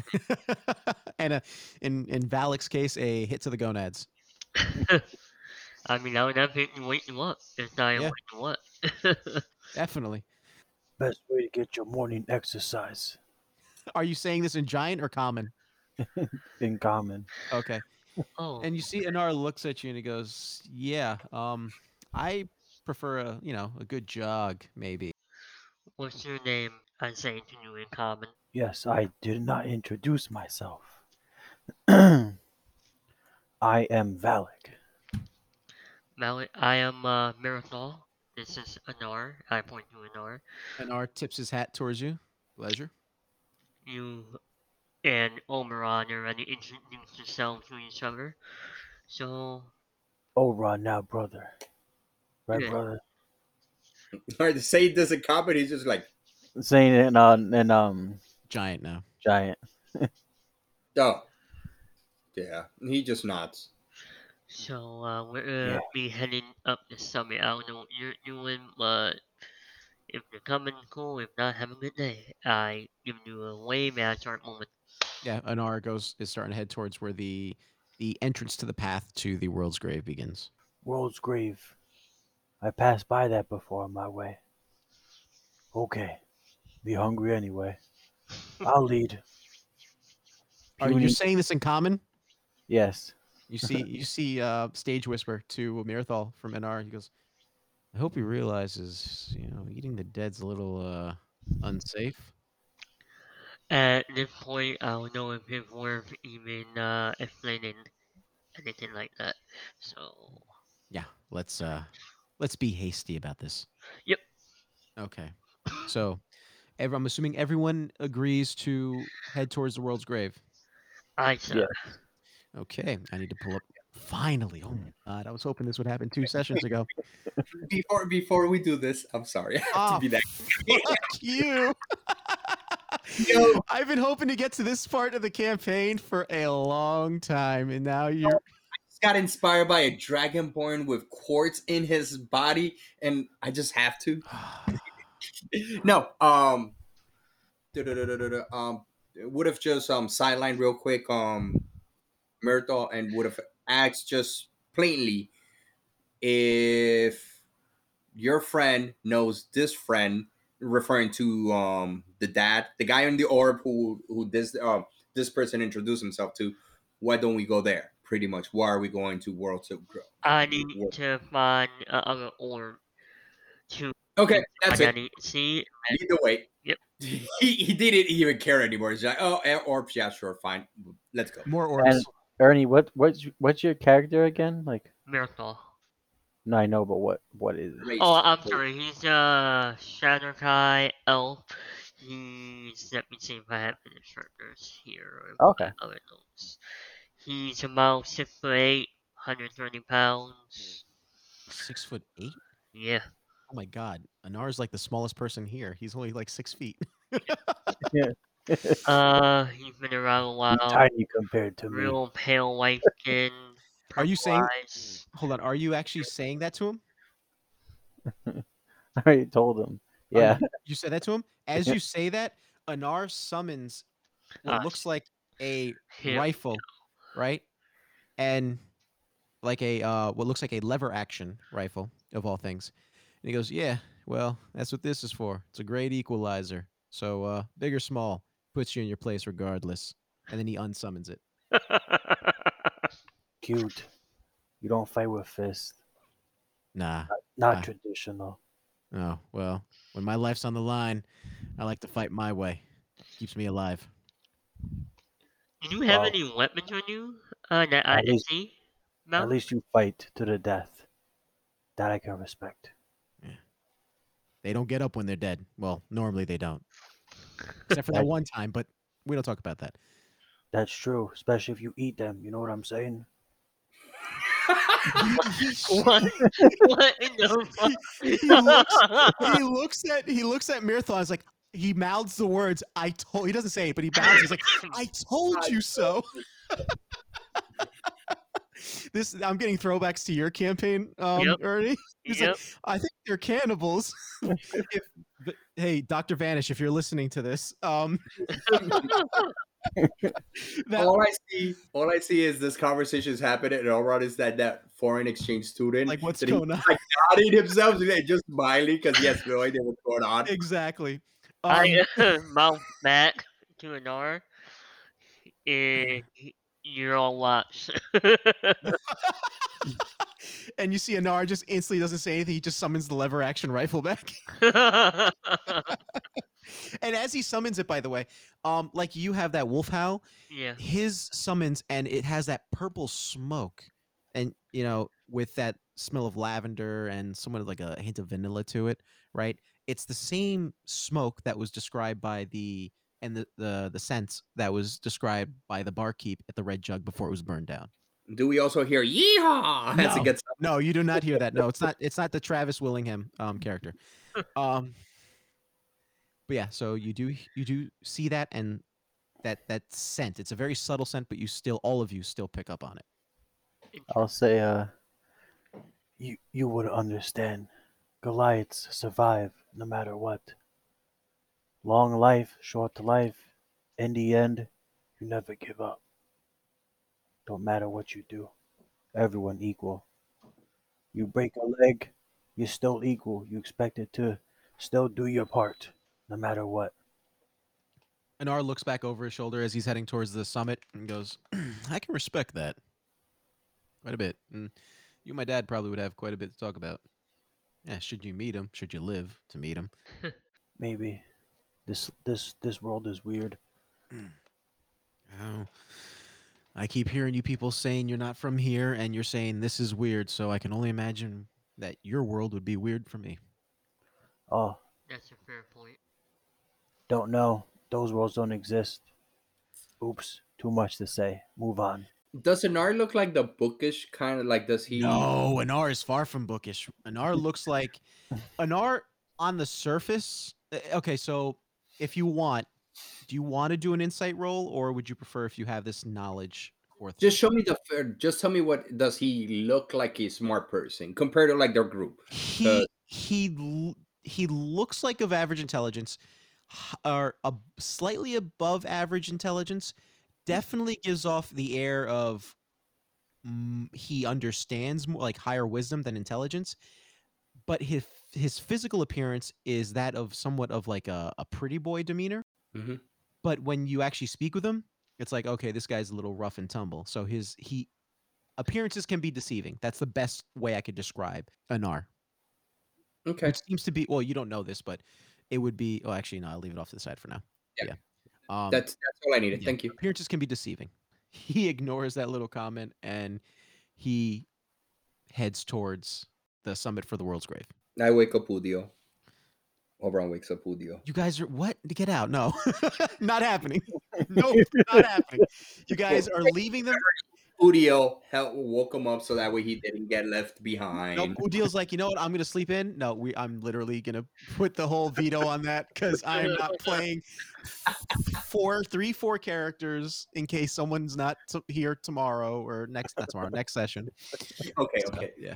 And a, in in Valak's case, a hit to the gonads. [laughs] I mean, I would definitely wake you up. If I Yeah. wake you up. Definitely. Best way to get your morning exercise Are you saying this in giant or common? [laughs] in common. Okay. oh, And you see Anar looks at you and he goes, "Yeah, um, I prefer a you know a good jog, maybe." What's your name? I say to you in common. Yes, I did not introduce myself. [clears throat] I am Valak. Malik, I am uh, Mirathol. This is Anar. I point to Anar. Anar tips his hat towards you. Pleasure. You and Oberon already introduced yourselves to each other. So, Oh, right now, brother. Right, Yeah. brother. [laughs] Or to say he doesn't copy, he's just like, Saying it in, uh, in um Giant now. giant. [laughs] oh, yeah. He just nods. so uh, we're gonna Yeah. be heading up the summit. I don't know what you're doing, but if you're coming, cool. If not, have a good day. I give you a wave at a start moment. Yeah, Anar goes is starting to head towards where the the entrance to the path to the world's grave begins. World's grave. I passed by that before on my way. Okay. Be hungry anyway. I'll lead. Are you Puny- saying this in common? Yes. You see, [laughs] you see, uh, stage whisper to Mirthal from Anar. He goes, "I hope he realizes, you know, eating the dead's a little uh, unsafe." At this point, I don't know if it's worth even uh, explaining anything like that. So, Yeah, let's uh, let's be hasty about this. Yep. Okay, so, ev- I'm assuming everyone agrees to head towards the world's grave. I said, Yeah. Okay, I need to pull up. Finally, oh my god, I was hoping this would happen two sessions ago. [laughs] Before before we do this, I'm sorry. [laughs] I have to oh, be that. Fuck you. [laughs] Yo. I've been hoping to get to this part of the campaign for a long time, and now you're. Got inspired by a dragonborn with quartz in his body, and I just have to. [sighs] no, um, um, would have just um sidelined real quick, um, Myrtle, and would have asked just plainly if your friend knows this friend, referring to um the dad, the guy in the orb who who this um this person introduced himself to. Why don't we go there? Pretty much. Why are we going to World to Grow? I need Wo- to find uh, other orb to Okay, that's it. identity. See, Lead the way. Yep. [laughs] He, he didn't even care anymore. He's like, oh, eh, orbs, yeah, sure, fine. Let's go. More orbs. And Ernie, what what's what's your character again? Like, Miracle. no, I know, but what what is it? Oh, I'm sorry. He's a Shatterkai elf. He's let me see if I have any characters here. or if I Okay. Other notes. He's about six foot eight, 130 pounds. Six foot eight. Yeah. Oh my god, Anar's like the smallest person here. He's only like six feet. [laughs] Uh, he's been around a while. Tiny compared to me. Real pale white skin. [laughs] Are you saying- eyes. [laughs] Hold on, are you actually saying that to him? I already told him. Yeah. you- You said that to him. As you say that, Anar summons what Ah, looks like a Here. rifle, right? And like a uh, what looks like a lever action rifle of all things. And he goes, "Yeah, well, that's what this is for. It's a great equalizer. So uh, big or small, puts you in your place regardless." And then he unsummons it. [laughs] Cute. You don't fight with fists. Nah, Not Ah. traditional. Oh well, when my life's on the line, I like to fight my way. Keeps me alive. Do you have Well- any weapons on you? Uh, that I At can least- see? At Mount? least you fight to the death. That I can respect. They don't get up when they're dead. Well, normally they don't, except for that Right. one time. But we don't talk about that. That's true, especially if you eat them. You know what I'm saying? what? [laughs] what in the fuck? [laughs] he looks he looks at he looks at Mirthal. It's like he mouths the words "I told." He doesn't say it, but he mouths. He's like, [laughs] "I told you so." [laughs] this I'm getting throwbacks to your campaign, um, Yep. Ernie. [laughs] He's yep. like, I think they're cannibals. if, but, hey, Doctor Vanish, if you're listening to this, um, that, all I see, all I see is this conversation is happening, and all right is that that foreign exchange student, like what's that he- going on? like nodding himself, and then just smiling because he has no idea what's going on. Exactly. Um, [laughs] I uh, mouth back to Anar. And you're all watch. [laughs] [laughs] and you see Anar just instantly doesn't say anything. He just summons the lever action rifle back. and as he summons it, by the way, um, like you have that wolf howl, yeah. his summons and it has that purple smoke, and you know, with that smell of lavender and somewhat like a hint of vanilla to it, right? It's the same smoke that was described by the and the the the scent that was described by the barkeep at the Red Jug before it was burned down. Do we also hear "yeehaw" as No. it gets? No, you do not hear that. No, it's [laughs] not. It's not the Travis Willingham um, character. Um, but yeah, so you do you do see that and that that scent. It's a very subtle scent, but you still all of you still pick up on it. I'll say, uh, you you would understand. Goliaths survive no matter what. Long life, short life. In the end, you never give up. Don't matter what you do. Everyone equal. You break a leg, you're still equal. You expected to still do your part, no matter what. Anar looks back over his shoulder as he's heading towards the summit and goes, [clears throat] "I can respect that quite a bit. And you, and my dad, probably would have quite a bit to talk about. Yeah, should you meet him? Should you live to meet him? [laughs] Maybe. This this this world is weird. Mm. Oh, I keep hearing you people saying you're not from here, and you're saying this is weird. So I can only imagine that your world would be weird for me. Oh, That's a fair point. don't know. Those worlds don't exist. Oops, too much to say. Move on. Does Anar look like the bookish kind of like? Does he? No, Anar is far from bookish. Anar looks like [laughs] Anar on the surface. uh, Okay, so if you want, do you want to do an insight roll, or would you prefer if you have this knowledge? Or Just show me the. fair- Just tell me what does he look like? A smart person compared to like their group. he he he looks like of average intelligence, or a slightly above average intelligence. Definitely gives off the air of mm, he understands more like higher wisdom than intelligence, but his his physical appearance is that of somewhat of like a, a pretty boy demeanor. Mhm. But when you actually speak with him, it's like okay, this guy's a little rough and tumble. So his he appearances can be deceiving. That's the best way I could describe Anar Okay. which seems to be well you don't know this but it would be oh actually no i'll leave it off to the side for now Yeah. Um That's that's all I needed. yeah, Thank you. appearances can be deceiving [laughs] he ignores that little comment and he heads towards the summit for the world's grave I wake up Udil. Oberon wakes up Udil. you guys are what to get out no [laughs] not happening [laughs] no not happening you guys are leaving them Udil help woke him up so that way he didn't get left behind. no Udil's like you know what i'm gonna sleep in no we i'm literally gonna put the whole veto on that because i'm not [laughs] playing four three four characters in case someone's not t- here tomorrow or next not tomorrow next session Okay, So, okay. yeah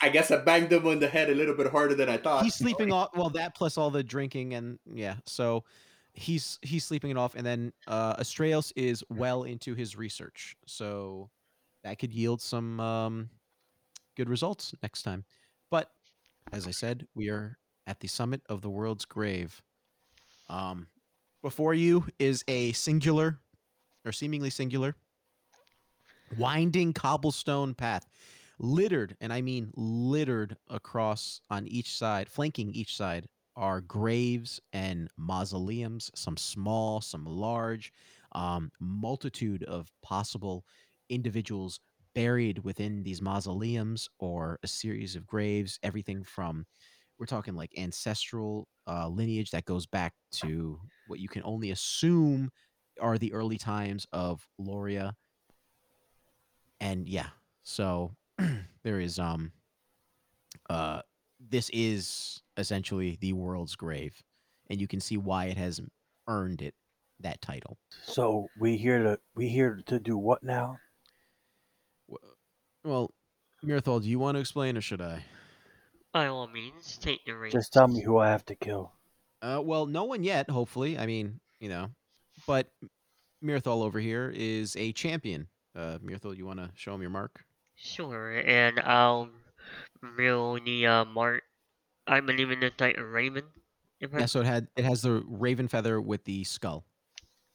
I guess I banged him on the head a little bit harder than I thought. he's sleeping off well that plus all the drinking and yeah so he's he's sleeping it off and then uh Astraeus is well into his research so that could yield some um good results next time. But as i said we are at the summit of the world's grave. Um before you is a singular or seemingly singular winding cobblestone path littered, and I mean littered across on each side, flanking each side, are graves and mausoleums, some small, some large, um, multitude of possible individuals buried within these mausoleums or a series of graves, everything from we're talking like ancestral uh, lineage that goes back to what you can only assume are the early times of Loria. And yeah, so [clears throat] there is um uh this is essentially the world's grave and you can see why it has earned it that title. So we here to we here to do what now? W- Well, Mirthal, do you want to explain or should I? By all means, take the reins. Just tell me who I have to kill. Uh, well, no one yet. Hopefully, I mean, you know, but Mirthal over here is a champion. Uh, Mirthal, you want to show him your mark? Sure, and I'll mill the uh, mark. I believe in the title Raven. If I Yeah. So it had it has the raven feather with the skull.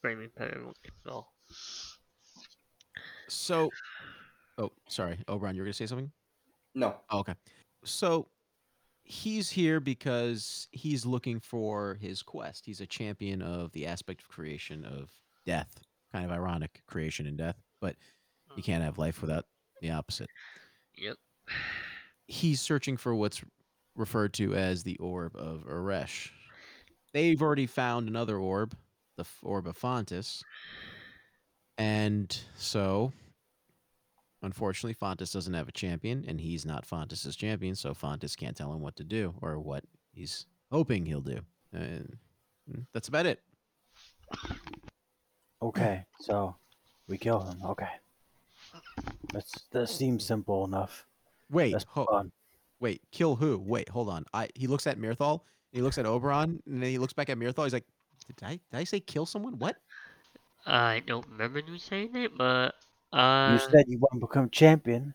Raven title. Oh, So, oh, sorry, oh, Oberon, you were gonna say something? No. Oh, okay. So he's here because he's looking for his quest. He's a champion of the aspect of creation of death. Kind of ironic, creation and death, but you can't have life without the opposite. Yep. He's searching for what's referred to as the orb of Eresh. They've already found another orb, the orb of Fontis. And so Unfortunately, Fontis doesn't have a champion, and he's not Fontis's champion, so Fontis can't tell him what to do or what he's hoping he'll do. And mm, that's about it. Okay, so we kill him. Okay. That's that seems simple enough. Wait, That's ho- fun. wait, kill who? Wait, hold on. I he looks at Mirthal, he looks at Oberon, and then he looks back at Mirthal. He's like, "Did I did I say kill someone? What?" I don't remember you saying it, but uh, You said you want to become champion.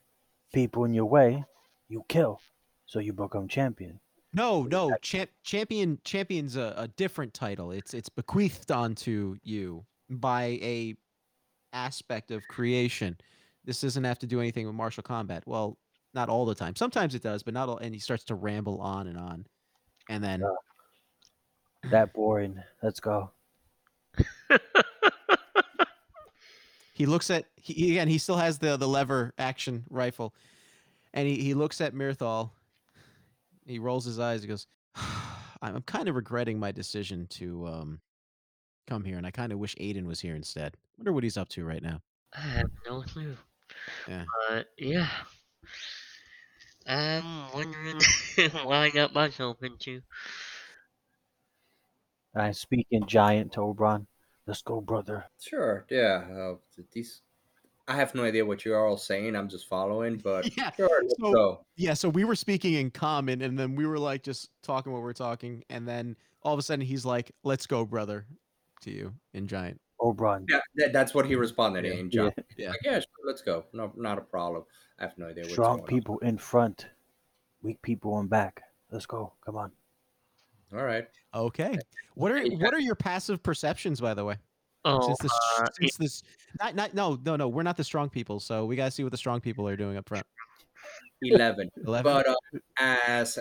People in your way, you kill. So you become champion. No, no, champ, champion, champion's a, a different title. It's it's bequeathed onto you by a aspect of creation. This doesn't have to do anything with martial combat. Well, not all the time. Sometimes it does, but not all. And he starts to ramble on and on, and then Yeah. That boring. Let's go. [laughs] he looks at he, he- again. He still has the the lever action rifle, and he he looks at Mirthal. He rolls his eyes. He goes, [sighs] "I'm kind of regretting my decision to um come here, and I kind of wish Aiden was here instead. Wonder what he's up to right now." I have no clue. Yeah. But yeah. I'm wondering [laughs] why I got myself into. I speak in giant to Oberon. Let's go, brother. Sure. Yeah. Uh, these. I have no idea what you are all saying. I'm just following, but [laughs] Yeah. sure. Let's So- Yeah, so we were speaking in common, and then we were like just talking what we're talking, and then all of a sudden he's like, "Let's go, brother," to you in giant. Oberon. Yeah, that, that's what he responded Yeah, in. John. Yeah. Yeah. Like, yeah, sure, let's go. No, not a problem. I have no idea. what's Strong going on. people in front, weak people in back. Let's go. Come on. All right. Okay. What are what are your passive perceptions, by the way? Oh, Since this, uh, since this, not not no no no, we're not the strong people, so we gotta see what the strong people are doing up front. Eleven. [laughs] Eleven. But uh, as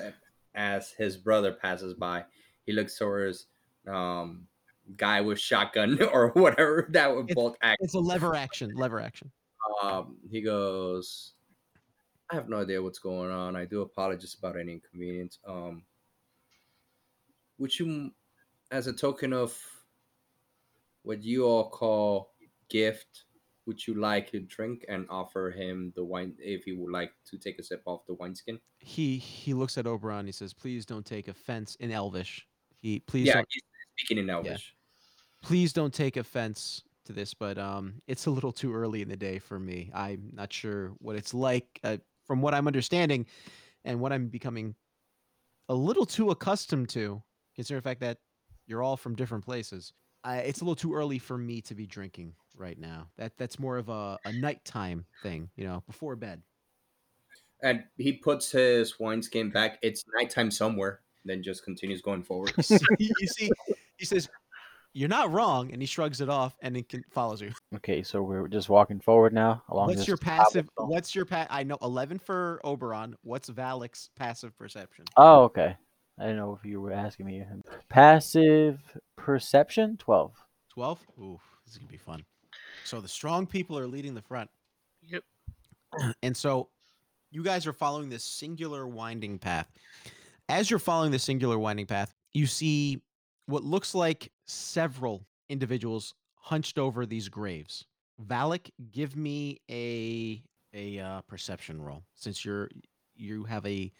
as his brother passes by, he looks towards um guy with shotgun [laughs] or whatever that would It's- both act. It's a lever action. Lever action. Um, he goes, I have no idea what's going on. I do apologize about any inconvenience. Um, would you, as a token of what you all call gift, would you like a drink and offer him the wine if he would like to take a sip off the wineskin? He he looks at Oberon. He says, "Please don't take offense in Elvish. He please yeah, don't he's speaking in Elvish. please don't take offense to this, but um, it's a little too early in the day for me. I'm not sure what it's like. Uh, from what I'm understanding, and what I'm becoming a little too accustomed to, considering the fact that you're all from different places. I, it's a little too early for me to be drinking right now. That that's more of a, a nighttime thing, you know, before bed. And he puts his wineskin back. It's nighttime somewhere. Then just continues going forward. [laughs] you see, he says, You're not wrong, and he shrugs it off and it can, follows you. Okay, so we're just walking forward now along What's this your passive? cobblestone. What's your pa? I know eleven for Oberon. What's Valak's passive perception? Oh, okay. I don't know if you were asking me. Passive perception, twelve. Twelve. Ooh, this is gonna be fun. So the strong people are leading the front, Yep. [clears throat] and so you guys are following this singular winding path. As you're following the singular winding path, you see what looks like several individuals hunched over these graves. Valak, give me a a uh, perception roll since you're you have a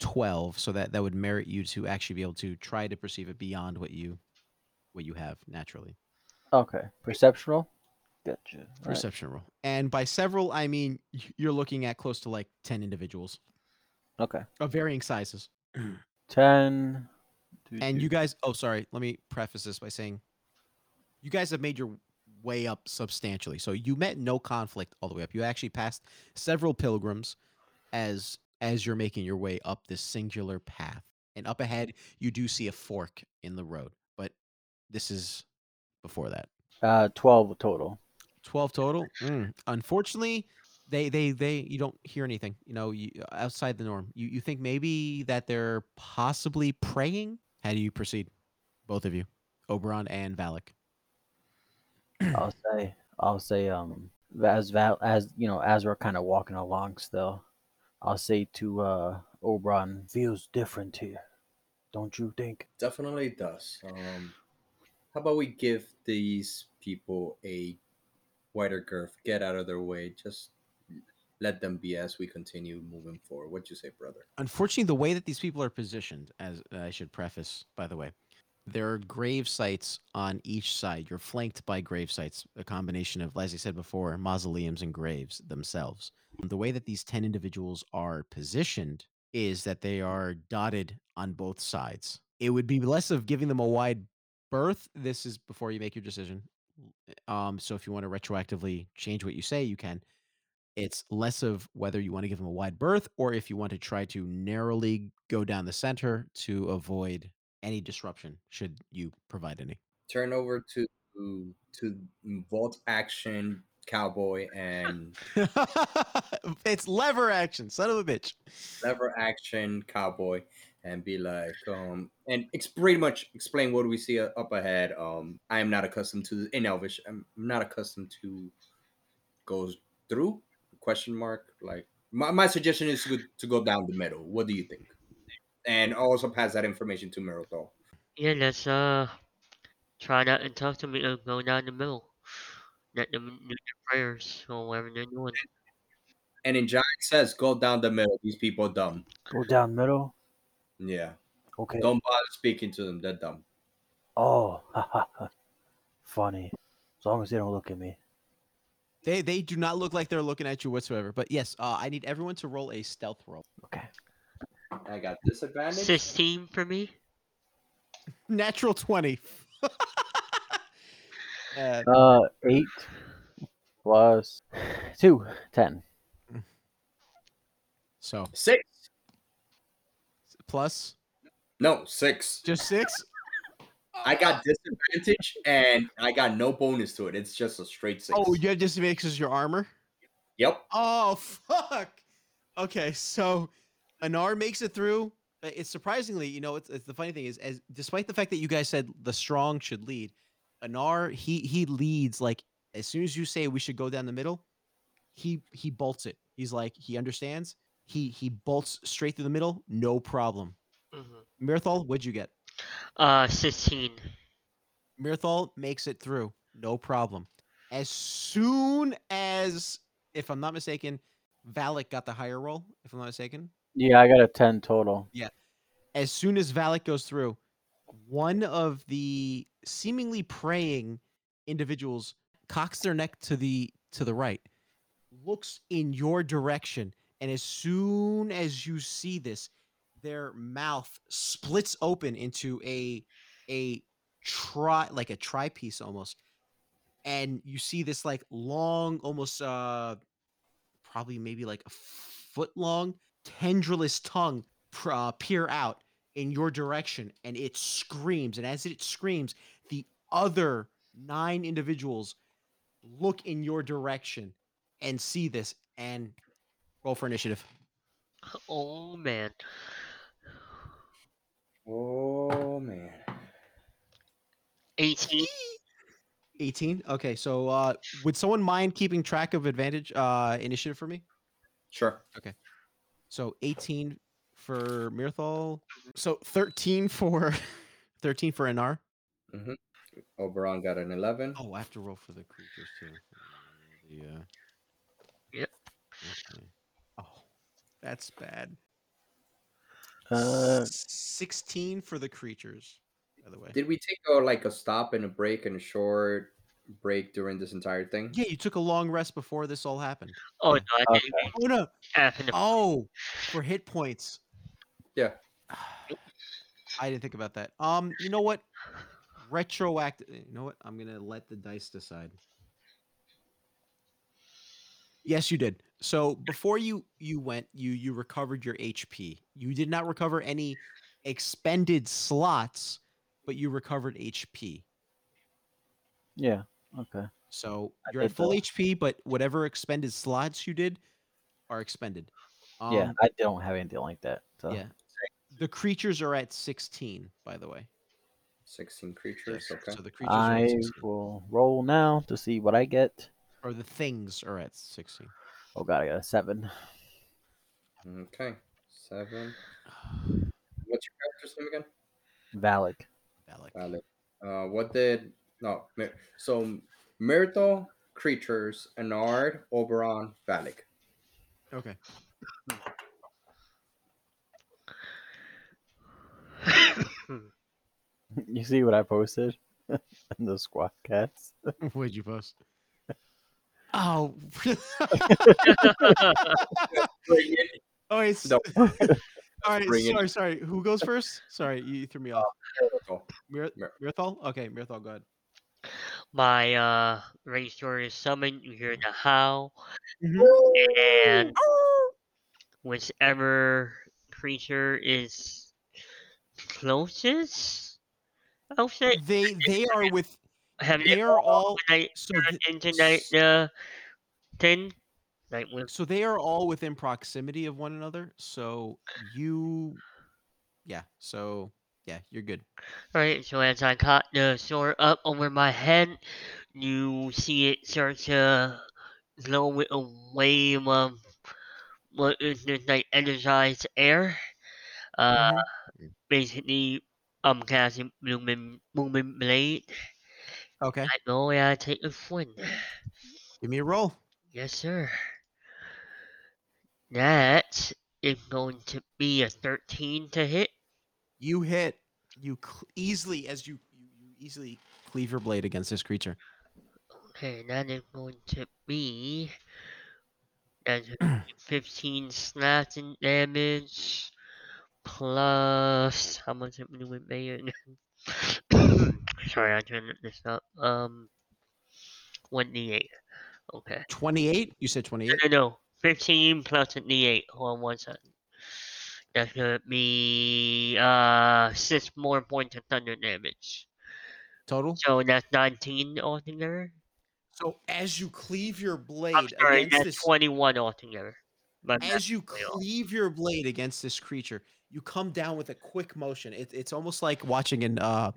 12 so that that would merit you to actually be able to try to perceive it beyond what you what you have naturally Okay, perception roll. Gotcha. Right. perception roll and by several i mean you're looking at close to like 10 individuals Okay, of varying sizes ten. and you guys oh sorry let me preface this by saying you guys have made your way up substantially so you met no conflict all the way up you actually passed several pilgrims as as you're making your way up this singular path and up ahead you do see a fork in the road but this is before that uh, twelve total. 12 total Mm. unfortunately they they they you don't hear anything you know you, outside the norm you you think maybe that they're possibly praying how do you proceed both of you oberon and valak I'll say. I'll say. Um, as Val, as you know, as we're kind of walking along still, I'll say to uh Oberon, feels different here, don't you think? Definitely does. Um, how about we give these people a wider girth, get out of their way, just let them be as we continue moving forward. What you say, brother? unfortunately the way that these people are positioned as i should preface by the way there are grave sites on each side you're flanked by grave sites a combination of as i said before mausoleums and graves themselves the way that these 10 individuals are positioned is that they are dotted on both sides. It would be less of giving them a wide berth. This is before you make your decision. Um so if you want to retroactively change what you say you can. It's less of whether you want to give them a wide berth or if you want to try to narrowly go down the center to avoid any disruption should you provide any. Turn over to to vault action cowboy [laughs] and it's lever action, son of a bitch. lever action cowboy and be like um and it's pretty much explain what we see uh, up ahead um i am not accustomed to in elvish i'm not accustomed to goes through question mark like my, my suggestion is to, to go down the middle what do you think and also pass that information to Mirthal. Yeah, let's uh try that and talk to me and go down the middle. Let them do their prayers or whatever they're doing. and in giant says go down the middle these people are dumb Go down middle. yeah Okay. don't bother speaking to them they're dumb Oh, [laughs] funny. As long as they don't look at me. They they do not look like they're looking at you whatsoever. But yes, uh, I need everyone to roll a stealth roll. Okay. i got disadvantage 16 for me. [laughs] Natural twenty. [laughs] uh, Uh, eight plus two, ten. so six plus no six just six. I got disadvantage and I got no bonus to it. It's just a straight six. Oh, you have disadvantage your armor. Yep. Oh fuck. Okay, so Anar makes it through. It's surprisingly, you know, it's, it's the funny thing is, as despite the fact that you guys said the strong should lead, Anar he he leads like as soon as you say we should go down the middle, he he bolts it. He's like he understands. He he bolts straight through the middle, no problem. hmm Mirthal, what'd you get? Uh, 16. Mirthal makes it through, no problem. As soon as, if I'm not mistaken, Valak got the higher roll. If I'm not mistaken, Yeah, I got a ten total. Yeah. As soon as Valak goes through, one of the seemingly praying individuals cocks their neck to the to the right, looks in your direction, and as soon as you see this, their mouth splits open into a a tri like a tri piece almost, and you see this like long, almost uh, probably maybe like a foot long tendrilous tongue uh, peer out in your direction and it screams and as it screams other nine individuals look in your direction and see this and roll for initiative. Oh man. Oh man. 18. 18. Okay, so uh would someone mind keeping track of advantage uh initiative for me? Sure. Okay. So 18 for Mirthal. So 13 for [laughs] 13 for Anar. Oberon got an 11. Oh, I have to roll for the creatures too. The, uh... Yep. Okay. Oh, that's bad. Uh, 16 for the creatures, by the way. Did we take a, like a stop and a break and a short break during this entire thing? Yeah, you took a long rest before this all happened. Oh no, I Okay. Oh no. half in the Oh, for hit points. Yeah. [sighs] I didn't think about that. Um, you know what? Retroactive. You know what? I'm gonna let the dice decide. Yes, you did. So before you you went, you you recovered your HP. You did not recover any expended slots, but you recovered HP. yeah. Okay. So I you're at full though. HP, but whatever expended slots you did are expended. Um, yeah, I don't have anything like that. So. yeah. The creatures are at 16, by the way. 16 creatures. Yes, Okay. So the creatures are at I 16. will roll now to see what I get. or the things are at 16. Oh god, I got a seven. Okay. Seven. [sighs] What's your character's name again? Valak. Valak. Valid. Uh, what did no? So Myrtle, creatures, Anar, Oberon, Valak. Okay. [clears throat] [laughs] You see what I posted? [laughs] the squad cats. [laughs] What'd you post? Oh. oh, it's. No. All right. bring it. Sorry, sorry. Who goes first? Sorry, you threw me off. Myrtle. Mir- Mir- Mirthal? Okay, Mirthal, go ahead. My uh racer is summoned. You hear the howl, Mhm. and whichever creature is closest, I'll say. They [laughs] they are with Have they they are all when so turn th- into night uh? Like with so they are all within proximity of one another. So you yeah, so yeah, you're good. Alright, so as I caught the sword up over my head, you see it start to glow with a wave of what is this like energized air. Uh, Mhm. basically, I'm casting Booming, Booming Blade. Okay. I know I take a swing. Give me a roll. Yes, sir. That is going to be a 13 to hit. You hit you cl- easily as you, you you easily cleave your blade against this creature. Okay, that is going to be [clears throat] that's a [clears throat] 15 slashing damage plus how much it would with me? Sorry, I turned this up. Um, twenty-eight. Okay. 28? You said 28? No, no, no. 15 plus a d8. Hold on one second. That's gonna be uh six more points of thunder damage. Total? So that's 19 altogether. So as you cleave your blade I'm sorry, that's this 21 altogether. As you cleave your blade against this creature, you come down with a quick motion. It, it's almost like watching an uh,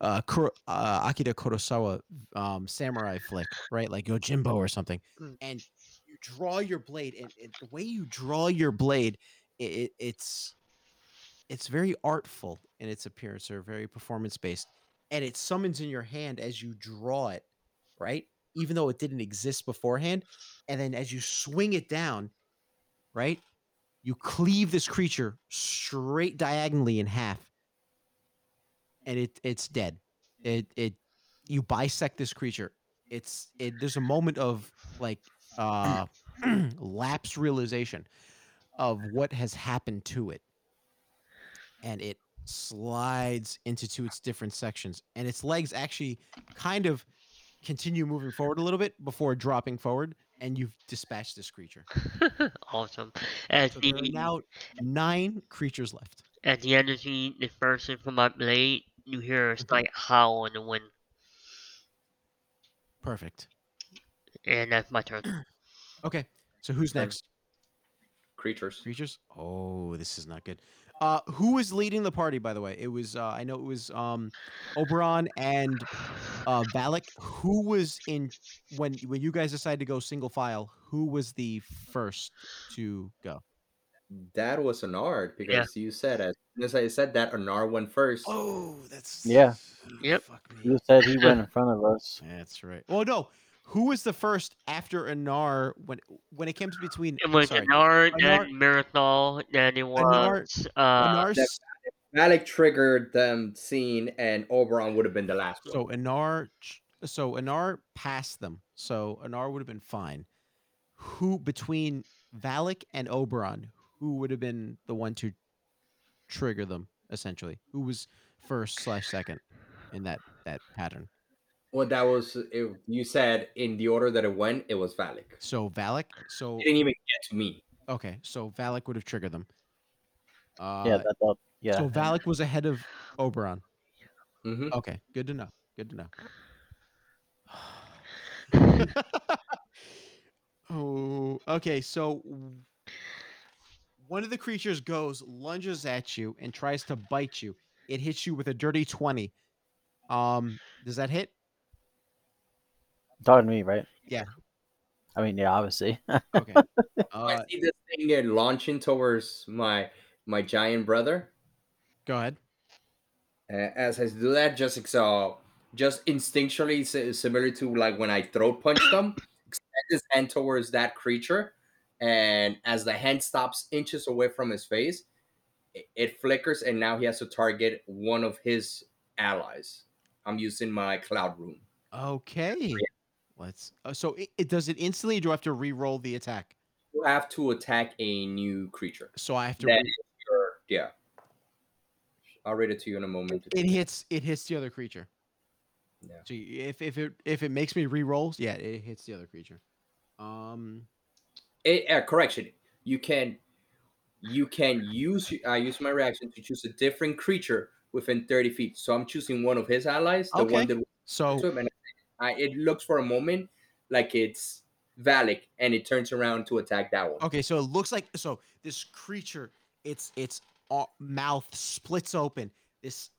uh, Kuro, uh, Akira Kurosawa um, samurai flick, right? Like Yojimbo or something. Mm. And you draw your blade, and, and the way you draw your blade, it, it, it's it's very artful in its appearance, or very performance based, and it summons in your hand as you draw it, right? Even though it didn't exist beforehand, and then as you swing it down, right? You cleave this creature straight diagonally in half, and it it's dead. It it you bisect this creature. It's it. There's a moment of like uh [clears throat] lapse realization of what has happened to it, and it slides into to its different sections, and its legs actually kind of continue moving forward a little bit before dropping forward, and you've dispatched this creature. [laughs] awesome. As So the there are now nine creatures left. as the energy disperses from my blade, you hear a Mhm. slight howl in the wind. Perfect. And that's my turn. [clears throat] Okay. So who's Turn. next? Creatures. Creatures. Oh, this is not good. Uh, who was leading the party? By the way, it was. Uh, I know it was um, Oberon and uh, Valak. Who was in when when you guys decided to go single file? Who was the first to go? That was an art because you said as soon as I said that Anar went first. Oh, that's Yeah. [sighs] Yep. Fuck me. You said he went in front of us. That's right. Well, no. Who was the first after Anar when when it came to between? It was sorry, Anar, Anar- then Mirthal, then it Anar- was uh, Anar's that- Valak triggered them scene and Oberon would have been the last one. So Anar, so Anar passed them. So Anar would have been fine. Who between Valak and Oberon, who would have been the one to trigger them? Essentially, who was first slash second in that that pattern? Well, that was if you said in the order that it went, it was Valak. So Valak. So It didn't even get to me. okay. So Valak would have triggered them. Uh, yeah, that's all. Yeah. So Valak was ahead of Oberon. hmm Okay, good to know. Good to know. [sighs] oh, okay. So one of the creatures goes, lunges at you, and tries to bite you. It hits you with a dirty twenty. Um, does that hit? Talking to me, right? Yeah. I mean, yeah, obviously. Okay. [laughs] I Uh, see this thing uh, launching towards my my giant brother. go ahead. Uh, as I do that, just ex- uh, just instinctually, similar to like when I throat punched [coughs] him, extend his hand towards that creature, and as the hand stops inches away from his face, it, it flickers, and now he has to target one of his allies. I'm using my cloud rune. Okay. Let's. Uh, so it, it does it instantly. Or do I have to re-roll the attack? You have to attack a new creature. So I have to. Re- your yeah. I'll read it to you in a moment. it hits. It hits the other creature. Yeah. So if if it if it makes me re-roll, yeah, it hits the other creature. Um. a, a correction you can you can use i use my reaction to choose a different creature within 30 feet so i'm choosing one of his allies the Okay. one that So I, it looks for a moment like it's Valak, and it turns around to attack that one okay, so it looks like so this creature, its its uh, mouth splits open. This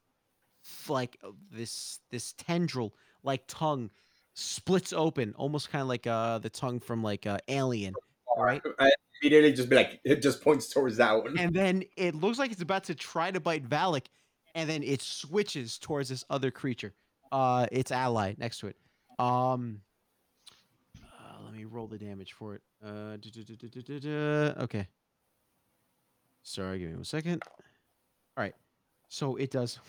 like uh, this this tendril like tongue splits open, almost kind of like uh the tongue from like uh, Alien, right? [laughs] I immediately just be like [laughs] it just points towards that one And then it looks like it's about to try to bite Valak, and then it switches towards this other creature, uh, its ally next to it. Um, uh, let me roll the damage for it. Uh, duh, duh, duh. okay. Sorry, give me one second. All right, so it does.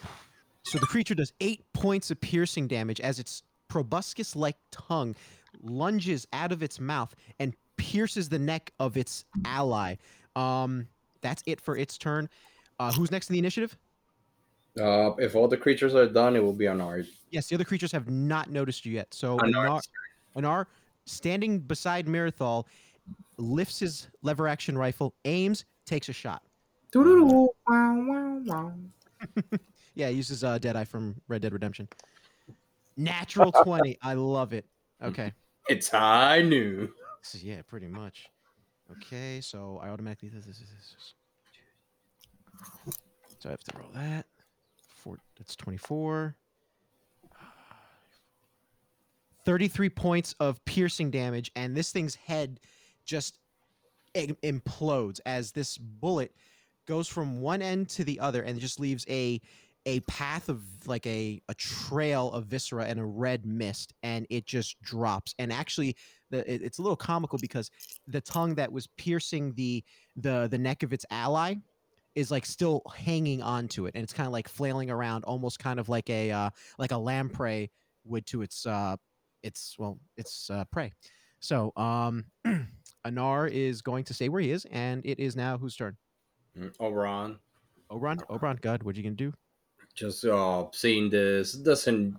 So the creature does eight points of piercing damage as its proboscis-like tongue lunges out of its mouth and pierces the neck of its ally. Um, that's it for its turn. Uh, who's next in the initiative? Uh, if all the creatures are done it will be on ours Yes, the other creatures have not noticed you yet. So On Anar, ours. Anar, standing beside Mirthal, lifts his lever action rifle, aims, takes a shot. [laughs] Yeah, uses uh, Deadeye from Red Dead Redemption. Natural [laughs] 20. I love it. Okay. it's high noon This is- yeah, pretty much. Okay, so I automatically. So I have to roll that. Four. That's twenty-four. Thirty-three points of piercing damage, and this thing's head just implodes as this bullet goes from one end to the other, and just leaves a a path of like a a trail of viscera and a red mist, and it just drops. And actually, the it- it's a little comical because the tongue that was piercing the the the neck of its ally is like still hanging on to it and it's kind of like flailing around almost kind of like a uh like a lamprey would to its uh its well its uh prey. So um [clears throat] anar is going to stay where he is and it is now whose turn? Mm, Oberon. oberon? Oberon god what are you gonna do? Just uh seeing this doesn't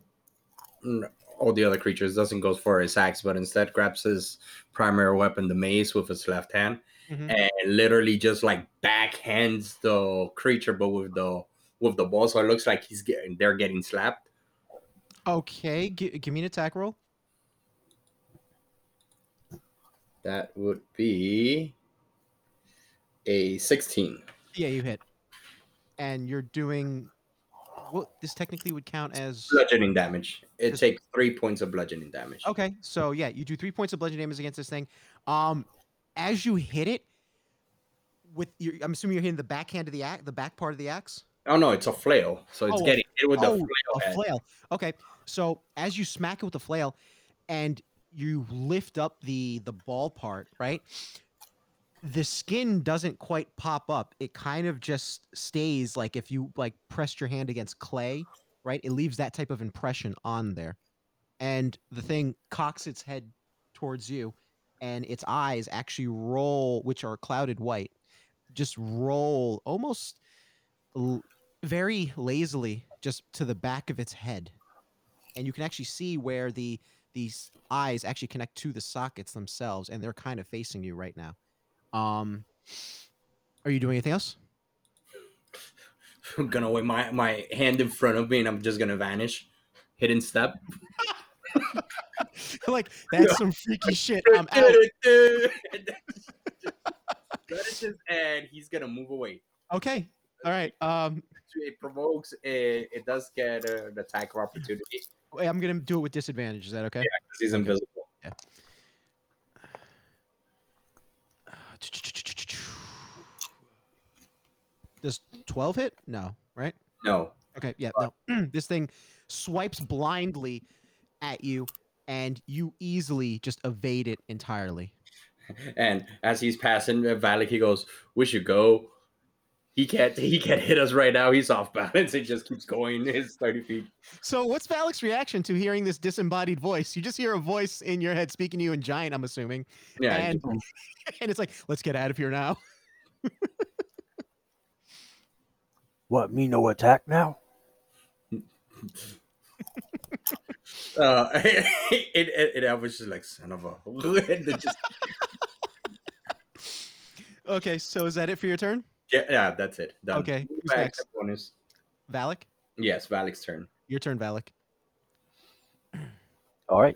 all the other creatures doesn't go for his axe but instead grabs his primary weapon the mace with his left hand Mhm. and literally just like backhands the creature but with the with the ball so it looks like he's getting they're getting slapped okay gi- give me an attack roll That would be a 16. Yeah, you hit. And you're doing well, this technically would count as Bludgeoning damage. It Just- takes three points of bludgeoning damage. Okay, so yeah, you do three points of bludgeoning damage against this thing. Um, as you hit it, with your, I'm assuming you're hitting the backhand of the axe, the back part of the axe. Oh no, it's a flail. So it's Oh, getting hit with the oh, flail a flail. Okay, so as you smack it with the flail, and you lift up the the ball part, right? The skin doesn't quite pop up. It kind of just stays like if you like pressed your hand against clay, right? It leaves that type of impression on there. And the thing cocks its head towards you, and its eyes actually roll, which are clouded white, just roll almost l- very lazily just to the back of its head and you can actually see where the these eyes actually connect to the sockets themselves and they're kind of facing you right now um are you doing anything else I'm gonna wave my, my hand in front of me and I'm just gonna vanish. Hidden step. [laughs] [laughs] like that's some freaky shit i'm out [laughs] and he's gonna move away. okay all right um It provokes. It, it does get uh, an attack of opportunity wait, i'm gonna do it with disadvantage is that okay Yeah, because he's invisible. Yeah. [sighs] Does 12 hit no right No. Okay, yeah, no. [clears throat] this thing swipes blindly at you, and you easily just evade it entirely. And as he's passing uh, Valak, he goes, "We should go." He can't. He can't hit us right now. He's off balance. It just keeps going. [laughs] His thirty feet. So, what's Valak's reaction to hearing this disembodied voice? You just hear a voice in your head speaking to you in giant, I'm assuming, Yeah. and [laughs] and it's like, let's get out of here now. [laughs] What, me no attack now? Uh, it, it, it, I was just like, son of a. and it [laughs] just, Okay, so is that it for your turn, yeah, yeah, that's it. Done. Okay, Move who's next? to bonus. Valak? Yes, Valak's turn. Your turn, Valak. [clears throat] All right.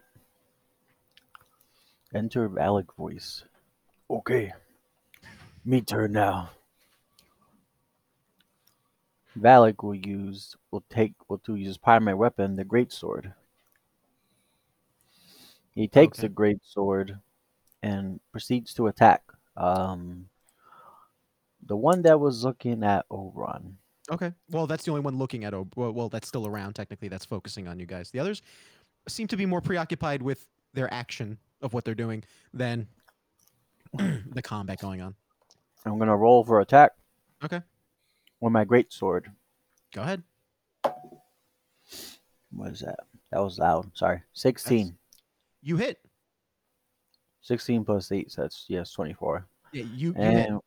Enter Valak voice. Okay. Me turn now. Valak will use will take will to use his primary weapon, the great sword. He takes Okay. the great sword and proceeds to attack. Um the one that was looking at Oberon. Okay. Well, that's the only one looking at. Well, well, that's still around technically. That's focusing on you guys. The others seem to be more preoccupied with their action of what they're doing than [clears throat] the combat going on. I'm gonna roll for attack. Okay. With my great sword. Go ahead. What is that? That was loud. Sorry. 16. You hit. 16 plus 8, so that's, yes, 24. Yeah, you, you hit. And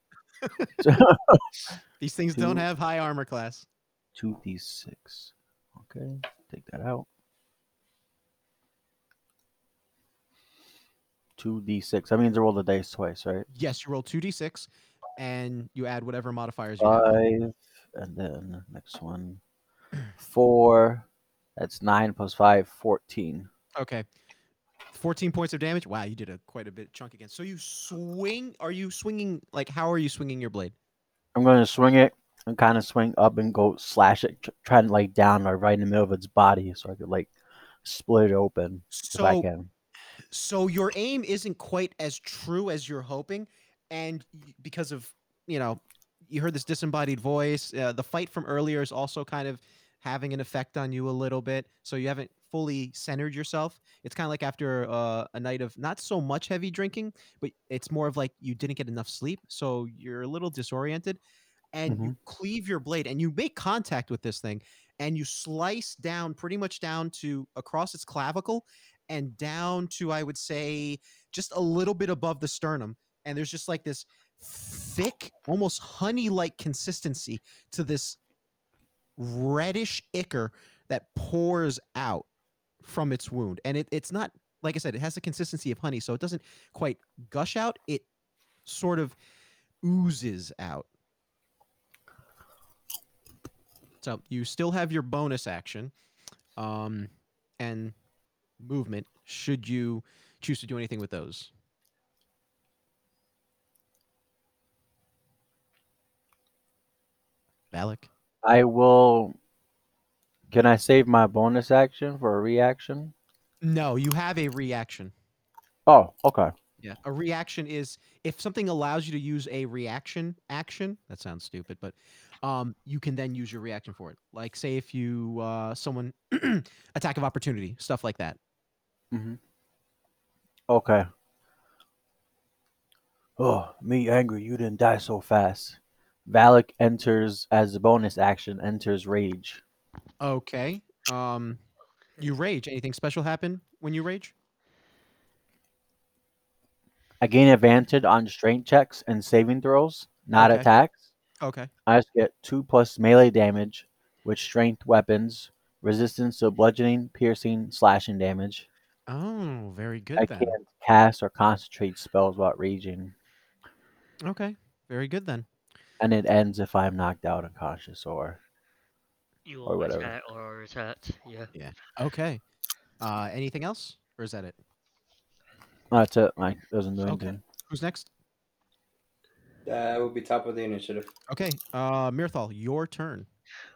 [laughs] These things don't have high armor class. 2d6. Okay, take that out. 2d6. That means I roll the dice twice, right? Yes, you roll two d six, and you add whatever modifiers you have. 5, and then next one. [clears throat] 4. That's 9 plus 5, 14. Okay. 14 points of damage. Wow, you did a quite a bit chunk again. So you swing. Are you swinging? Like, how are you swinging your blade? I'm going to swing it and kind of swing up and go slash it, tr- try to like down or right in the middle of its body so I could like split it open if I So, can. so your aim isn't quite as true as you're hoping, and because of you know, you heard this disembodied voice. Uh, the fight from earlier is also kind of having an effect on you a little bit. So you haven't fully centered yourself. It's kind of like after uh, a night of not so much heavy drinking, but it's more of like you didn't get enough sleep, so you're a little disoriented, and you cleave your blade and you make contact with this thing, and you slice down pretty much down to across its clavicle and down to I would say just a little bit above the sternum, and there's just like this thick, almost honey-like consistency to this reddish ichor that pours out from its wound. And it, it's not, like I said, it has the consistency of honey, so it doesn't quite gush out. It sort of oozes out. So you still have your bonus action um, and movement should you choose to do anything with those. Valak. I will. Can I save my bonus action for a reaction? No, you have a reaction. Oh, okay. Yeah. A reaction is if something allows you to use a reaction action. That sounds stupid, but um, you can then use your reaction for it. Like say if you uh, someone [clears throat] attack of opportunity, stuff like that. Mm-hmm. Okay. Oh, me angry. You didn't die so fast. Valak enters as a bonus action. Enters rage. Okay. Um, you rage. Anything special happen when you rage? I gain advantage on strength checks and saving throws, not Okay. attacks. Okay. I just get two plus melee damage with strength weapons, resistance to bludgeoning, piercing, slashing damage. Oh, very good I then. can't cast or concentrate spells while raging, Okay. Very good then. And it ends if I'm knocked out unconscious or You Or or whatever. attack or attack. Yeah. Okay. Uh, anything else, or is that it? that's it. Like doesn't do Okay. anything. Who's next? That will be top of the initiative. Okay. Uh, Mirthal, your turn.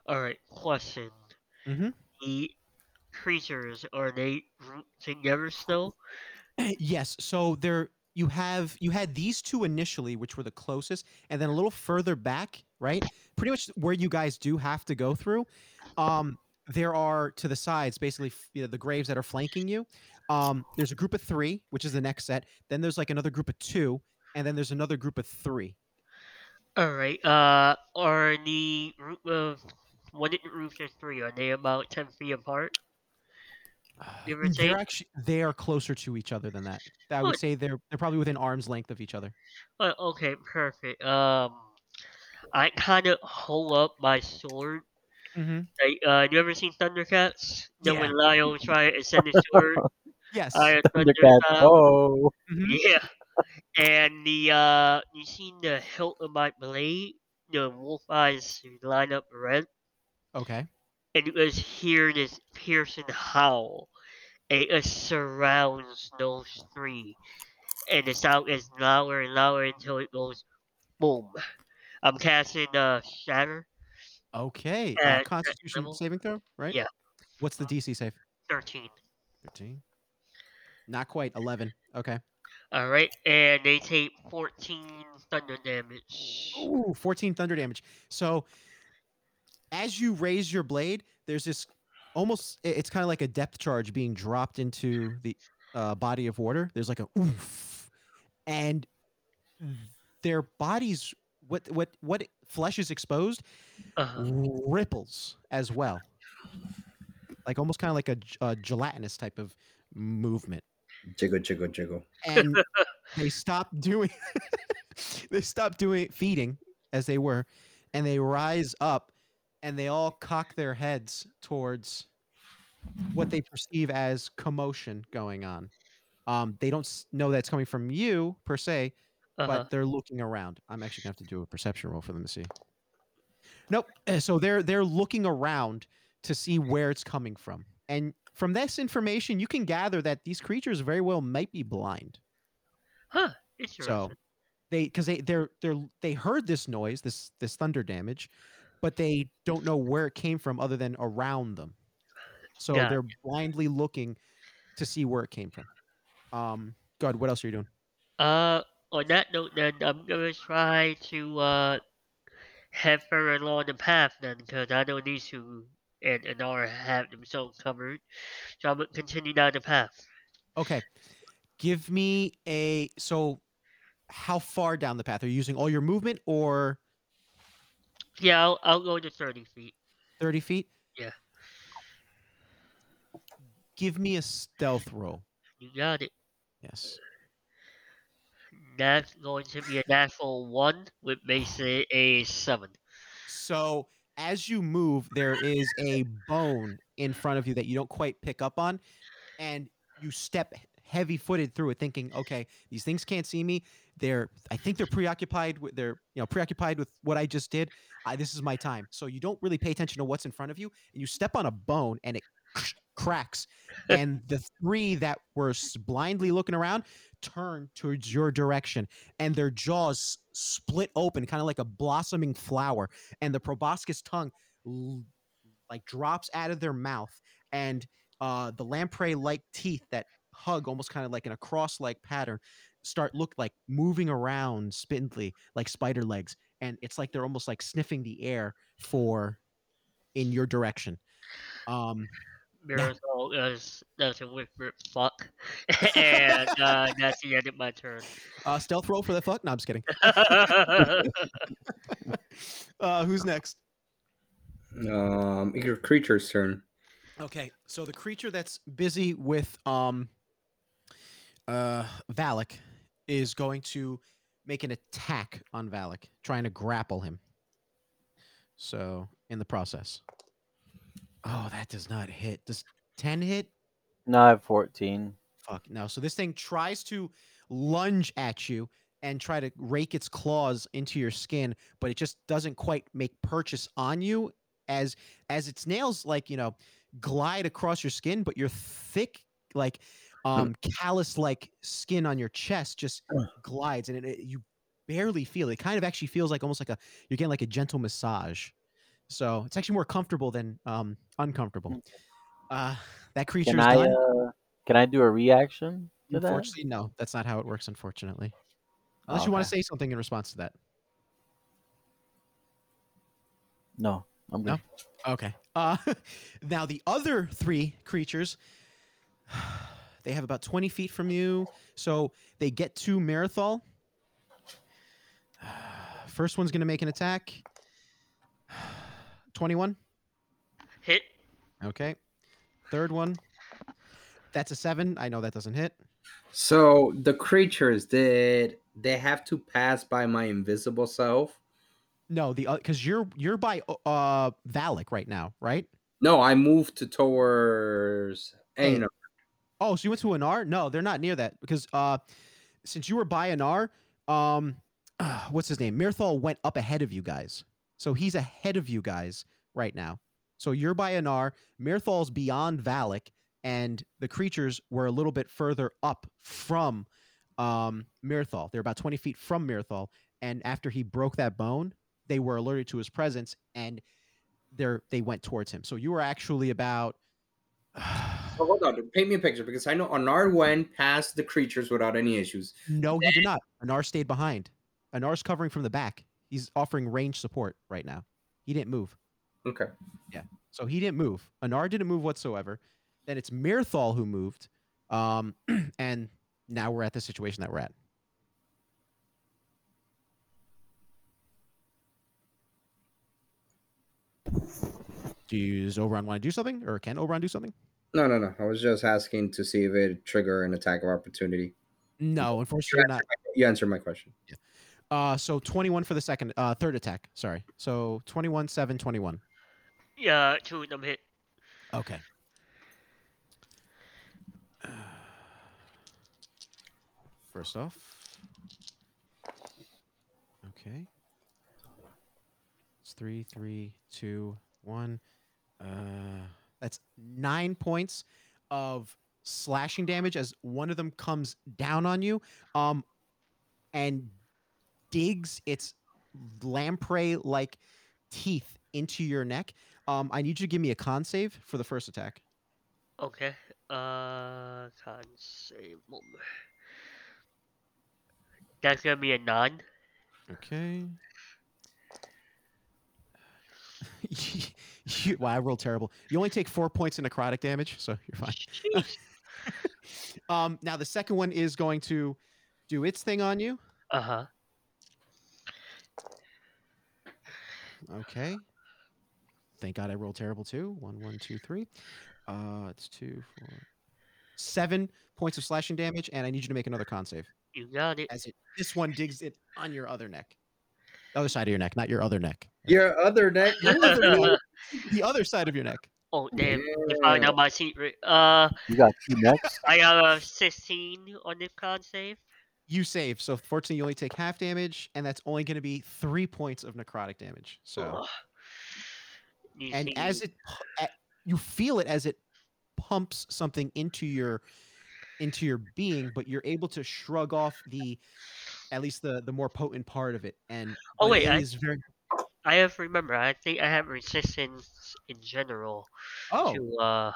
All right. Question. Mm-hmm. The creatures are they grouped together still? [clears throat] yes. So there you have you had these two initially, which were the closest, and then a little further back, right? Pretty much where you guys do have to go through. Um, there are to the sides, basically, you know, the graves that are flanking you. Um, there's a group of three, which is the next set. Then there's like another group of two, and then there's another group of three. All right. Uh, are the group of what did the roofs there's three? Are they about ten feet apart? Give or they're take? actually they are closer to each other than that. I would Good. say they're they're probably within arm's length of each other. Okay, perfect. Um, I kind of hold up my sword. Mm-hmm. Like, uh, you ever seen Thundercats? You know when Yeah. Lyle try to send his sword? [laughs] Yes. I [laughs] Thundercats. Thundercat. Oh, Mhm. Yeah. And the uh, you seen the hilt of my blade? The wolf eyes line up red, Okay. and you guys hear this piercing howl. It surrounds those three, and the sound is louder and louder until it goes boom. I'm casting uh shatter Okay. Uh, Constitution level? saving throw, right? Yeah. What's the DC save? thirteen. Thirteen. Not quite. Eleven. Okay. All right, and they take fourteen thunder damage. Ooh, 14 thunder damage. So as you raise your blade, there's this almost it's kind of like a depth charge being dropped into the uh, body of water. There's like a oof. And their bodies what what what flesh is exposed Uh-huh. ripples as well. Like almost kind of like a gelatinous type of movement. Jiggle, jiggle, jiggle. and [laughs] they stop doing [laughs] they stop doing feeding as they were and they rise up and they all cock their heads towards what they perceive as commotion going on. Um, they don't know that's coming from you per se Uh-huh. but they're looking around. I'm actually going to have to do a perception roll for them to see. Nope uh, so they're they're looking around to see where it's coming from. And from this information you can gather that these creatures very well might be blind. Huh. So they because they they're they're they heard this noise, this this thunder damage, but they don't know where it came from other than around them. So Got they're blindly looking to see where it came from. Um God, what else are you doing? Uh, on that note, then I'm gonna try to uh head further along the path then, because I know these two and Anara have themselves covered. So I'm gonna continue down the path. Okay. Give me a so how far down the path? Are you using all your movement or Yeah, I'll, I'll go to 30 feet. 30 feet? Yeah. Give me a stealth roll. You got it. Yes. That's going to be a natural one, which makes it a seven. So as you move, there is a bone in front of you that you don't quite pick up on, and you step heavy footed through it, thinking, okay, these things can't see me. They're, I think they're preoccupied with, they're, you know, preoccupied with what I just did. I, this is my time. So you don't really pay attention to what's in front of you, and you step on a bone, and it cracks, [laughs] and the three that were blindly looking around turn towards your direction, and their jaws split open, kind of like a blossoming flower, and the proboscis tongue like drops out of their mouth, and uh, the lamprey-like teeth that hug almost kind of like in a cross-like pattern start look like moving around spindly like spider legs and it's like they're almost like sniffing the air for in your direction. Um Mirthal does does a whisper fuck, [laughs] and uh, that's the end of my turn. uh stealth roll for the fuck? No i'm just kidding. [laughs] [laughs] Uh who's next? Um, your creature's turn. okay so the creature that's busy with um uh valak is going to make an attack on valak trying to grapple him so in the process oh that does not hit does 10 hit No, I have 14. Fuck no. So this thing tries to lunge at you and try to rake its claws into your skin, but it just doesn't quite make purchase on you as as its nails like, you know, glide across your skin, but you're thick like um callus like skin on your chest just glides and it, it- you barely feel it. it kind of actually feels like almost like a you're getting like a gentle massage. So it's actually more comfortable than um uncomfortable. Uh that creature's Can I uh, can I do a reaction to that? Unfortunately, no. That's not how it works. Unfortunately, unless you want to say something in response to that. No, I'm No? Okay. Uh, [laughs] now the other three creatures, they have about twenty feet from you, so they get to Mirthal. [sighs] First one's gonna make an attack. [sighs] Twenty-one. Hit. Okay. Third one. That's a seven. I know that doesn't hit. So the creatures did they have to pass by my invisible self? No, the because you're you're by uh Valak right now, right? No, I moved to towards Hey, Anar. Oh, so you went to Anar? No, they're not near that because uh, since you were by Anar, um, [sighs] what's his name? Mirthal went up ahead of you guys, so he's ahead of you guys right now. So you're by Anar. Mirthal's beyond Valak, and the creatures were a little bit further up from um, Mirthal. They're about 20 feet from Mirthal, and after he broke that bone, they were alerted to his presence, and they're they went towards him. So you were actually about. [sighs] Hold on, paint me a picture because I know Anar went past the creatures without any issues. No, he did not. Anar stayed behind. Anar's covering from the back. He's offering range support right now. He didn't move. Okay. Yeah. So he didn't move. Anar didn't move whatsoever. Then it's Mirthal who moved. Um, [clears throat] and now we're at the situation that we're at. Do you, does Oberon want to do something? Or can Oberon do something? No, no, no. I was just asking to see if it trigger an attack of opportunity. No, unfortunately not. You answered my question. Yeah. Uh, so 21 for the second, uh, third attack. Sorry. So 21, 7, 21. Yeah, two of them hit. Okay. [sighs] First off. Okay. It's three, three, two, one. Uh, that's nine points of slashing damage as one of them comes down on you, um, and digs its lamprey-like teeth into your neck. Um, I need you to give me a con save for the first attack. Okay. Uh, can't say moment. That's gonna be a nine. Okay. You- [laughs] wow, I rolled terrible. You only take four points of necrotic damage, so you're fine. [laughs] Um, now the second one is going to do its thing on you. Uh huh. Okay. Thank God I rolled terrible too. One, one, two, three. Uh, it's two, four, seven points of slashing damage, and I need you to make another con save. You got it. As it, this one digs it on your other neck, other side of your neck, not your other neck. Your other neck. Your other neck. the other side of your neck. oh damn! You found out my secret. Uh, You got two necks. I got a sixteen on the con save. You save, so fortunately you only take half damage, and that's only going to be three points of necrotic damage. So. Ugh. And see- as it you feel it as it pumps something into your into your being, but you're able to shrug off the at least the the more potent part of it. And Oh, wait, it I- is very I have remember. I think I have resistance in general oh. to uh.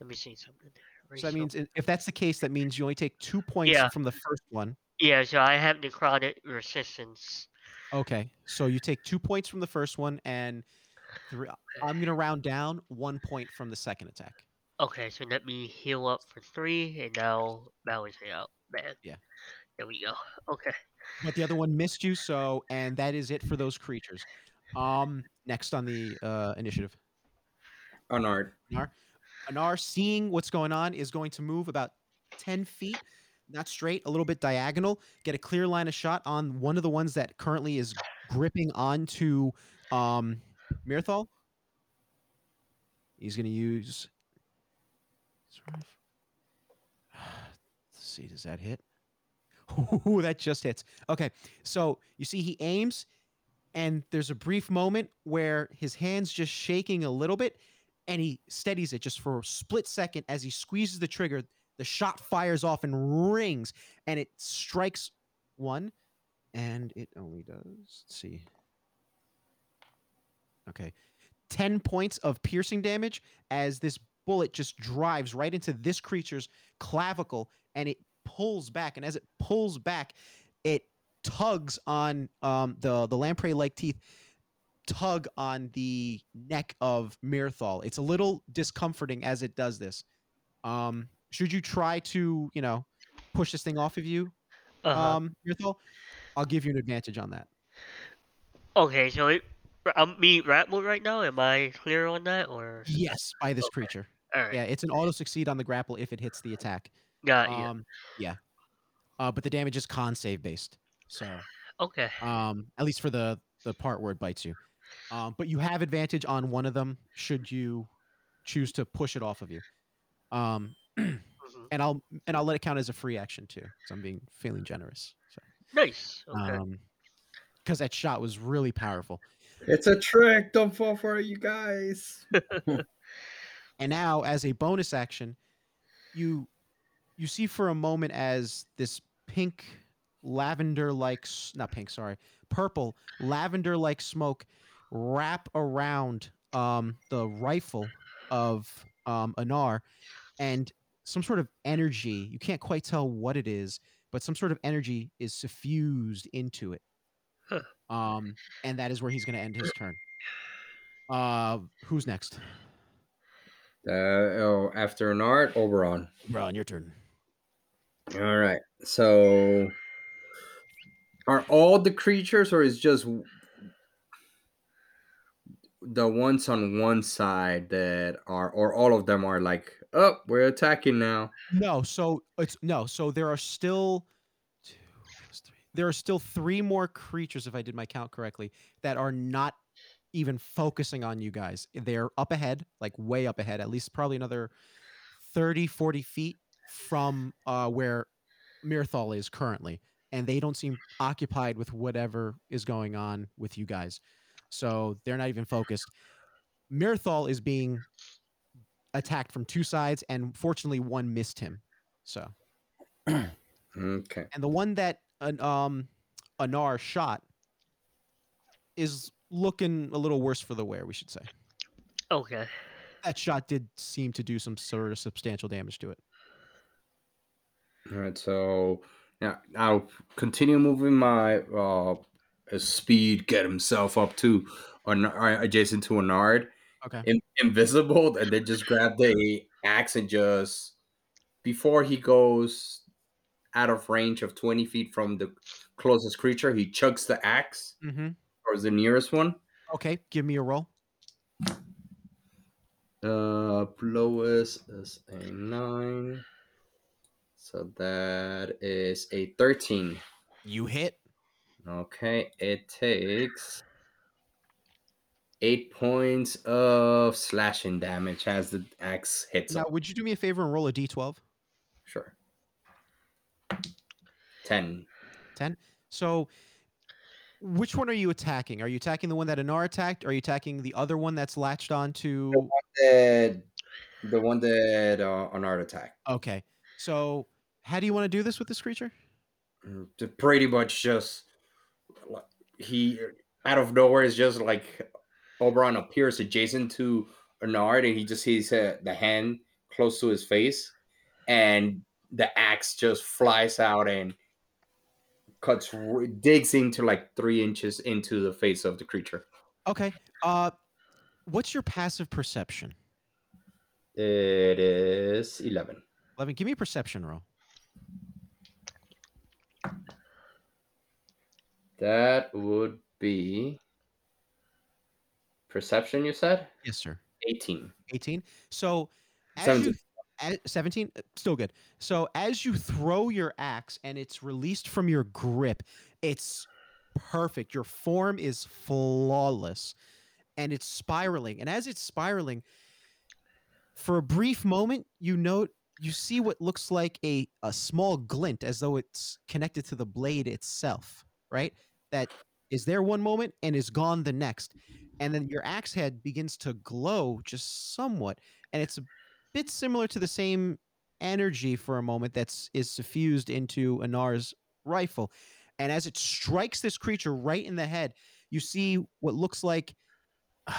Let me see something. There. So that means if that's the case, that means you only take two points Yeah. from the first one. yeah. So I have necrotic resistance. Okay, so you take two points from the first one, and three, I'm gonna round down one point from the second attack. Okay, so let me heal up for three, and now balance it out, man. Yeah. There we go. Okay. But the other one missed you, so and that is it for those creatures. Um, next on the uh, initiative, Anard. Anar, seeing what's going on, is going to move about ten feet, not straight, a little bit diagonal, get a clear line of shot on one of the ones that currently is gripping onto um, Mirthal. He's going to use. [sighs] Let's see, does that hit? [laughs] Ooh, that just hits. Okay, so you see, he aims, and there's a brief moment where his hands just shaking a little bit, and he steadies it just for a split second as he squeezes the trigger. The shot fires off and rings, and it strikes one, and it only does. Let's see. Okay, ten points of piercing damage as this bullet just drives right into this creature's clavicle, and it pulls back. And as it pulls back, it tugs on um, the the lamprey like teeth tug on the neck of Mirthal. It's a little discomforting as it does this. Um, should you try to, you know, push this thing off of you, Uh-huh. um, Mirthal, I'll give you an advantage on that. okay, so it, I'm me grappled right now. Am I clear on that, or? Yes, by this Okay. creature. Right. Yeah, it's an auto succeed on the grapple if it hits the attack. Got you. Um, yeah. Uh, but the damage is con save based. So, okay. um, at least for the the part where it bites you. Um, but you have advantage on one of them should you choose to push it off of you. Um, Mhm. and I'll and I'll let it count as a free action too, So I'm being feeling generous. So, Nice. Okay. um, because that shot was really powerful. It's a trick. Don't fall for it, you guys. [laughs] [laughs] And now, as a bonus action, you you see for a moment as this pink lavender like not pink, sorry, purple lavender like smoke wrap around um, the rifle of um, Anar, and some sort of energy. You can't quite tell what it is, but some sort of energy is suffused into it. Huh. Um, and that is where he's going to end his turn. Uh, who's next? Uh, oh, after Anar, Oberon. Ron, your turn. All right. So, are all the creatures, or is just the ones on one side that are, or all of them are like, oh, we're attacking now? No, so it's no, so there are still two three. There are still three more creatures, if I did my count correctly, that are not even focusing on you guys. They're up ahead, like way up ahead, at least probably another 30, 40 feet from uh, where Mirthal is currently. And they don't seem occupied with whatever is going on with you guys. So they're not even focused. Mirthal is being attacked from two sides, and fortunately, one missed him. So, Okay. and the one that an um Anar shot is looking a little worse for the wear, we should say. Okay. That shot did seem to do some sort of substantial damage to it. All right. So, yeah, I'll continue moving my uh speed, get himself up to, or adjacent to Anar. Okay. in, invisible and then just grab the axe and just before he goes out of range of 20 feet from the closest creature he chucks the axe Mm-hmm. towards the nearest one Okay, give me a roll. uh lowest is a 9 so that is a 13 You hit. okay it takes eight points of slashing damage as the axe hits Now, him. would you do me a favor and roll a d12? Sure. 10. 10. So, which one are you attacking? Are you attacking the one that Anar attacked? Or are you attacking the other one that's latched onto? That The one that uh, Anar attack. Okay. So how do you want to do this with this creature? Mm, to Pretty much just he out of nowhere is just like Oberon appears adjacent to Bernard and he just sees uh, the hand close to his face and the axe just flies out and cuts digs into like three inches into the face of the creature. Okay. Uh what's your passive perception? It is eleven. Levin, give me a perception roll. That would be perception. You said Yes, sir. eighteen. 18. So as Seventeen. you a- 17 uh, still good so as you throw your axe and it's released from your grip it's perfect your form is flawless and it's spiraling and as it's spiraling for a brief moment you note you see what looks like a, a small glint as though it's connected to the blade itself right that is there one moment and is gone the next and then your axe head begins to glow just somewhat and it's a bit similar to the same energy for a moment that's is suffused into Anar's rifle. And as it strikes this creature right in the head, you see what looks like [sighs]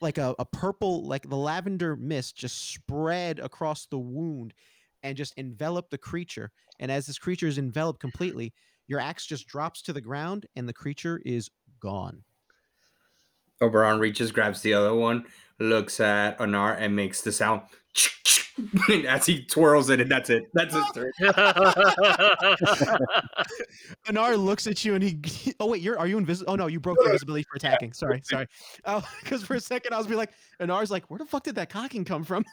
like a, a purple, like the lavender mist just spread across the wound and just envelop the creature. And as this creature is enveloped completely, your axe just drops to the ground and the creature is gone. Oberon reaches, grabs the other one, looks at Anar, and makes the sound [laughs] as he twirls it, and that's it. That's his turn. [laughs] [laughs] Anar looks at you and he. Oh wait, you're are you invisible? Oh no, you broke the invisibility for attacking. Sorry, sorry. Oh, because for a second I was be like, Anar's like, where the fuck did that cocking come from?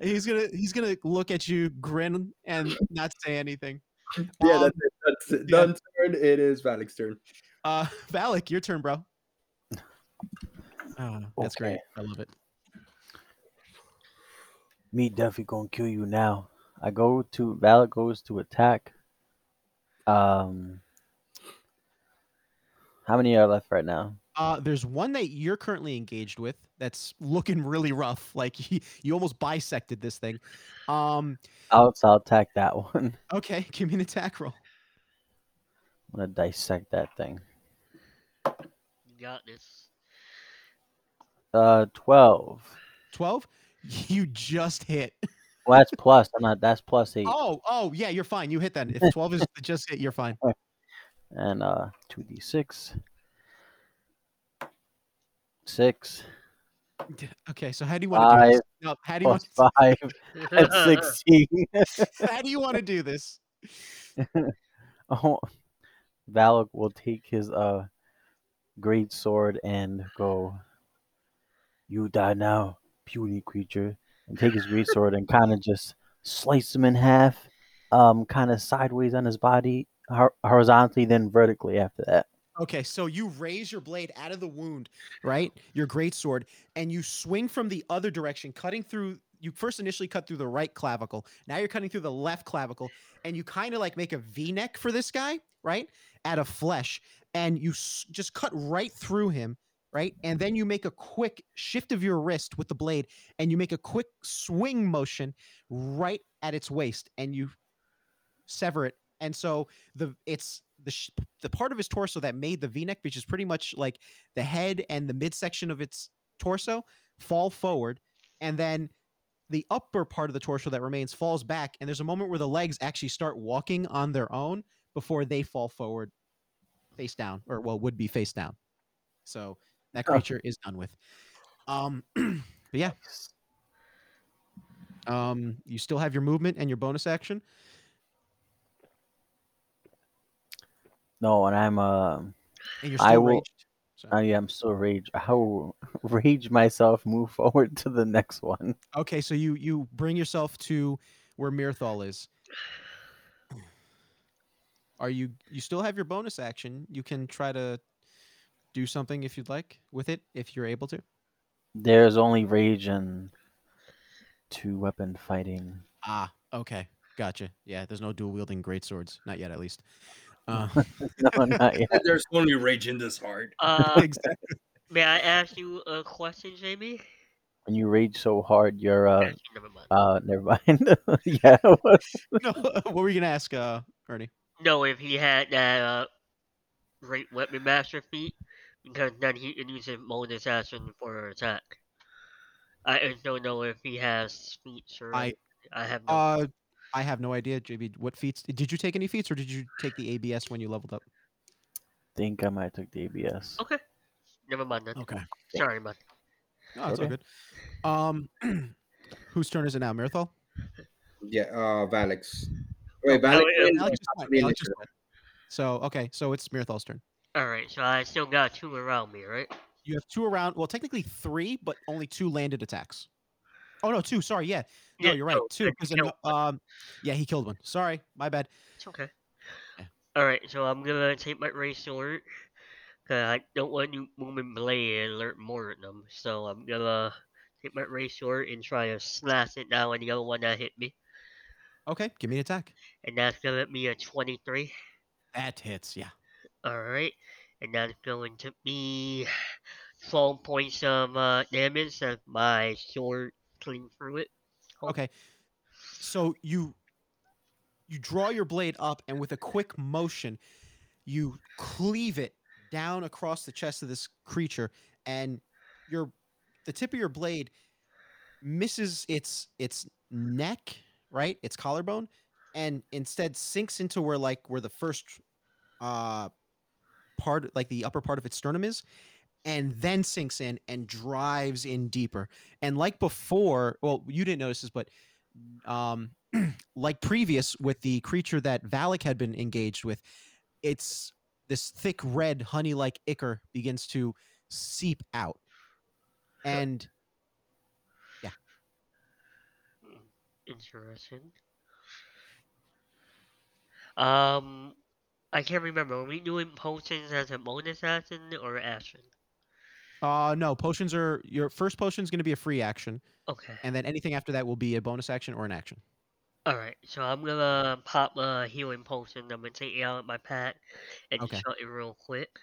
And he's gonna he's gonna look at you, grin, and not say anything. [laughs] Yeah, Um, that's it. That's it. yeah. Done turn. It is Valak's turn. Uh, [laughs] Valak, your turn, bro. Oh, that's great. I love it. Me definitely gonna kill you now. I go to Valak goes to attack. Um, how many are left right now? Uh, there's one that you're currently engaged with that's looking [laughs] really rough. Like he, you almost bisected this thing. Um, I'll, I'll attack that [laughs] one. okay, give me an attack roll. I'm gonna dissect that thing. You got this. Uh, twelve. Twelve. [laughs] You just hit. Well, that's plus. I'm not. That's plus eight. Oh, oh yeah, you're fine. You hit that. If twelve is just hit, you're fine. And uh, two d six. Six Okay, so how do you want to do this? No, how do you want? to... five. That's [laughs] sixteen. [laughs] How do you want to do this? [laughs] oh, Valak will take his uh great sword and go. You die now, puny creature, and take his great sword and kind of just slice him in half, um, kind of sideways on his body, hor- horizontally, then vertically after that. Okay, so you raise your blade out of the wound, right? Your great sword, and you swing from the other direction, cutting through. You first initially cut through the right clavicle. Now you're cutting through the left clavicle, and you kind of like make a V neck for this guy, right? Out of flesh, and you s- just cut right through him, right? And then you make a quick shift of your wrist with the blade, and you make a quick swing motion right at its waist, and you sever it. And so the it's the sh- the part of his torso that made the V-neck, which is pretty much like the head and the midsection of its torso, fall forward, and then the upper part of the torso that remains falls back. And there's a moment where the legs actually start walking on their own before they fall forward, face down, or well, would be face down. So that Oh. creature is done with. Um, [clears throat] but yeah, um, you still have your movement and your bonus action. No, and I'm uh, and you're I still will- raged. So. I am so rage. I will [laughs] rage myself. Move forward to the next one. Okay, so you you bring yourself to where Mirthal is. Are you you still have your bonus action? You can try to do something if you'd like with it if you're able to. There's only rage and two weapon fighting. Ah, okay. Gotcha. Yeah, there's no dual wielding great swords, not yet at least. Uh, [laughs] No, [laughs] not yet. There's only rage in this heart. Uh, exactly. may I ask you a question, Jamie? when you rage so hard, you're uh Actually, never mind. uh never mind. [laughs] yeah. what? no, what were you gonna ask, uh, Ernie? No, if he had that uh, great weapon master feat, because then he can use his bonus action for an attack. I just don't know if he has feats or. I- I have no. Uh, I have no idea, JB. What feats did you take? Any feats, or did you take the ABS when you leveled up? think I might have took the ABS. okay. Never mind then. Okay. Sorry, man. No, it's all good. Um, [clears throat] whose turn is it now? Mirthal? Yeah, uh, Valix. Wait, Oh, Valix. yeah, wins Alex or is not fine, to be Alex is initiative? So okay, so it's Mirthal's turn. Alright, so I still got two around me, right? You have two around. Well, technically three, but only two landed attacks. Oh no, two. Sorry, yeah. No, Yeah, you're right. no, Two. Because um, yeah, he killed one. Sorry, my bad. It's okay. Yeah. Alright, so I'm gonna take my sword. Cause I don't want Booming Blade and alert more at them. So I'm gonna take my ray sword and try to slash it down on the other one that hit me. Okay, give me an attack. And that's gonna be a 23. That hits. Yeah. Alright. And that's going to be 12 points of uh, damage as my sword clean through it. Okay. So you you draw your blade up, and with a quick motion, you cleave it down across the chest of this creature, and your the tip of your blade misses its its neck, right? Its collarbone, and instead sinks into where like where the first uh part like the upper part of its sternum is and then sinks in and drives in deeper and like before well you didn't notice this but um [clears throat] like previous with the creature that Valak had been engaged with it's this thick red honey like ichor begins to seep out and yeah. Interesting. Um, I can't remember. Are we doing potions as a bonus action or action? Uh no potions are your first potion is going to be a free action Okay. and then anything after that will be a bonus action or an action Alright, so I'm gonna pop a healing potion. I'm gonna take it out of my pack and Okay. shut it real quick.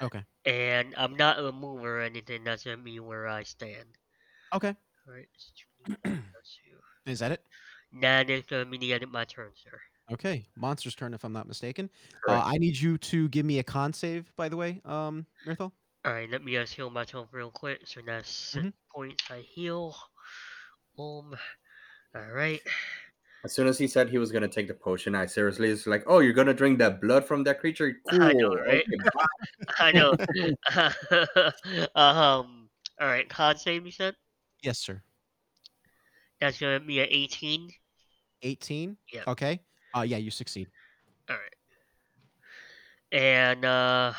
okay And I'm not a mover or anything. That's gonna be where I stand. okay Alright. it's 20, that's you. is that it Nah, That is gonna be the end of my turn, sir. okay monster's turn if i'm not mistaken Correct. uh, i need you to give me a con save by the way um. Alright, let me just heal myself real quick. So that's 6 Mhm. points I heal. Boom. Alright. As soon as he said he was gonna take the potion, I seriously was like, "Oh, you're gonna drink that blood from that creature? Cool. [laughs] I know, right? okay. [laughs] I know. [laughs] um. Alright, con save, you said? yes sir That's gonna be an 18. 18 Yeah. okay uh yeah you succeed Alright. And, uh.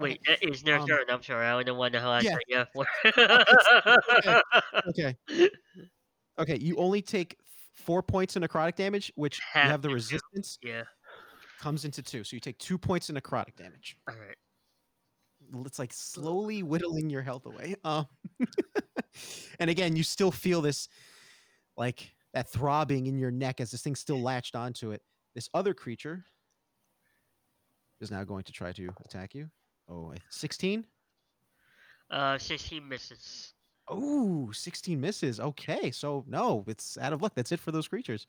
Wait, [laughs] that is their um, turn. I'm sorry. I don't know what the hell I yeah. said yeah for. [laughs] okay okay you only take four points of necrotic damage which you have the to two. resistance yeah. comes into two so you take two points of necrotic damage Alright. it's like slowly whittling your health away um [laughs] and again you still feel this like that throbbing in your neck as this thing's still latched onto it this other creature is now going to try to attack you oh 16 Uh, 16 misses. Oh, 16 misses. Okay, so no, it's out of luck. That's it for those creatures.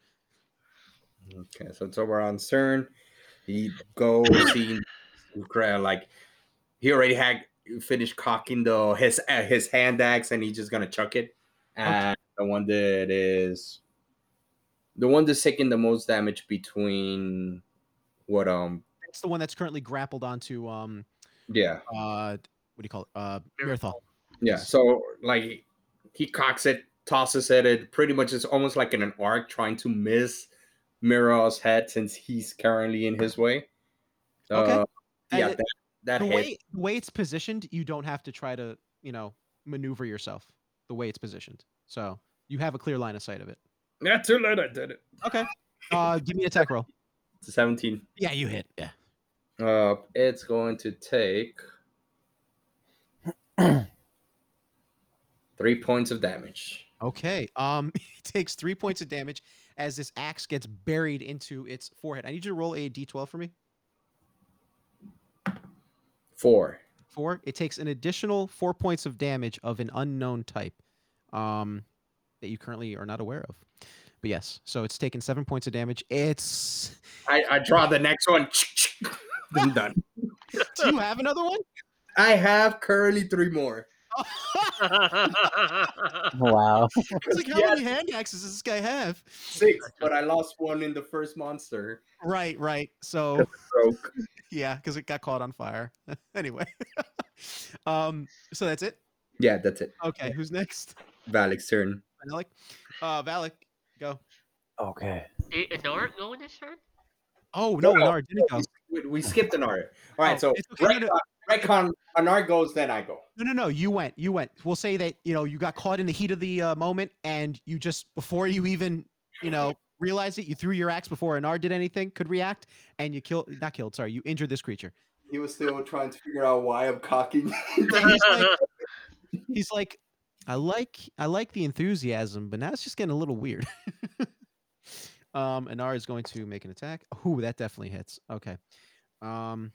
Okay, so it's over on Cern. He goes, [coughs] he gra- like he already had finished cocking the his uh, his hand axe, and he's just gonna chuck it. And the one that is the one that's taking the most damage between what um It's the one that's currently grappled onto um yeah uh what do you call it? Uh Miracle. Mirthal. yeah so like he cocks it tosses it it pretty much is almost like in an arc trying to miss Miro's head since he's currently in his way Okay. Uh, yeah it- that, that The hit way the way it's positioned, you don't have to try to, you know, maneuver yourself the way it's positioned. So you have a clear line of sight of it. yeah too late I did it Okay. Uh give me a attack roll. it's a 17 Yeah, you hit. Yeah. Uh it's going to take three points of damage Okay. Um [laughs] it takes three points of damage as this axe gets buried into its forehead. I need you to roll a D12 for me. four Four. It takes an additional four points of damage of an unknown type, um, that you currently are not aware of. But yes, so it's taken seven points of damage. It's. I, I draw the next one. [laughs] I'm done. [laughs] Do you have another one? I have currently three more. [laughs] Wow. It's like, how Yeah. many hand axes does this guy have? Six, but I lost one in the first monster. Right, right. So Broke. [laughs] yeah, because it got caught on fire. anyway, um, so that's it. Yeah, that's it. Okay, who's next? Valak's turn. Valak. Uh, Valak, go. Okay. Is Anar going in this turn? Oh no, No, Anar didn't go. We, we skipped Anar. All right, Oh, so it's okay, no, no. Retcon, Anar goes, then I go. No, no, no. You went. You went. We'll say that you know you got caught in the heat of the uh, moment, and you just before you even you know realized it, you threw your axe before Anar did anything, could react, and you killed. Not killed. Sorry, you injured this creature. He was still trying to figure out why I'm cocking. [laughs] He's like, he's like, I like, I like the enthusiasm, but now it's just getting a little weird. [laughs] um, Anar is going to make an attack. Ooh, that definitely hits. Okay. Um.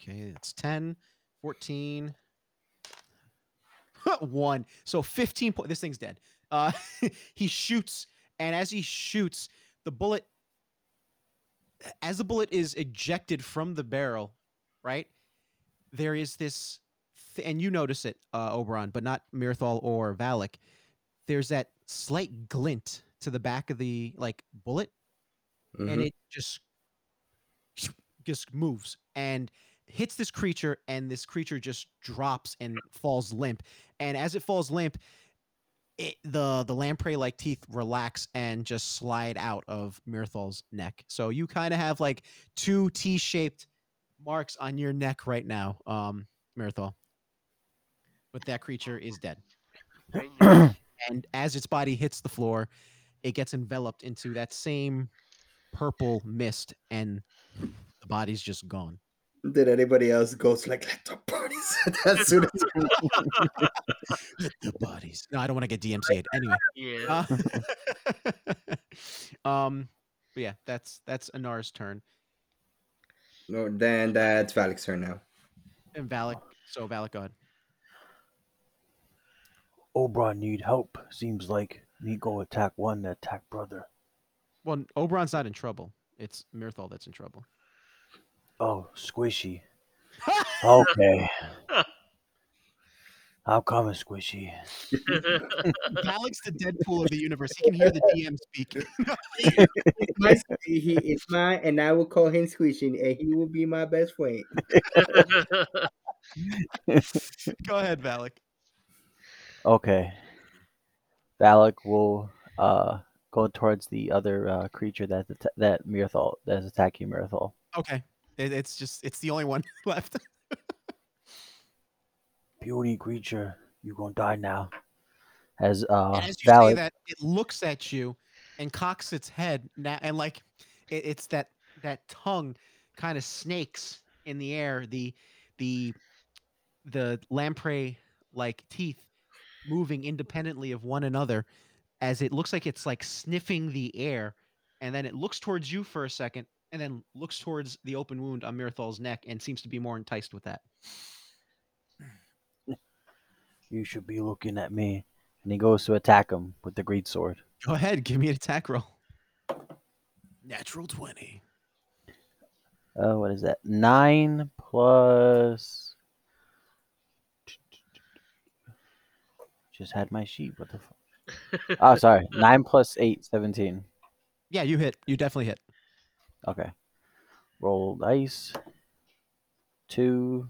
Okay, it's 10, 14, [laughs] 1. So 15 points. This thing's dead. Uh, [laughs] he shoots, and as he shoots, the bullet, as the bullet is ejected from the barrel, right? There is this, th- and you notice it, uh, Oberon, but not Mirthal or Valak. There's that slight glint to the back of the like bullet, and Mhm. it just just moves and hits this creature and this creature just drops and falls limp and as it falls limp it, the the lamprey like teeth relax and just slide out of Mirthal's neck so you kind of have like two t-shaped marks on your neck right now um Mirthal but that creature is dead [clears throat] Very nice. And as its body hits the floor, it gets enveloped into that same purple mist, and the body's just gone. Did anybody else go to like let the parties [laughs] as soon as [laughs] [laughs] The bodies. No, I don't want to get DMCA'd. Anyway. yeah. Uh, um, but yeah, that's that's Anar's turn, No, then that's Valak's turn now. and Valak. So Valak, go ahead. Oberon need help. Seems like me go attack one, attack brother. Well, Oberon's not in trouble. It's Mirthal that's in trouble. Oh, squishy. [laughs] Okay. How come it's squishy? [laughs] Valak's the Deadpool of the universe. He can hear the DM speak. [laughs] my, he is mine, and I will call him Squishy, and he will be my best friend. go ahead, Valak. Okay. Valak will uh go towards the other uh, creature that atta- that Mirthal that is attacking Mirthal. Okay, it, it's just it's the only one [laughs] left. Puny creature, you gonna die now. As uh And as you say that, it looks at you and cocks its head, na- and like it, it's that that tongue kind of snakes in the air. The the the lamprey like teeth moving independently of one another, as it looks like it's like sniffing the air, and then it looks towards you for a second, and then looks towards the open wound on Mirthal's neck, and seems to be more enticed with that. you should be looking at me. And he goes to attack him with the great sword. Go ahead, give me an attack roll. Natural twenty. Uh, what is that? Nine plus. Just had my sheet. What the fuck? oh, [laughs] sorry. Nine plus eight, 17. Yeah, you hit. You definitely hit. Okay. Roll dice. Two.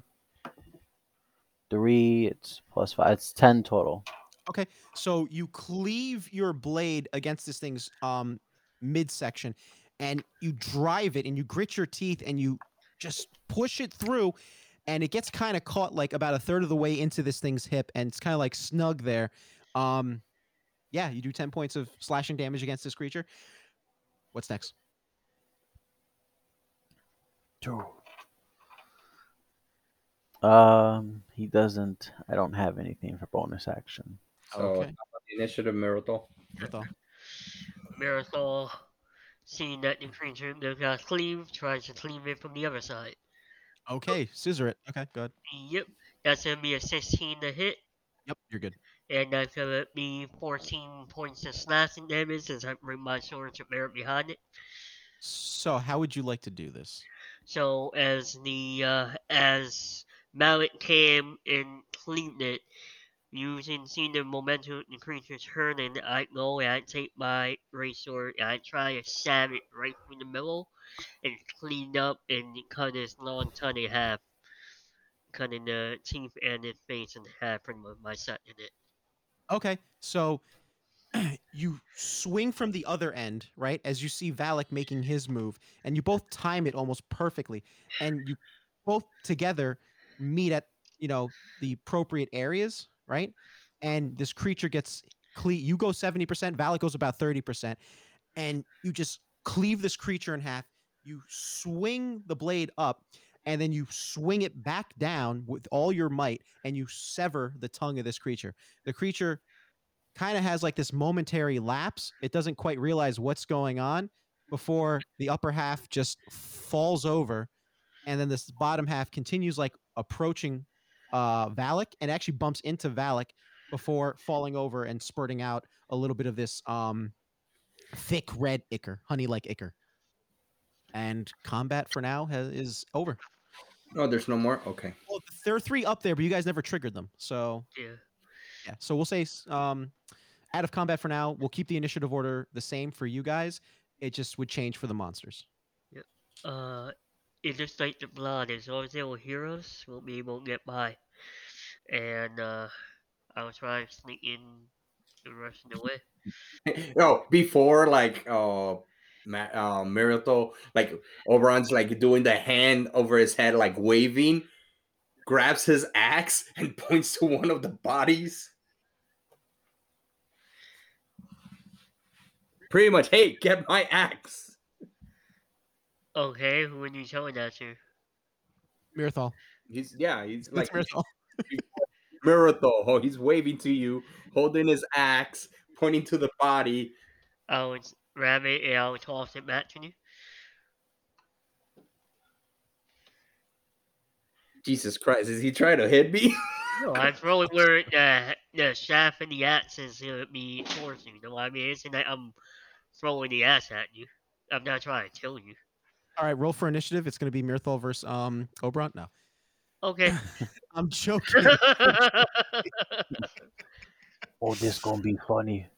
Three. It's plus five. It's 10 total. Okay, so you cleave your blade against this thing's um midsection, and you drive it, and you grit your teeth, and you just push it through, and it gets kind of caught like about a third of the way into this thing's hip, and it's kind of like snug there. Um, yeah, you do ten points of slashing damage against this creature. What's next? Two. Um, he doesn't. I don't have anything for bonus action. So Okay. initiative miracle. That's. Miracle, seeing that the creature that got cleaved, tries to cleave it from the other side. Okay, scissor it. Okay, good. Yep, that's gonna be a 16 to hit, Yep, you're good. and that's gonna be 14 points of slashing damage as I bring my sword to bear behind it. So, how would you like to do this? So as the uh, as Mallet came and cleaned it, using seeing the momentum of the creature turning, I go and I take my great sword and I try to stab it right through the middle and clean up and cut his long tongue in half. Cutting the teeth and the face in half from my set in it. Okay, so [clears throat] you swing from the other end, right? As you see Valak making his move, and you both time it almost perfectly, and you both together meet at you know the appropriate areas, right? And this creature gets cle- you go 70%, Valak goes about 30%, and you just cleave this creature in half. You swing the blade up, and then you swing it back down with all your might, and you sever the tongue of this creature. The creature kind of has like this momentary lapse. It doesn't quite realize what's going on before the upper half just falls over, and then this bottom half continues like approaching uh, Valak and actually bumps into Valak before falling over and spurting out a little bit of this um, thick red ichor, honey like ichor. And combat for now has, is over. Oh, there's no more. Okay. Well, there are three up there, but you guys never triggered them. So Yeah. yeah, so we'll say um, out of combat for now. We'll keep the initiative order the same for you guys. It just would change for the monsters. Yeah. Uh, it's just like the blood. As long as they were heroes, we'll be able to get by. And uh, I was trying to sneak in the rest of the way. [laughs] oh, before like uh, Ma- uh Miracle, like Oberon's like doing the hand over his head, like waving, grabs his axe [laughs] and points to one of the bodies. Pretty much, hey, get my axe. Okay, who are you showing that to? Mirthal. He's yeah, he's Like like Mirthal. [laughs] Oh, he's waving to you, holding his axe, pointing to the body. Oh, would grab it and I would toss it back to you. Jesus Christ, is he trying to hit me? [laughs] No, I'm it where the the shaft and the axe is gonna be towards you. You know what I mean? It's like I'm throwing the axe at you. I'm not trying to kill you. All right, roll for initiative. It's going to be Mirthal versus um Oberon. No, Okay. [laughs] I'm joking. [laughs] Oh, this gonna be funny.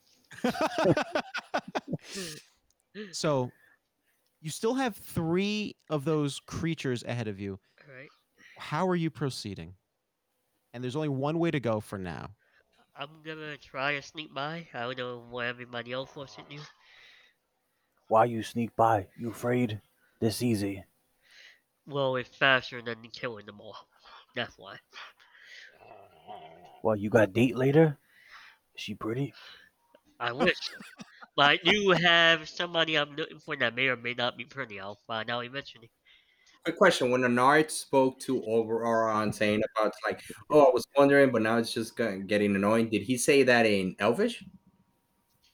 [laughs] so you still have three of those creatures ahead of you. Alright. How are you proceeding? And there's only one way to go for now. I'm gonna try to sneak by. I don't know what everybody else wants to do. Why you sneak by? You afraid? This easy. Well, it's faster than killing them all. That's why. Well, you got a date later? Is she pretty? I wish. but I do have somebody I'm looking for that may or may not be pretty. I'll find out eventually. Quick question: When Anar spoke to Oberon, saying about like, "Oh, I was wondering," but now it's just getting annoying. Did he say that in Elvish?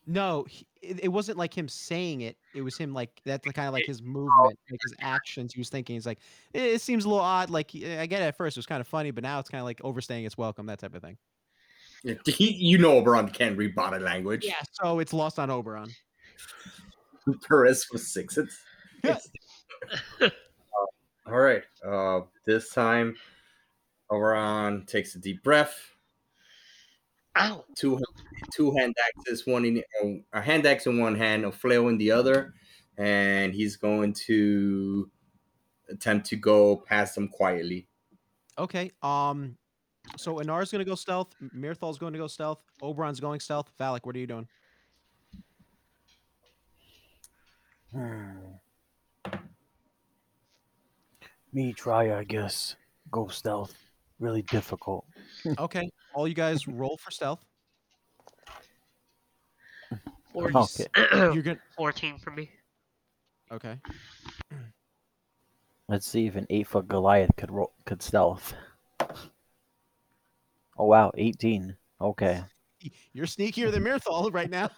No, he, it, it wasn't like him saying it. It was him like that's kind of like his oh. movement, like his actions. He was thinking, he's like, it, it seems a little odd. Like I get it at first, it was kind of funny, but now it's kind of like overstaying its welcome, that type of thing. He, you know, Oberon can't read body language. Yeah, so it's lost on Oberon. Paris was six. It's, Yeah. it's [laughs] all right. Uh, this time, Oberon takes a deep breath. Ow! Two two hand axes, one in uh, a hand axe in one hand, a flail in the other, and he's going to attempt to go past them quietly. Okay. Um, so Anar's gonna go stealth. Mirthal's going to go stealth. Oberon's going stealth. Valak, what are you doing? Hmm. [sighs] Me try, I guess. Go stealth. Really difficult. [laughs] Okay. All you guys roll for stealth. [laughs] Or Okay. [clears throat] You're gonna. [clears throat] 14 for me. Okay. Let's see if an eight foot Goliath could ro- could stealth. Oh wow, eighteen. Okay. [laughs] You're sneakier than Mirthal right now.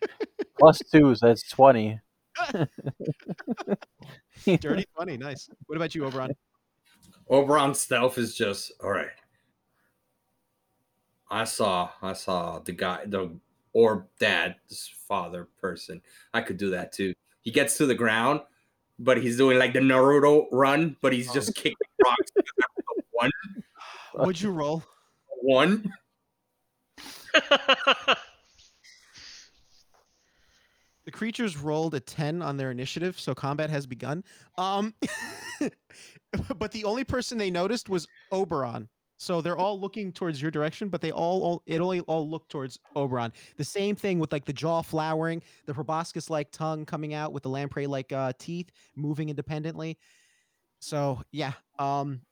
[laughs] Plus two, so that's twenty. [laughs] Dirty funny. Nice. What about you, Oberon? Oberon's stealth is just all right. I saw, I saw the guy, the or dad, this father person. I could do that too. He gets to the ground, but he's doing like the Naruto run, but he's just oh. kicking rocks. one, What'd you roll? One. [laughs] The creatures rolled a 10 on their initiative, so combat has begun. Um, [laughs] but the only person they noticed was Oberon. So they're all looking towards your direction, but they all, all it only all look towards Oberon. The same thing with like the jaw flowering, the proboscis like tongue coming out with the lamprey like uh, teeth moving independently. So yeah, um,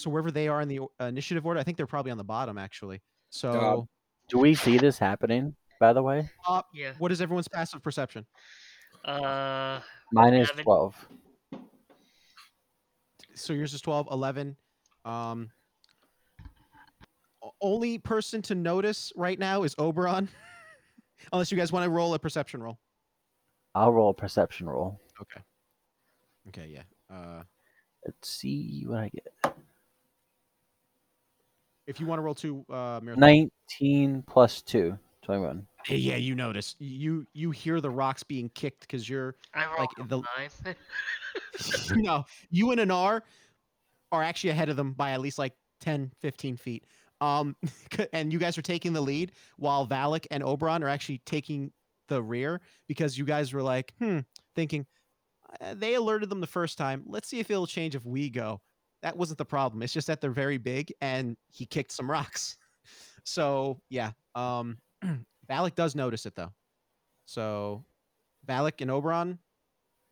so wherever they are in the uh, initiative order, I think they're probably on the bottom actually. So Do we see this happening? By the way, uh, yeah. what is everyone's passive perception? Uh, mine is Eleven. twelve. so yours is 12 11 um only person to notice right now is oberon [laughs] unless you guys want to roll a perception roll I'll roll a perception roll. okay okay yeah uh Let's see what I get. If you want to roll two uh Miracle- Nineteen plus two. 21. Hey, yeah you notice you you hear the rocks being kicked because you're I Like, the- [laughs] five. [laughs] no you and anar are actually ahead of them by at least like 10 15 feet um [laughs] and you guys are taking the lead while valak and oberon are actually taking the rear because you guys were like hmm thinking "Uh, they alerted them the first time let's see if it'll change if we go that wasn't the problem it's just that they're very big and he kicked some rocks [laughs] so yeah um [clears throat] valak does notice it though so valak and oberon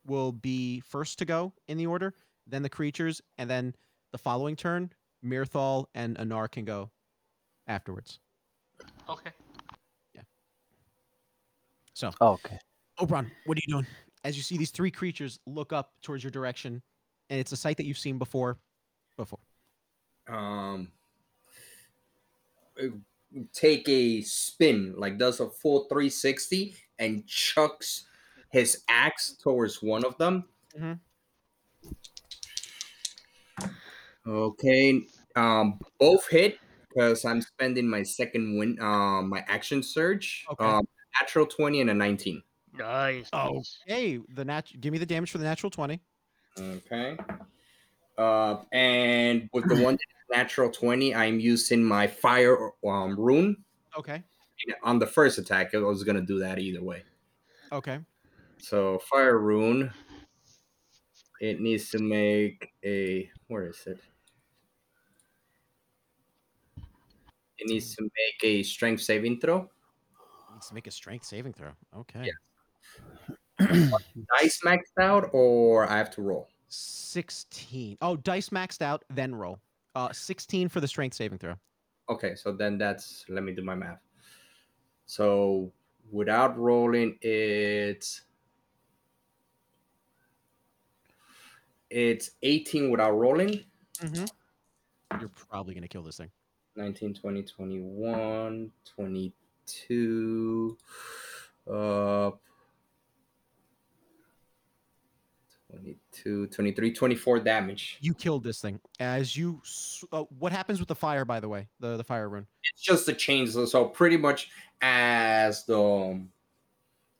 will be first to go in the order, then the creatures, and then the following turn, Mirthal and Anar can go afterwards. okay. Yeah. So, Oh, okay. Oberon, what are you doing? As you see these three creatures look up towards your direction, and it's a sight that you've seen before. Before. Um, uh, take a spin, like does a full 360 and chucks his axe towards one of them. Mhm. Okay. Um, both hit because I'm spending my second win, um, my action surge. Okay. Um, natural 20 and a 19. Nice. Oh. Hey, the nat- give me the damage for the natural 20. Okay. Uh, and with the one natural 20, I'm using my fire um, rune. Okay. On the first attack, I was going to do that either way. Okay. So fire rune. It needs to make a where is it? It needs to make a strength saving throw. Needs to make a strength saving throw. Okay. [clears throat] Dice maxed out, or I have to roll. 16. Oh, dice maxed out, then roll. Uh, 16 for the strength saving throw. Okay, so then that's let me do my math. So without rolling, it's it's 18 without rolling. Mm-hmm. You're probably going to kill this thing. 19 20 21 22 uh 22 23 24 damage You killed this thing. As you. Uh, what happens with the fire, by the way? The, the fire rune. it's just the chains so- pretty much as the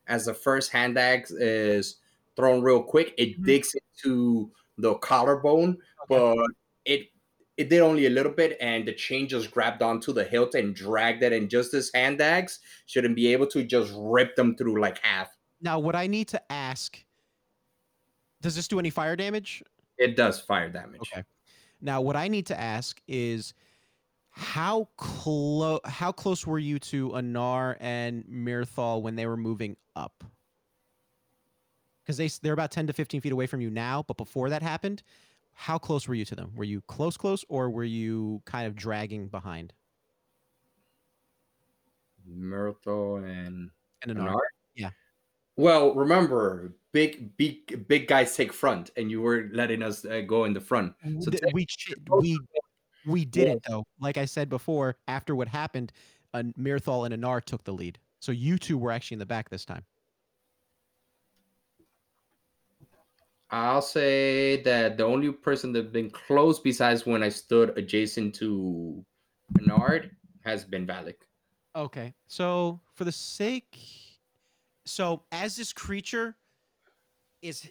as the first hand axe is thrown real quick it Mhm. digs into the collarbone but it it did only a little bit and the chain just grabbed onto the hilt and dragged it and just this hand axe shouldn't be able to just rip them through like half Now, what I need to ask does this do any fire damage? it does fire damage Okay. Now, what I need to ask is how close how close were you to Anar and Mirthal when they were moving up? Because they they're about ten to fifteen feet away from you now, but before that happened, how close were you to them? Were you close, close, or were you kind of dragging behind? And And Anar. Anar? Yeah. Well, remember, big, big, big guys take front, and you were letting us uh, go in the front. So Th- we ch- we we didn't though. Like I said before, after what happened, uh, Mirthal and Anar took the lead. So you two were actually in the back this time. I'll say that the only person that's been close, besides when I stood adjacent to Bernard, has been Valak. Okay. So for the sake so as this creature is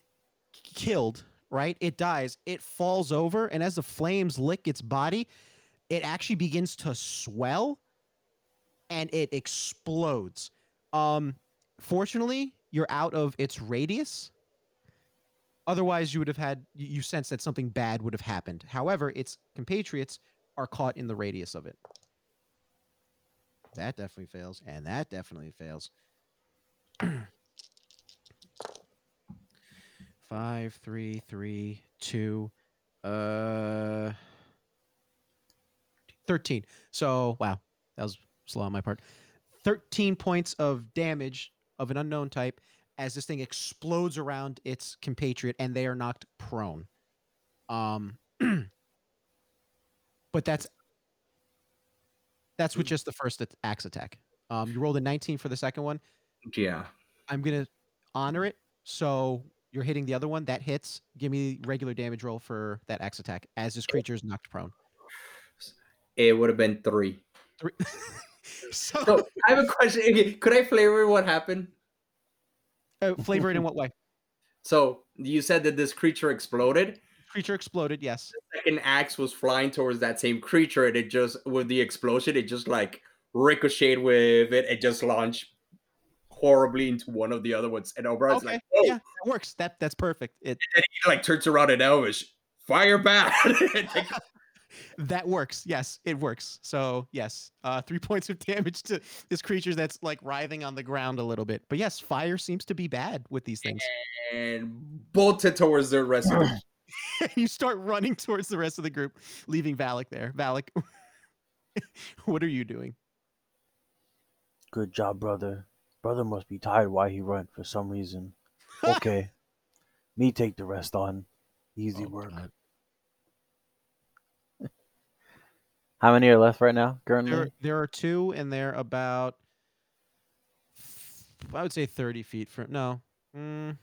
killed, right? It dies, it falls over, and as the flames lick its body, it actually begins to swell and it explodes. Um fortunately, you're out of its radius. Otherwise, you would have had you sense that something bad would have happened. However, its compatriots are caught in the radius of it. That definitely fails, and that definitely fails. [clears throat] Five, three, three, two, uh, thirteen. So wow, that was slow on my part. Thirteen points of damage of an unknown type as this thing explodes around its compatriot, and they are knocked prone. Um, [clears throat] but that's that's with just the first axe attack. Um, you rolled a 19 for the second one. Yeah. I'm gonna honor it. So you're hitting the other one. That hits. Give me regular damage roll for that axe attack as this creature is knocked prone. It would have been three. Three. [laughs] so So I have a question. Could I flavor what happened? uh, flavor it in what way? [laughs] So you said that this creature exploded. Creature exploded. Yes. Second axe was flying towards that same creature, and it just with the explosion, it just like ricocheted with it. It just launched horribly into one of the other ones, and Oberon's Okay. like, "Oh!" Yeah, that works. That that's perfect. It And he like turns around and Elvish, fire back. [laughs] [laughs] That works. Yes, it works. So yes, uh, three [laughs] points of damage to this creature that's like writhing on the ground a little bit. But yes, fire seems to be bad with these things. and bolted towards the rest of the you start running towards the rest of the group, leaving Valak there. Valak, what are you doing? Good job, brother. Brother must be tired while he run for some reason. [laughs] Okay. Me take the rest on. Easy Oh, work. God. How many are left right now currently? There, there are two, and they're about, I would say, thirty feet from. No, mm,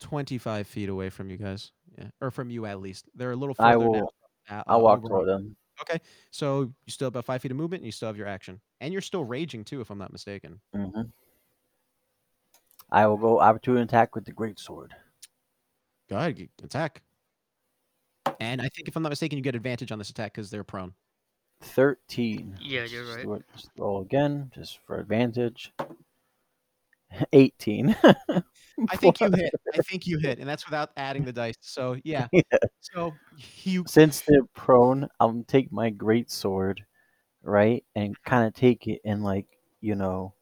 twenty-five feet away from you guys. Yeah, or from you at least. They're a little further I down. will. uh, I'll uh, walk over toward on- them. So you still have about five feet of movement, and you still have your action, and you're still raging too, if I'm not mistaken. hmm I will go opportunity attack with the great sword. Go ahead, attack. And I think, if I'm not mistaken, you get advantage on this attack because they're prone. Thirteen. Yeah, you're right. So roll again, just for advantage. Eighteen. I think [laughs] you hit. I think you hit, and that's without adding the dice. So yeah. [laughs] Yeah. So you Since they're prone, I'll take my great sword, right, and kind of take it and like you know,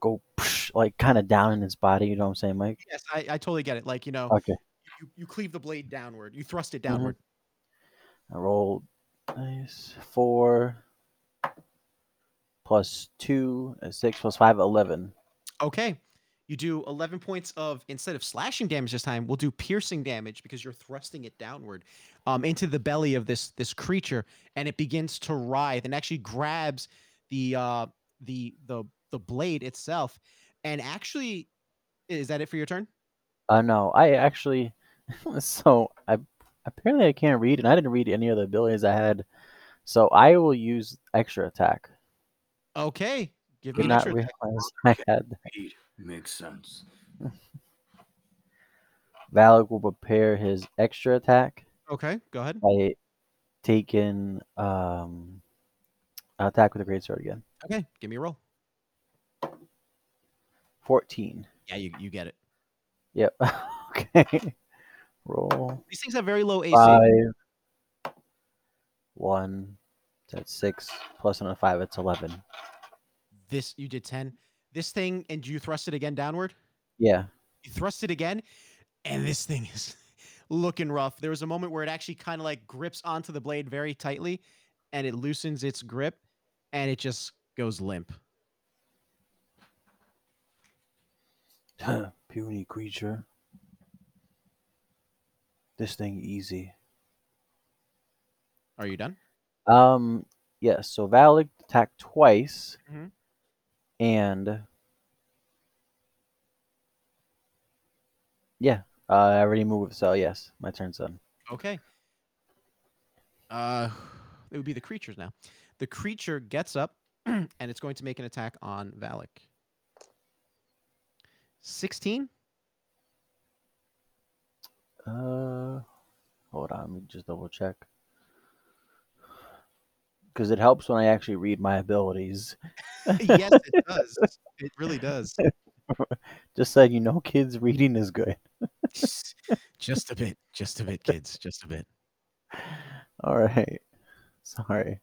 go psh, like kind of down in his body. You know what I'm saying, Mike? yes, I, I totally get it. Like you know, Okay. you, you cleave the blade downward. You thrust it Mhm. downward. I rolled nice four plus two, uh, six plus five, eleven. Okay. You do 11 points of instead of slashing damage this time, we'll do piercing damage because you're thrusting it downward um, into the belly of this this creature, and it begins to writhe and actually grabs the uh, the the the blade itself, and actually, is that it for your turn? Uh no, I actually [laughs] so I apparently I can't read and I didn't read any of the abilities I had. So I will use extra attack. Okay, give me an not extra attack. realize I had Makes sense. [laughs] Valak will prepare his extra attack Okay, go ahead. by taking um attack with a great sword again. Okay, give me a roll. Fourteen. Yeah, you, you get it. Yep. [laughs] okay. Roll These things have very low AC. five. One. That's six. Plus another five. It's eleven. This you did 10. This thing, and you thrust it again downward. Yeah. You thrust it again, and this thing is [laughs] looking rough. There was a moment where it actually kind of like grips onto the blade very tightly, and it loosens its grip, and it just goes limp. [laughs] Puny creature. This thing easy. Are you done? Um. Yes. so Valak attacked twice, Mhm. And yeah, Uh, I already moved, so yes, my turn's done. Okay. Uh, it would be the creatures now. The creature gets up [clears throat] and it's going to make an attack on Valak. 16? Uh, hold on, let me just double check. Because it helps when I actually read my abilities. [laughs] yes, it does. It really does. [laughs] Just so you know, kids, reading is good. just a bit. Just a bit, kids. Just a bit. All right. Sorry.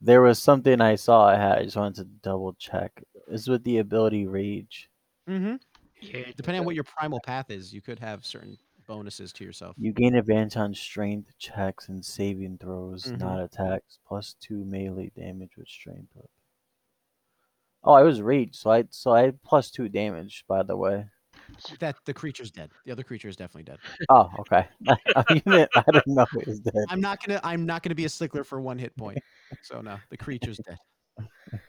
There was something I saw I had. I just wanted to double check. Is with the ability Rage. Mm-hmm. Yeah, Depending on what your primal path is, you could have certain bonuses to yourself. You gain advantage on strength checks and saving throws, Mhm. not attacks. Plus two melee damage with strength up. Oh, I was rage, so I so I had plus two damage. By the way. That the creature's dead. The other creature is definitely dead. Oh, okay. [laughs] I, mean, I didn't know it was dead. I'm not gonna. I'm not gonna be a stickler for one hit point. So no, the creature's dead. [laughs]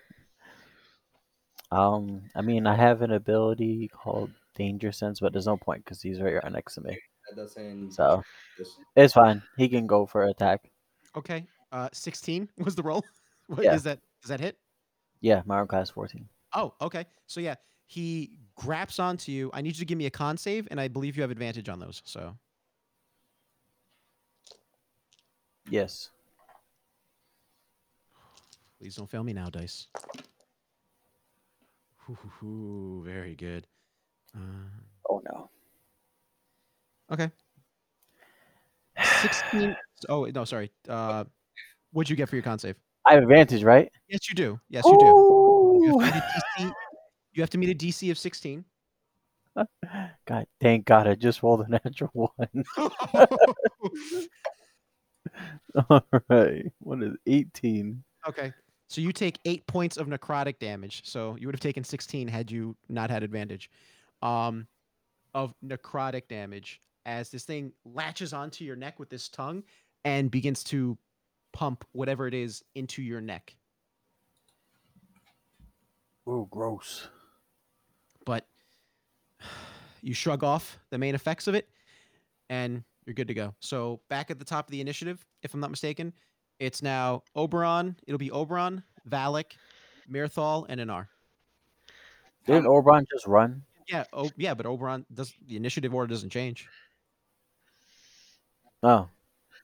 Um, I mean, I have an ability called Danger Sense, but there's no point because he's right right next to me. That doesn't. So just- it's fine. He can go for attack. Okay. Uh, 16 [laughs] was the roll. [laughs] What Yeah. is that? Does that hit? Yeah, my arm class 14. Oh, okay. So yeah, he grabs onto you. I need you to give me a con save, and I believe you have advantage on those. So Yes. please don't fail me now, dice. Hoo, hoo, hoo, very good. Uh, Oh no. okay. 16. Oh no, sorry. Uh, what'd you get for your con save? I have advantage, right? Yes, you do. Yes, you do. You have, to meet a DC, you have to meet a DC of 16. [laughs] God, thank God, I just rolled a natural one. [laughs] [laughs] All right, what is 18? okay. So you take eight points of necrotic damage. So you would have taken 16 had you not had advantage. Um, of necrotic damage as this thing latches onto your neck with this tongue and begins to pump whatever it is into your neck. Oh, gross. But [sighs] you shrug off the main effects of it and you're good to go. So back at the top of the initiative, if I'm not mistaken, it's now Oberon. It'll be Oberon, Valak, Mirthal, and Anar. Didn't Oberon just run? Yeah, oh yeah, but Oberon does the initiative order doesn't change. Oh,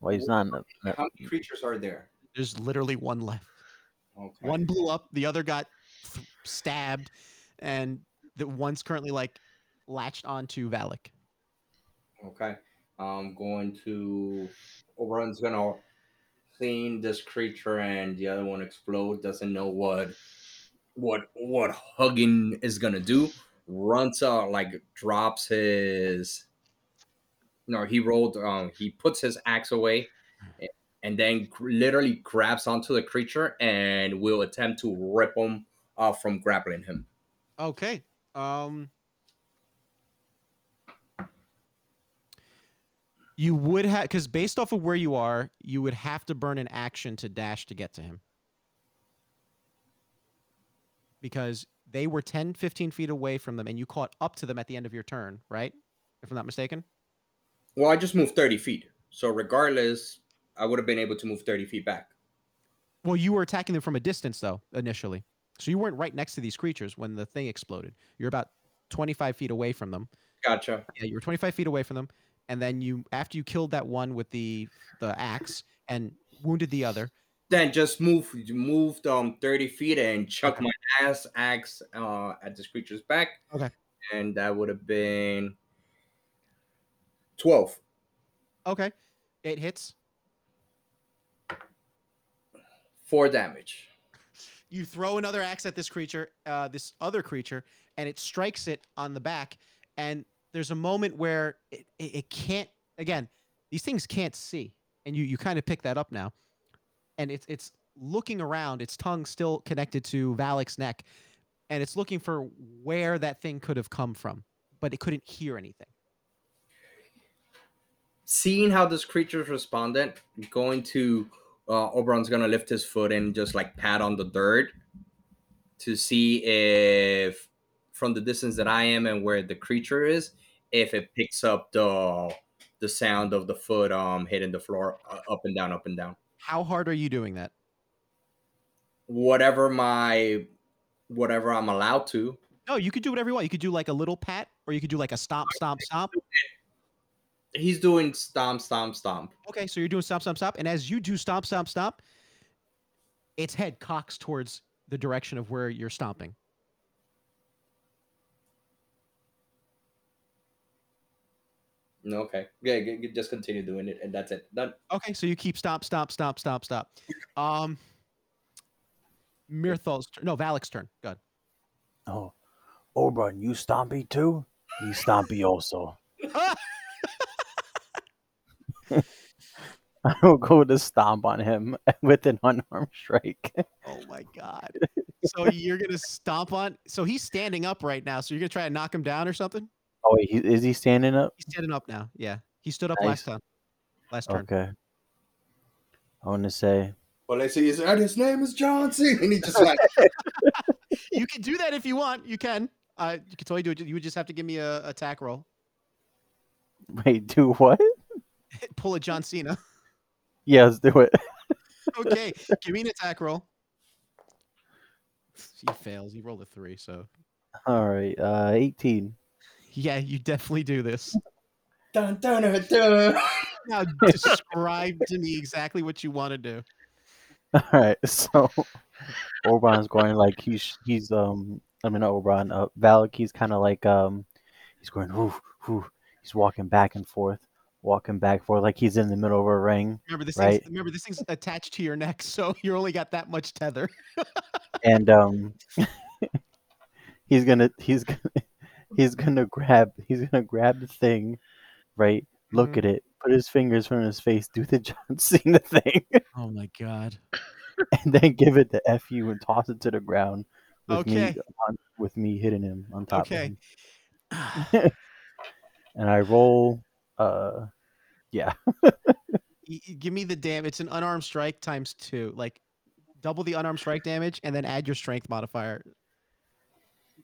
well, he's not. In the. How many creatures are there? There's literally one left. Okay. One blew up, the other got th- stabbed, and the one's currently like latched onto Valak. Okay. I'm going to. Oberon's gonna clean this creature, and the other one explode. Doesn't know what, what, what hugging is gonna do. Runs out, like drops his. No, he rolled. Um, he puts his axe away, and then literally grabs onto the creature and will attempt to rip him off from grappling him. Okay. Um You would have cuz based off of where you are, you would have to burn an action to dash to get to him. Because they were 10 15 feet away from them and you caught up to them at the end of your turn, right? If I'm not mistaken. Well, I just moved 30 feet. So regardless, I would have been able to move 30 feet back. Well, you were attacking them from a distance though, initially. So you weren't right next to these creatures when the thing exploded. You're about 25 feet away from them. Gotcha. Yeah, you were 25 feet away from them, and then you, after you killed that one with the the axe and wounded the other, Then just move moved um 30 feet and chuck Okay. my ass axe uh at this creature's back. Okay. And that would have been 12. okay, it hits. Four damage. You throw another axe at this creature, uh, this other creature, and it strikes it on the back. And there's a moment where it, it, it can't. Again, these things can't see, and you you kind of pick that up now. And it's it's looking around. Its tongue still connected to Valak's neck, and it's looking for where that thing could have come from, but it couldn't hear anything. Seeing how this creature responded, going to uh Oberon's gonna lift his foot and just like pat on the dirt to see if from the distance that I am and where the creature is, if it picks up the the sound of the foot um hitting the floor uh, up and down, up and down. How hard are you doing that? Whatever my whatever I'm allowed to. No, you could do whatever you want. You could do like a little pat, or you could do like a stomp, stomp, stomp. He's doing stomp, stomp, stomp. Okay, so you're doing stomp, stomp, stomp, and as you do stomp, stomp, stomp, its head cocks towards the direction of where you're stomping. Okay, yeah, g- g- just continue doing it, and that's it. Done. Okay, so you keep stop, stop, stop, stop, stomp. Um, Mirthal's turn. No, Valak's turn. Good. ahead. Oh, Oberon, you stompy too? You stompy also. [laughs] [laughs] I will go to stomp on him [laughs] with an unarmed strike. Oh my god. So you're gonna stomp on. So he's standing up right now. So you're gonna try to knock him down or something. Oh, wait, he, is he standing up? He's standing up now. Yeah, he stood up Nice. last time. Last turn. Okay. I want to say, Well, I see his, and his name is John C. And he just like, [laughs] You can do that if you want. You can. Uh, you can totally do it. You would just have to give me a attack roll. wait, do what? [laughs] Pull a John Cena. Yeah, let's do it. [laughs] Okay, give me an attack roll. He fails. He rolled a three, so All right, uh, 18. Yeah, you definitely do this. dun, dun, dun, dun. [laughs] Now describe to me exactly what you want to do. All right, [laughs] so Oberon's going like he's he's um I mean not Oberon, uh, Valak. He's kind of like um he's going whoo whoo. He's walking back and forth, walking back and forth like he's in the middle of a ring. Remember this. Right. Thing's, remember this thing's attached to your neck, [laughs] so you only got that much tether. and um he's gonna he's gonna he's gonna grab he's gonna grab the thing right look Mhm. at it put his fingers in his face do the [laughs] john cena thing Oh my god. [laughs] and then give it the fu and toss it to the ground with me Okay. on, with me hitting him on top Okay. of him [sighs] [laughs] and i roll uh yeah give me the dam. It's an unarmed strike times two. Like double the unarmed strike damage, and then add your strength modifier.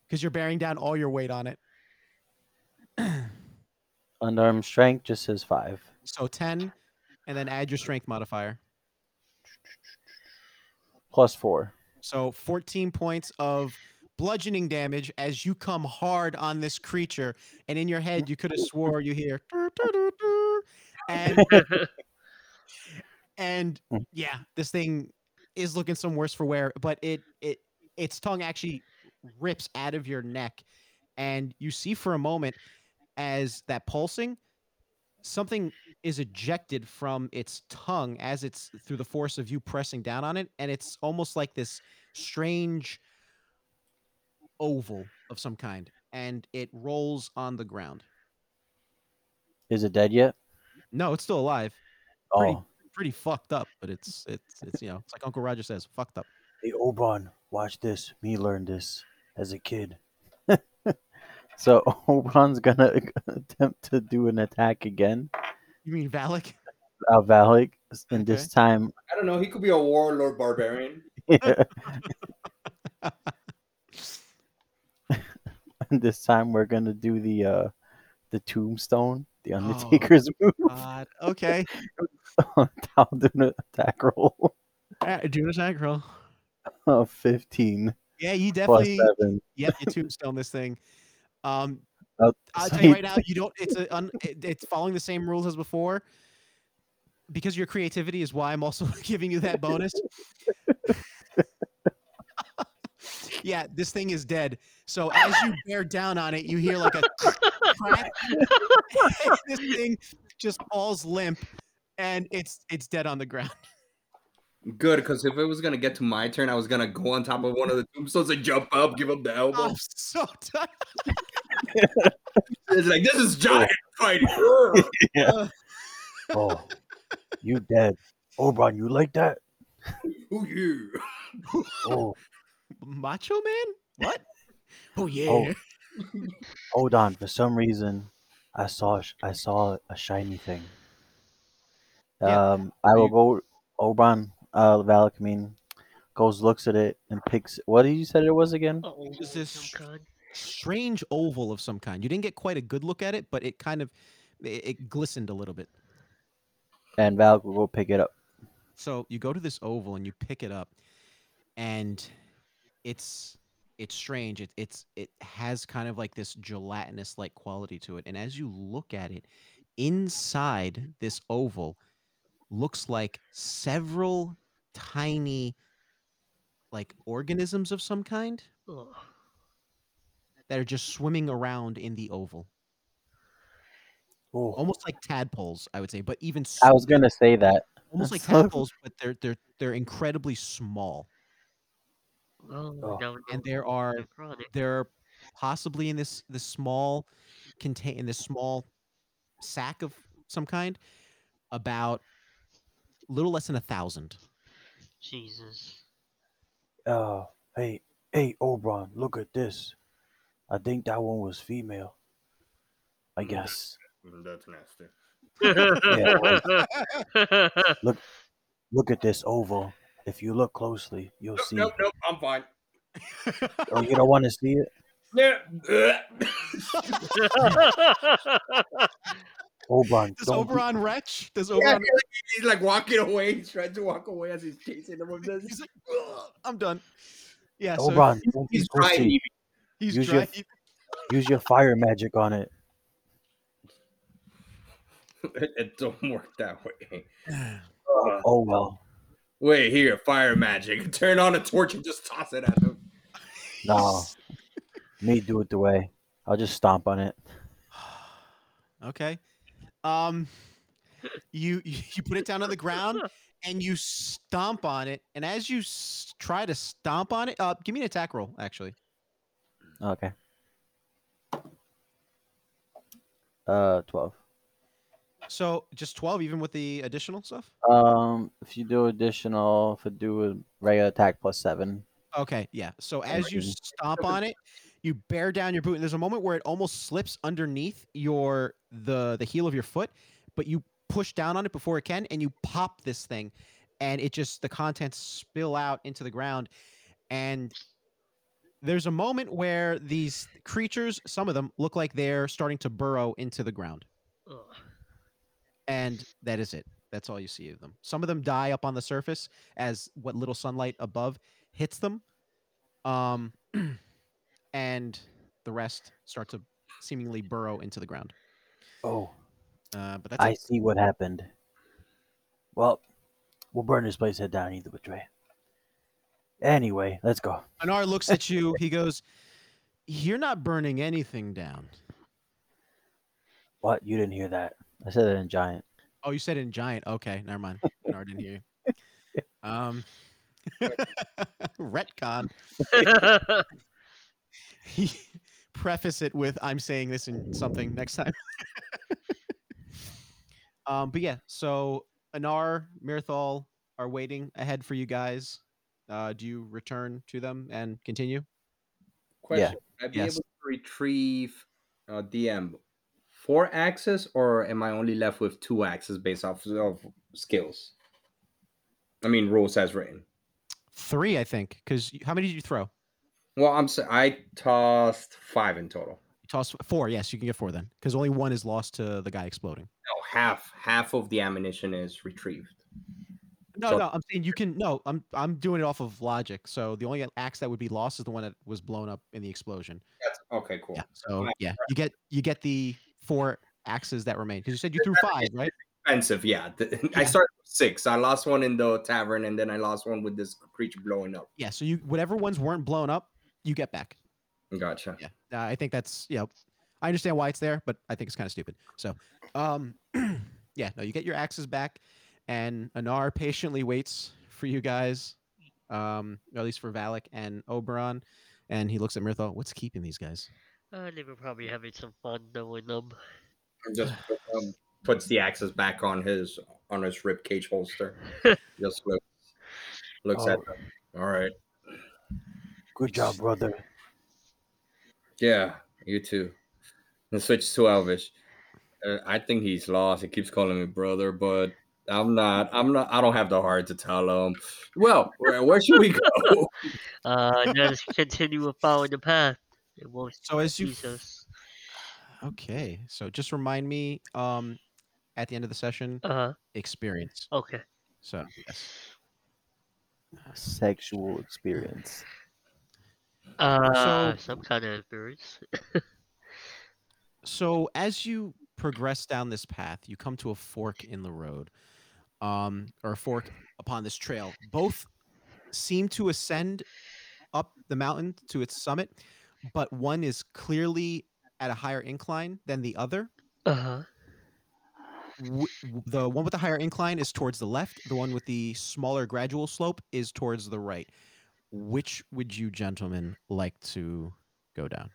Because you're bearing down all your weight on it. [clears throat] unarmed strength just says five So ten, and then add your strength modifier. plus four So 14 points of bludgeoning damage as you come hard on this creature, and in your head you could have swore you hear "Dur, dur, dur, dur," and [laughs] and Mm. yeah, this thing is looking some worse for wear, but it it its tongue actually rips out of your neck, and you see for a moment as that pulsing, something is ejected from its tongue as it's through the force of you pressing down on it, and it's almost like this strange oval of some kind, and it rolls on the ground. is it dead yet No, it's still alive. Oh. Pretty- oh Pretty fucked up, but it's it's it's you know it's like Uncle Roger says, fucked up. The Oberon, watch this. Me learned this as a kid. [laughs] so [laughs] Oberon's gonna [laughs] attempt to do an attack again. You mean Valak? Uh, Valak, and this Okay. time, I don't know. He could be a warlord barbarian. And this time we're gonna do the uh the tombstone, the Undertaker's move. God. Okay. I'll do an attack roll Uh, do an attack roll. [laughs] of fifteen Yeah, you definitely. Yep, you tombstone this thing. Um, [laughs] I'll tell you right [laughs] now, you don't. It's a. Un, it, it's following the same rules as before. Because your creativity is why I'm also giving you that bonus. yeah, this thing is dead. So as you bear down on it, you hear like a crack. this thing just falls limp, and it's it's dead on the ground. Good, because if it was gonna get to my turn, I was gonna go on top of one of the tombstones and jump up, give him the elbow. I'm so tired. It's like this is [laughs] giant fighting. [laughs] Yeah. Oh, you dead, Oberon? You like that? Who you? Oh, [laughs] Macho Man? What? Oh yeah. Oh. hold on. For some reason, I saw I saw a shiny thing. Yeah. Um, I will go. Oberon, uh, Valak, mean, goes looks at it and picks. What did you said it was again? Oh, Is this strange oval of some kind. You didn't get quite a good look at it, but it kind of it, it glistened a little bit. And Val will go pick it up. So you go to this oval and you pick it up, and it's it's strange. It, it's it has kind of like this gelatinous like quality to it. And as you look at it, inside this oval looks like several tiny like organisms of some kind Ugh. that are just swimming around in the oval, Oh, almost like tadpoles, I would say, but even I was gonna say that. almost like [laughs] so- tadpoles, but they're they're they're incredibly small. Oh, oh. and there are necrotic. they're possibly in this this small contain in this small sack of some kind about a little less than a thousand Jesus. Uh, hey, hey, Oberon, look at this. I think that one was female. I Mm. guess. That's nasty. [laughs] Look look at this oval. If you look closely, you'll Nope, see. nope, nope. I'm fine. [laughs] Oh, you don't want to see it? Yeah. [laughs] Oberon, does don't. be- oberon retch does Yeah, oberon he's like walking away. He's trying to walk away as he's chasing him he's like i'm done yeah so Oberon, don't He's trying. he's use your- Use your fire magic on it. [laughs] It, it don't work that way. [sighs] Uh, Oh well. wait here, fire magic. [laughs] Turn on a torch and just toss it at him. No. [laughs] Me do it the way. I'll just stomp on it. [sighs] okay um [laughs] you you put it down on the ground and you stomp on it and as you s- try to stomp on it uh give me an attack roll actually Okay. Uh, twelve. so just 12 even with the additional stuff Um, if you do additional, if I do a regular attack plus seven. Okay, yeah. So as you Alrighty. stomp on it, you bear down your boot, and there's a moment where it almost slips underneath your the the heel of your foot, but you push down on it before it can, and you pop this thing, and it just the contents spill out into the ground, and there's a moment where these creatures, some of them, look like they're starting to burrow into the ground, Ugh. and that is it. That's all you see of them. Some of them die up on the surface as what little sunlight above hits them. Um, [clears throat] and the rest start to seemingly burrow into the ground. Oh, Uh, but that's I it. see what happened. Well, we'll burn this place head down either which way. Anyway, let's go. [laughs] Anar looks at you. He goes, "You're not burning anything down." What? You didn't hear that? I said it in giant. Oh, you said in giant. Okay, never mind. Anar didn't hear you. [laughs] Um, [laughs] retcon. He preface it with, "I'm saying this in something next time." [laughs] um, but yeah, so Anar, Mirthal are waiting ahead for you guys. Uh, do you return to them and continue? Question: I'd be Yes. able to retrieve uh, DM four axes, or am I only left with two axes based off of skills? I mean, rules as written. Three, I think. Because how many did you throw? Well, I'm I tossed five in total. You tossed four. Yes, you can get four then, because only one is lost to the guy exploding. No, half half of the ammunition is retrieved. No, So- no, I'm saying you can. No, I'm I'm doing it off of logic. So the only axe that would be lost is the one that was blown up in the explosion. That's okay. Cool. Yeah. So Right, yeah, you get you get the four axes that remain because you said you threw five, right? Expensive, yeah. The- [laughs] I Yeah. started with six. I lost one in the tavern, and then I lost one with this creature blowing up. Yeah. So you whatever ones weren't blown up, you get back. Gotcha. Yeah. Uh, I think that's you know, I understand why it's there, but I think it's kind of stupid. So, um, [clears throat] yeah, no, you get your axes back, and Anar patiently waits for you guys, um, at least for Valak and Oberon, and he looks at Mirthal. What's keeping these guys? Uh, they were probably having some fun knowing them. Just [sighs] um, puts the axes back on his on his rib cage holster. [laughs] Just looks looks at Oh. them. All right. Good job, brother. Yeah, you too. And switch to Elvish. Uh, I think he's lost. He keeps calling me brother, but I'm not. I'm not. I don't have the heart to tell him. Well, where, where should we go? [laughs] Uh, just continue with following the path. It won't So as you f- Jesus. Okay, so just remind me um at the end of the session Uh huh. experience. Okay. So yes. Sexual experience. Uh, some kind of experience. [laughs] So as you progress down this path, you come to a fork in the road, um, or a fork upon this trail. Both seem to ascend up the mountain to its summit, but one is clearly at a higher incline than the other. Uh huh. W- w- the one with the higher incline is towards the left. The one with the smaller gradual slope is towards the right. Which would you gentlemen like to go down?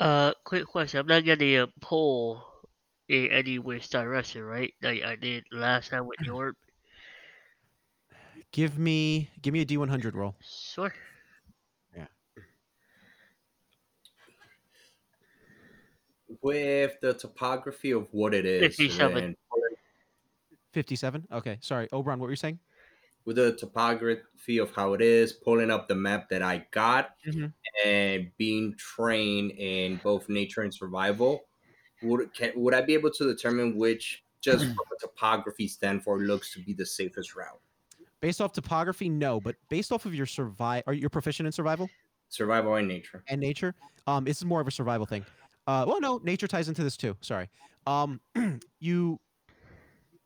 Uh, quick question. I'm not getting a pull in any which direction, right? Like I did last time with your. [clears throat] Give me give me a D100 roll. Sure. Yeah. With the topography of what it is, 57. 57. Okay, sorry. Oberon, what were you saying? With the topography of how it is, pulling up the map that I got, Mhm. and being trained in both nature and survival, would can, would I be able to determine which, just from a topography standpoint, looks to be the safest route? Based off topography, no, but based off of your survive, are you proficient in survival Survival and nature. and nature? Um, this is more of a survival thing. Uh, well, no, nature ties into this too. Sorry. Um, [clears throat] you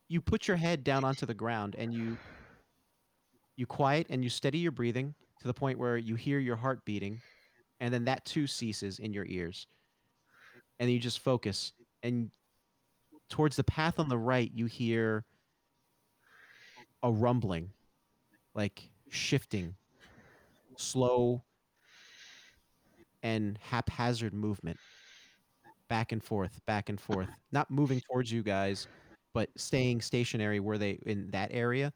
you put your head down onto the ground and you you quiet and you steady your breathing to the point where you hear your heart beating, and then that too ceases in your ears, and you just focus and towards the path on the right, you hear a rumbling, like shifting, slow and haphazard movement. Back and forth, back and forth, not moving towards you guys, but staying stationary where they in that area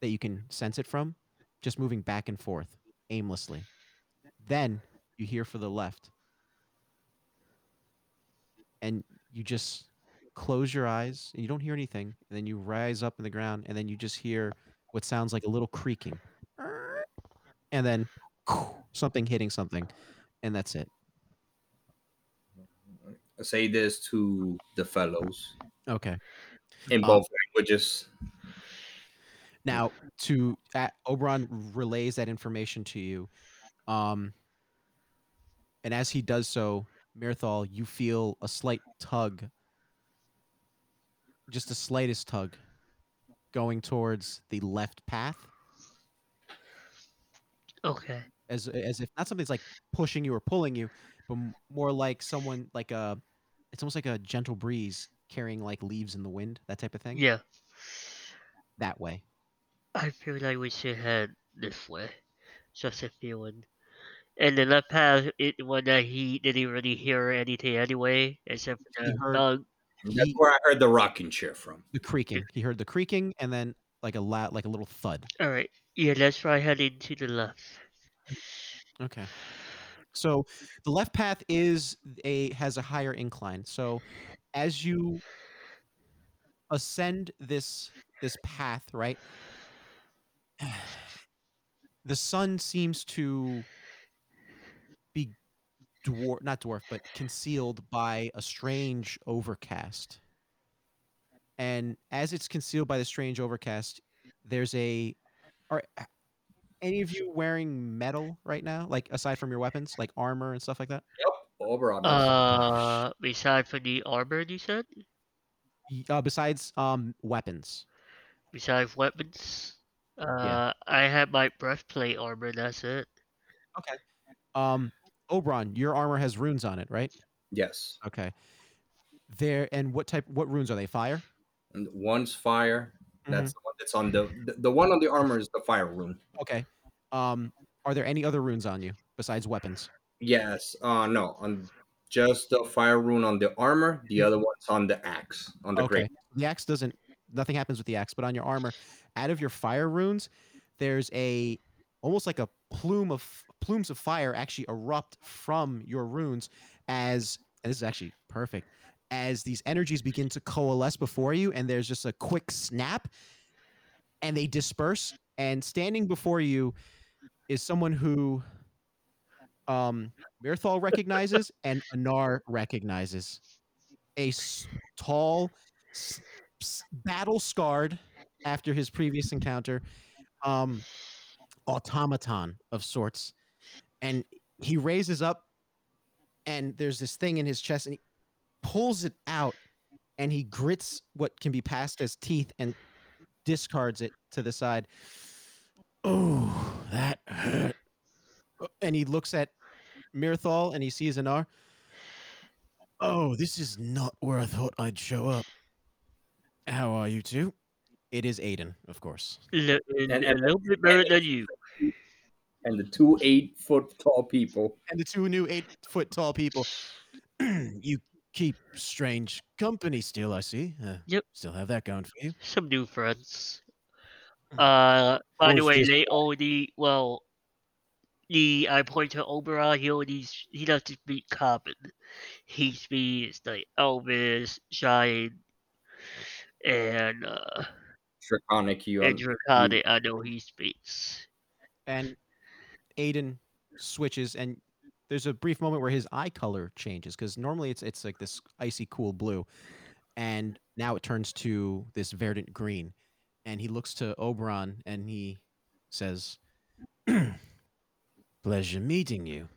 that you can sense it from, just moving back and forth aimlessly. Then you hear for the left. And you just close your eyes and you don't hear anything. And then you rise up in the ground and then you just hear what sounds like a little creaking. And then something hitting something. And that's it. I say this to the fellows Okay. in Um, both languages. Now, to uh, Oberon relays that information to you, um, and as he does so, Mirthal, you feel a slight tug, just the slightest tug, going towards the left path, Okay. as as if not something's like pushing you or pulling you, but m- more like someone like a, it's almost like a gentle breeze carrying like leaves in the wind, that type of thing. Yeah. That way. I feel like we should head this way. Just a feeling. And the left path, it when that he didn't really hear anything anyway, except for He the heard- dog. That's He- where I heard the rocking chair from. the creaking. He heard the creaking and then like a loud, like a little thud. All right. Yeah, let's try heading to the left. Okay. So the left path is a has a higher incline. So as you ascend this this path, right? [sighs] The sun seems to be dwarf not dwarf, but concealed by a strange overcast. And as it's concealed by the strange overcast, there's a are any of you wearing metal right now? Like aside from your weapons, like armor and stuff like that? Yep, Oberon. does. Uh, beside for the armor, you said. Uh, besides um weapons. Besides weapons, uh, I have my breastplate armor. That's it. Okay. Um Oberon, your armor has runes on it, right? yes. Okay. There and what type what runes are they? Fire? And one's fire. Mm-hmm. That's the one that's on the, the the one on the armor is the fire rune. Okay. Um are there any other runes on you besides weapons? Yes. Uh no, on just the fire rune on the armor. The other one's on the axe. On the okay. great. The axe doesn't nothing happens with the axe, but on your armor, out of your fire runes, there's a almost like a plume of plumes of fire actually erupt from your runes as this is actually perfect as these energies begin to coalesce before you and there's just a quick snap and they disperse. And standing before you is someone who um, Mirthal recognizes [laughs] and Anar recognizes. A tall, battle scarred after his previous encounter, um, automaton of sorts, and he raises up, and there's this thing in his chest, and he pulls it out, and he grits what can be passed as teeth and discards it to the side. Oh, that hurt. Uh, And he looks at Mirthal and he sees Anar. Oh, this is not where I thought I'd show up. How are you two? It is Aiden, of course. Li- And- a little bit better than you. And the two eight foot tall people. And the two new eight foot tall people. [clears throat] you keep strange company still, I see. Uh, Yep. Still have that going for you. Some new friends. Uh, by the way, this they only well, the I point to Oberon. He only he doesn't speak common. He speaks like Elvish, Shine, and uh, Draconic you. and un- Draconic. I know he speaks. And Aiden switches and there's a brief moment where his eye color changes because normally it's it's like this icy cool blue, and now it turns to this verdant green, and he looks to Oberon and he says, [clears throat] "Pleasure meeting you,"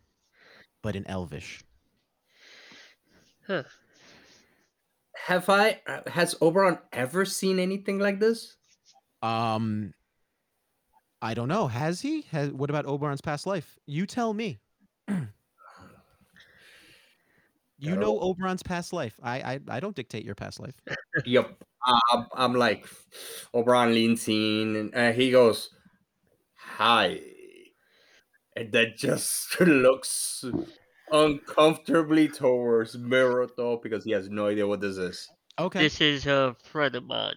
but in Elvish. Huh. Have I? uh, Has Oberon ever seen anything like this? Um, I don't know. Has he? Has, what about Oberon's past life? You tell me. [clears throat] you know Oberon's past life. I, I I don't dictate your past life. [laughs] Yep. Um, I'm like, Oberon leans in and uh, he goes, "Hi," and that just [laughs] looks uncomfortably towards Mirato because he has no idea what this is. Okay. This is a friend of mine.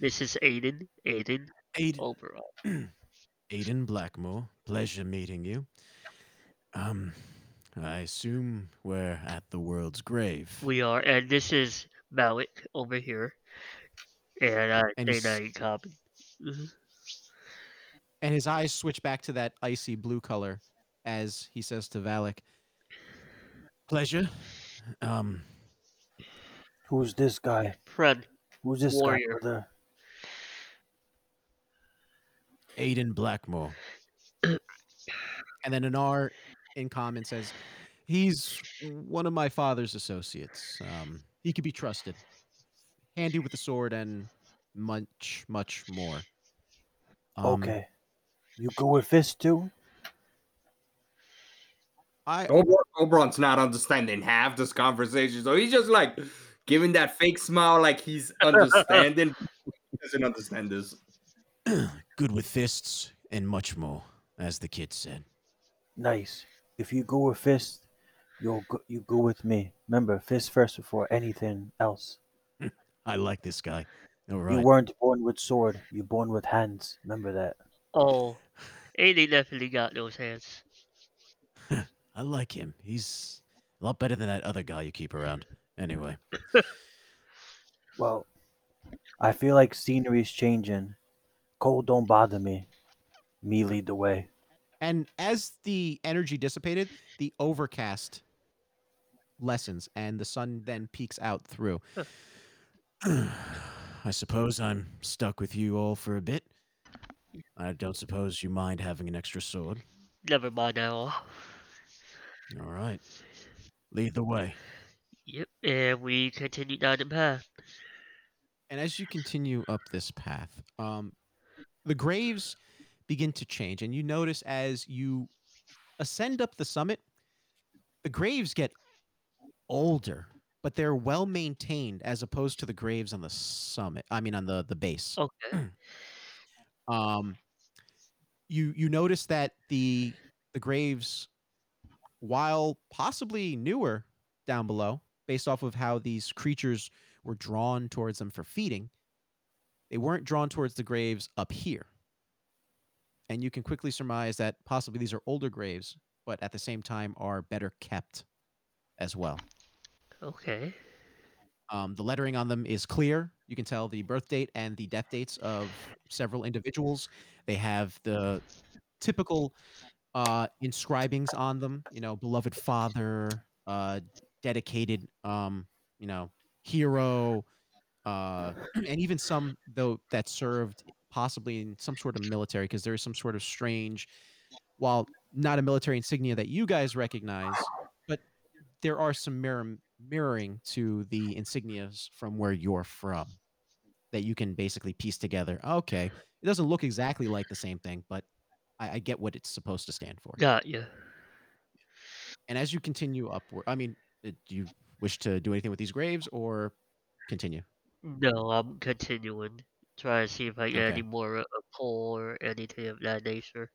This is Aiden. Aiden Aiden, Overall. [clears throat] Aiden Blackmore. Pleasure meeting you. Um, I assume we're at the world's grave. We are, and this is Malik over here, and I And say s- that in common. Mhm. and his eyes switch back to that icy blue color as he says to Valak, "Pleasure. Um, Who's this guy? Fred. Who's this Warrior. guy, brother? Aiden Blackmore. [clears throat] and then Anar in common says, He's one of my father's associates. Um, he could be trusted. Handy with the sword and much, much more. Um, okay. You go with this too? I Oberon, Oberon's not understanding half this conversation, so he's just like giving that fake smile, like he's [laughs] understanding. he doesn't understand this. [clears throat] good with fists and much more, as the kid said. Nice. If you go with Fist, you'll go, you go with me. Remember, Fist first before anything else. [laughs] I like this guy. All You weren't born with sword. You're born with hands. Remember that. oh, Aiden definitely got those hands. I like him. He's a lot better than that other guy you keep around. Anyway. [laughs] Well, I feel like scenery's changing. Cold don't bother me. Me lead the way. And as the energy dissipated, the overcast lessens and the sun then peeks out through. [sighs] I suppose I'm stuck with you all for a bit. I don't suppose you mind having an extra sword. Never mind at all. All right. Lead the way. Yep, and we continue down the path. And as you continue up this path, um, the graves begin to change, and you notice as you ascend up the summit, the graves get older, but they're well maintained as opposed to the graves on the summit. I mean, on the the base. Okay. [clears throat] Um, you you notice that the the graves, while possibly newer down below, based off of how these creatures were drawn towards them for feeding, they weren't drawn towards the graves up here. And you can quickly surmise that possibly these are older graves, but at the same time are better kept as well. Okay. Um, the lettering on them is clear. You can tell the birth date and the death dates of several individuals. They have the typical uh, inscribings on them. You know, beloved father, uh, dedicated, um, you know, hero, uh, and even some though that served possibly in some sort of military because there is some sort of strange, while not a military insignia that you guys recognize, but there are some mirror, mirroring to the insignias from where you're from that you can basically piece together. Okay, it doesn't look exactly like the same thing, but I, I get what it's supposed to stand for. Got you. And as you continue upward, I mean, uh, do you wish to do anything with these graves or continue? No, I'm continuing. Trying to see if I get Okay. any more uh, pull or anything of that nature.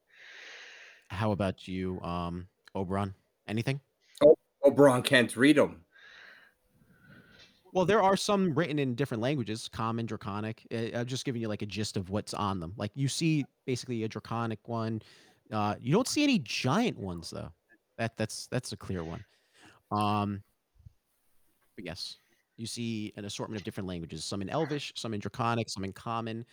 How about you, um, Oberon? Anything? Oberon can't read them. Well, there are some written in different languages, common, draconic. Uh, I'm just giving you like a gist of what's on them. Like you see basically a draconic one. Uh, you don't see any giant ones though. That that's that's a clear one. Um, but yes, you see an assortment of different languages. Some in Elvish, some in Draconic, some in Common.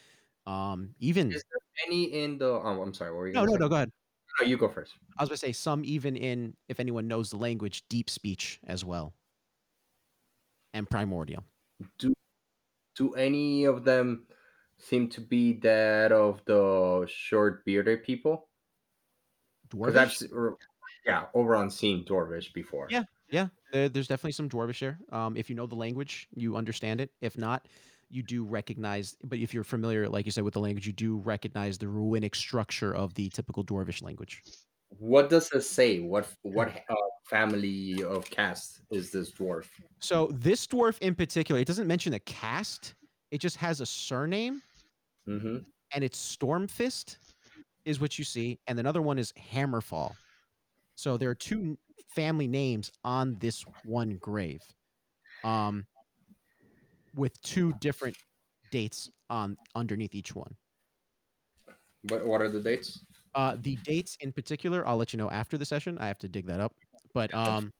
Um, even Is there any in the? Oh, I'm sorry. What were you no, gonna no, no. Go ahead. No, you go first. I was gonna say some even in if anyone knows the language, deep speech as well, and primordial. Do do any of them seem to be that of the short bearded people? Dwarvish. or- yeah, Oberon seen Dwarvish before. Yeah. Yeah, there, there's definitely some dwarvish there. Um, if you know the language, you understand it. If not, you do recognize. But if you're familiar, like you said, with the language, you do recognize the runic structure of the typical dwarvish language. What does it say? What what uh, family of caste is this dwarf? So this dwarf in particular, it doesn't mention a caste. It just has a surname, Mm-hmm. and it's Stormfist, is what you see, and another one is Hammerfall. So there are two family names on this one grave, um, with two different dates on underneath each one. What what are the dates? Uh, the dates in particular, I'll let you know after the session. I have to dig that up, but um,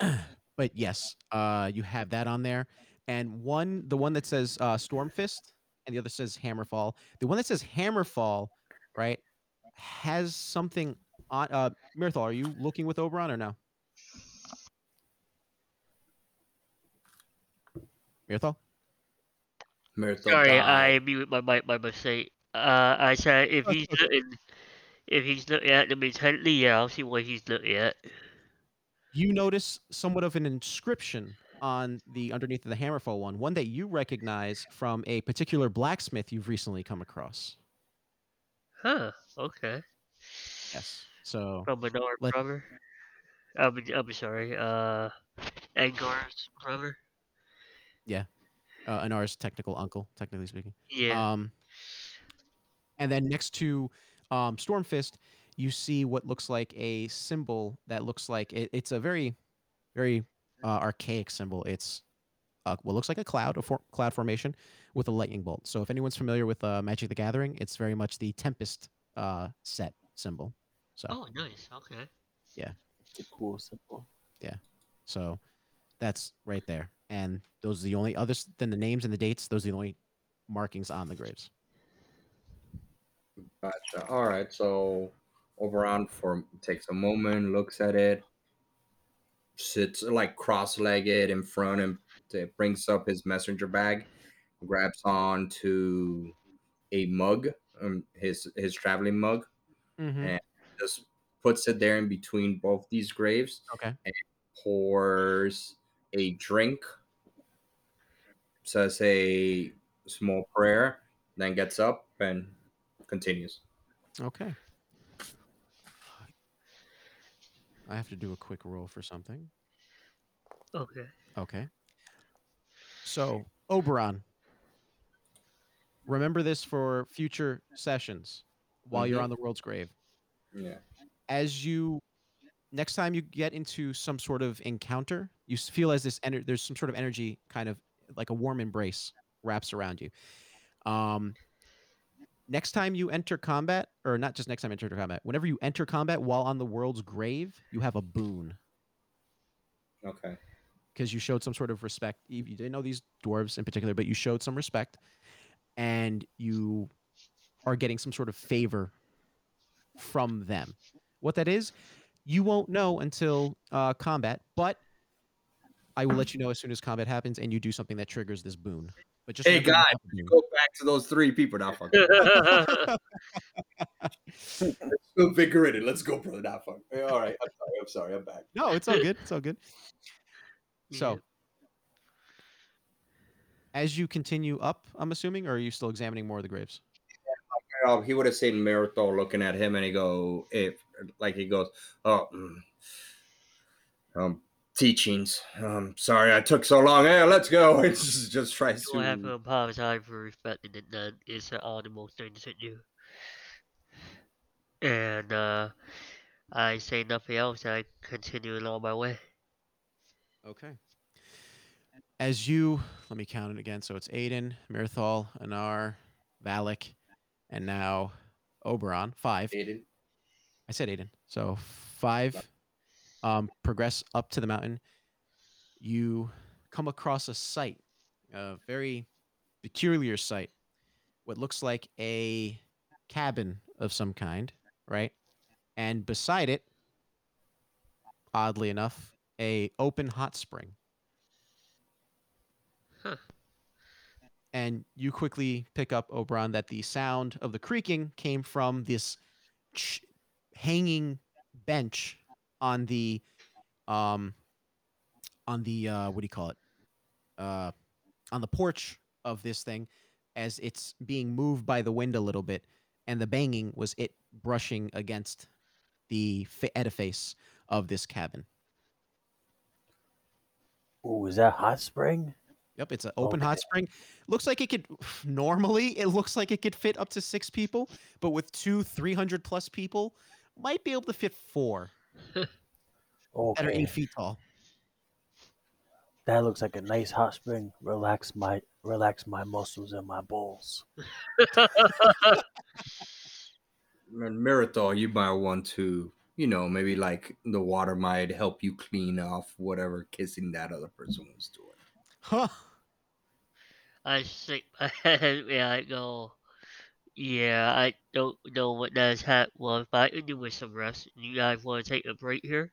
[clears throat] but yes, uh, you have that on there, and one, the one that says uh, Stormfist, and the other says Hammerfall. The one that says Hammerfall, right, has something on. Uh, Mirthal, are you looking with Oberon or no? Mirthal. Myrtle Sorry, died. I muted my mic by mistake. Uh, I said if he's looking, if he's looking at them intently, yeah, I'll see what he's looking at. you notice somewhat of an inscription on the underneath of the Hammerfall one, one that you recognize from a particular blacksmith you've recently come across. Huh? Okay. Yes. So From Bernard Let- brother. I'm, I'm sorry. Uh, Angar's brother. Yeah. Uh, Anar's technical uncle, technically speaking. Yeah. Um, and then next to um, Stormfist, you see what looks like a symbol that looks like it, it's a very, very uh, archaic symbol. It's uh, what looks like a cloud, a for- cloud formation with a lightning bolt. So if anyone's familiar with uh, Magic the Gathering, it's very much the Tempest uh, set symbol. So oh, nice. Okay. Yeah. It's a cool symbol. Yeah. So that's right there. And those are the only others than the names and the dates. Those are the only markings on the graves. Gotcha. All right. So Oberon for takes a moment, looks at it, sits like cross-legged in front, and t- brings up his messenger bag, grabs on to a mug, um, his his traveling mug, Mm-hmm. And- just puts it there in between both these graves, Okay. And pours a drink, says a small prayer, then gets up and continues. Okay. I have to do a quick roll for something. Okay. Okay. So, Oberon, remember this for future sessions while you're Mhm. on the world's grave. Yeah. As you next time you get into some sort of encounter, you feel as this ener- there's some sort of energy kind of like a warm embrace wraps around you. Um next time you enter combat or not just next time you enter combat, whenever you enter combat while on the world's grave, you have a boon. Okay. because you showed some sort of respect. You you didn't know these dwarves in particular, but you showed some respect, and you are getting some sort of favor from them. What that is, you won't know until uh, combat, but I will let you know as soon as combat happens and you do something that triggers this boon. But just Hey, remember guys, have the boon. Go back to those three people. Not fucking. [laughs] [laughs] Invigorated. Let's go, brother. Not fucking. All right. I'm sorry. I'm sorry. I'm back. No, it's all good. It's all good. [laughs] So, as you continue up, I'm assuming, or are you still examining more of the graves? Um, he would have seen Mirathol looking at him, and he go, if like he goes, oh, mm, um, teachings. Um, sorry, I took so long. Hey, let's go. [laughs] It's just, just tries You have to to. apologize for respecting it. Then it's an audible thing to do. And uh, I say nothing else. I continue along my way. Okay. As you, let me count it again. So it's Aiden, Mirthal, Anar, Valak, and now Oberon. Five. Aiden. I said Aiden. So five um, progress up to the mountain. You come across a site, a very peculiar site. What looks like a cabin of some kind, right? And beside it, oddly enough, a open hot spring. Huh. And you quickly pick up, Oberon, that the sound of the creaking came from this ch- hanging bench on the um on the uh what do you call it uh on the porch of this thing as it's being moved by the wind a little bit and the banging was it brushing against the edifice of this cabin Oh, is that hot spring? Yep, it's an open hot spring. Looks like it could [sighs] normally it looks like it could fit up to six people, but with two three hundred plus people, might be able to fit four Oh, that are eight feet tall. that looks like a nice hot spring. Relax my relax my muscles and my balls. [laughs] And Mirathol, you might want to, you know, maybe like the water might help you clean off whatever kissing that other person was doing. Huh. I shake my head and I go, yeah, I don't know what that hat was, but I could do with some rest. You guys want to take a break here?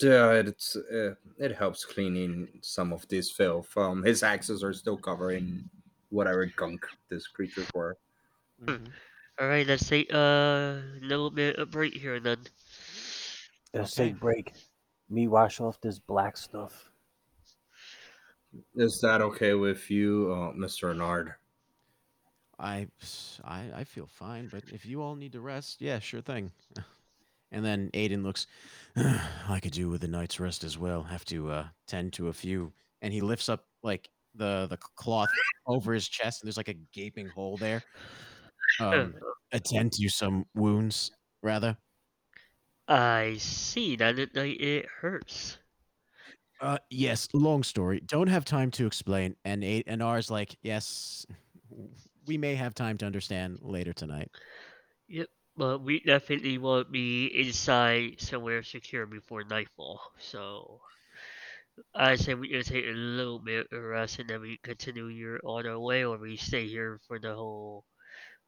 Yeah, it's uh, it helps cleaning some of this filth. Um, his axes are still covering whatever gunk this creature were. Mhm. All right, let's take a little bit of break here then. Let's Okay. take break. Me wash off this black stuff. Is that okay with you, uh, Mr. Nard? I, I I feel fine, but if you all need to rest, yeah, sure thing. [laughs] And then Aiden looks, [sighs] I could do with a night's rest as well. Have to uh, tend to a few. And he lifts up like the the cloth over his chest, and there's like a gaping hole there. Um, [laughs] attend to some wounds, rather. I see that it, like, it hurts. Uh, yes. Long story. Don't have time to explain. And A- Anar's like, yes, we may have time to understand later tonight. Yep, but we definitely want to be inside somewhere secure before nightfall. So I say we can take a little bit of rest and then we continue your on our way, or we stay here for the whole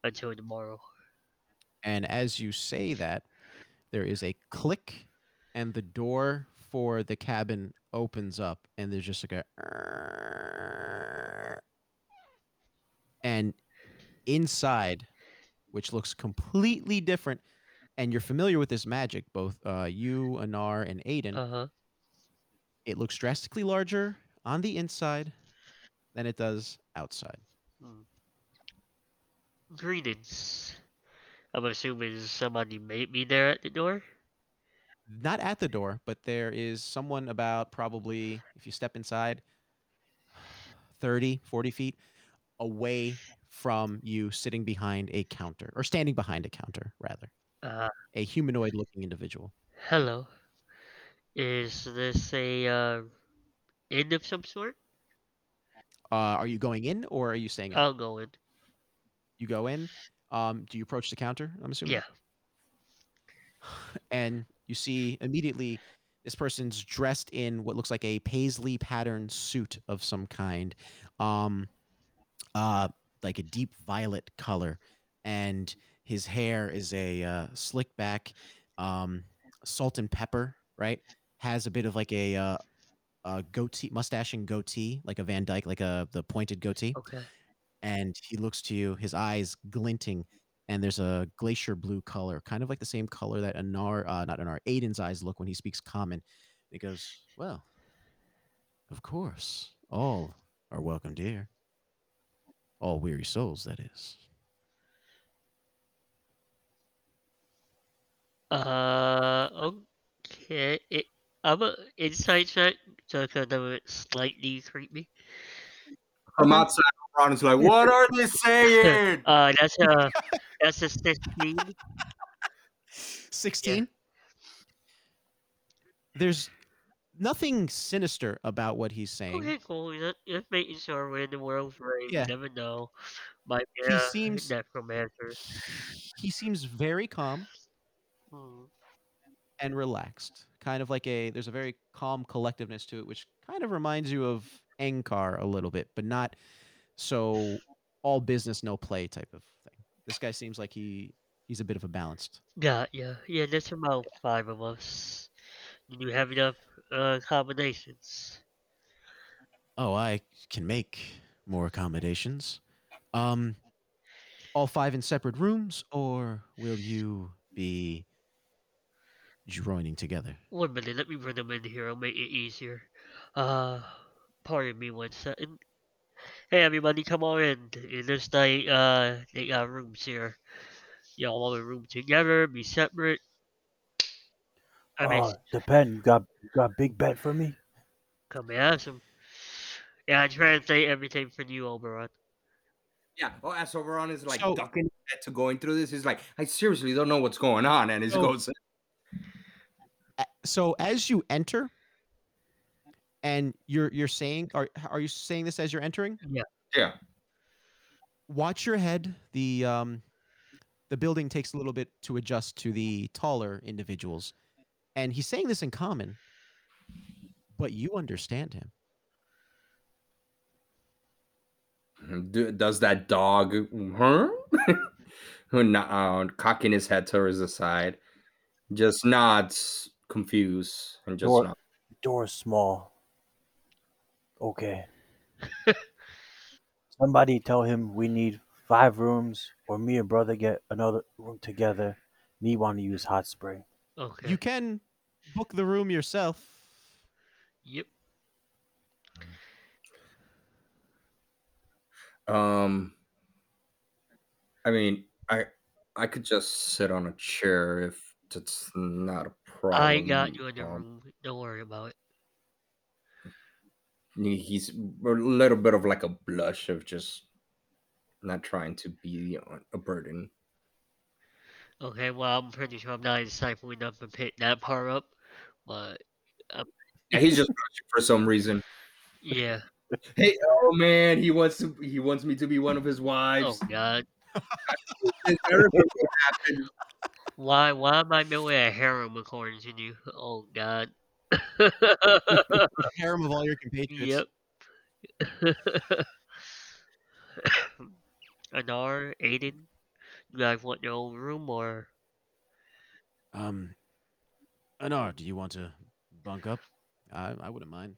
until tomorrow. And as you say that, there is a click, and the door for the cabin opens up, and there's just like a. And inside, which looks completely different, and you're familiar with this magic, both uh, you, Anar, and Aiden. Uh huh. it looks drastically larger on the inside than it does outside. Greetings. I'm assuming somebody made me there at the door. Not at the door, but there is someone about probably, if you step inside, [sighs] 30, 40 feet away from you sitting behind a counter, or standing behind a counter, rather. Uh, A humanoid looking individual. hello. Is this a uh, inn of some sort? Uh, are you going in or are you staying out? I'll go in. You go in. Um, do you approach the counter? I'm assuming. Yeah. [sighs] and you see immediately this person's dressed in what looks like a paisley patterned suit of some kind um uh like a deep violet color and His hair is a uh, slick back, um, salt and pepper, right? Has a bit of like a, uh, a goatee, mustache and goatee, like a Van Dyke, like a the pointed goatee. Okay. And he looks to you, his eyes glinting, and there's a glacier blue color, kind of like the same color that Anar, uh, not Anar, Aiden's eyes look when he speaks common. He goes, Well, of course, all are welcome here. All weary souls, that is. Uh, okay. It, I'm a insight check, so kind of slightly creepy. From Okay. outside, Ron is like, "What are they saying?" [laughs] Uh, that's a that's a sixteen. 16 there's nothing sinister about what he's saying Okay, cool. Just, just making sure we're in the world's range. Yeah. You never know. Might be He a seems- necromancer. he seems very calm Hmm. and relaxed kind of like a there's a very calm collectiveness to it which kind of reminds you of Ankar a little bit but not so all business no play type of thing this guy seems like he he's a bit of a balanced Yeah, yeah, yeah. There's about five of us. Do you have enough uh, combinations. oh i can make more accommodations um all five in separate rooms or will you be joining together One minute, let me bring them in here. I'll make it easier. Uh, pardon me one second. Hey, everybody, come on in. In this night, uh, they got rooms here. Y'all want a room together? Be separate? I mean, Uh, depend. You got you got big bet for me? come and ask him. Yeah, I translate everything for you, Oberon. Yeah. Oh, as Oberon is like So- ducking to going through this. He's like, I seriously don't know what's going on, and he So- goes, so as you enter and you're you're saying are are you saying this as you're entering Yeah. "Yeah, watch your head the um the building takes a little bit to adjust to the taller individuals and he's saying this in common but you understand him Do, does that dog, huh? [laughs] Who not uh, cocking his head towards the side, just nods, confused, and just Door- nods. Door's small. Okay. [laughs] Somebody tell him we need five rooms, or me and brother get another room together. Me want to use hot spring. Okay. you can book the room yourself Yep. Um, I mean, I I could just sit on a chair if it's not a problem. I got you in the Um, room. Don't worry about it. He's a little bit of like a blush of just not trying to be a burden. Okay, well, I'm pretty sure I'm not insightful enough to pick that part up, but Yeah, he's just for some reason. yeah. Hey, oh man, he wants to. He wants me to be one of his wives. Oh. God, It's terrible what happened. why why am I building a harem according to you? Oh God. [laughs] harem of all your compatriots yep. [coughs] Anar, Aiden, you guys want your own room or? um anar do you want to bunk up i i wouldn't mind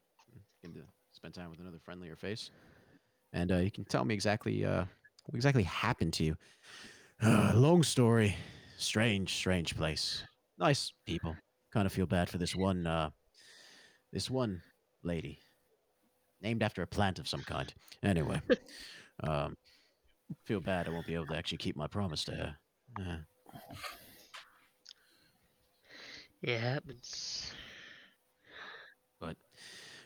Getting to spend time with another friendlier face and uh, you can tell me exactly uh, what exactly happened to you. Uh, long story, strange, strange place. Nice people. Kind of feel bad for this one, uh, this one lady, named after a plant of some kind. Anyway, [laughs] um, feel bad I won't be able to actually keep my promise to her. Uh, It happens. But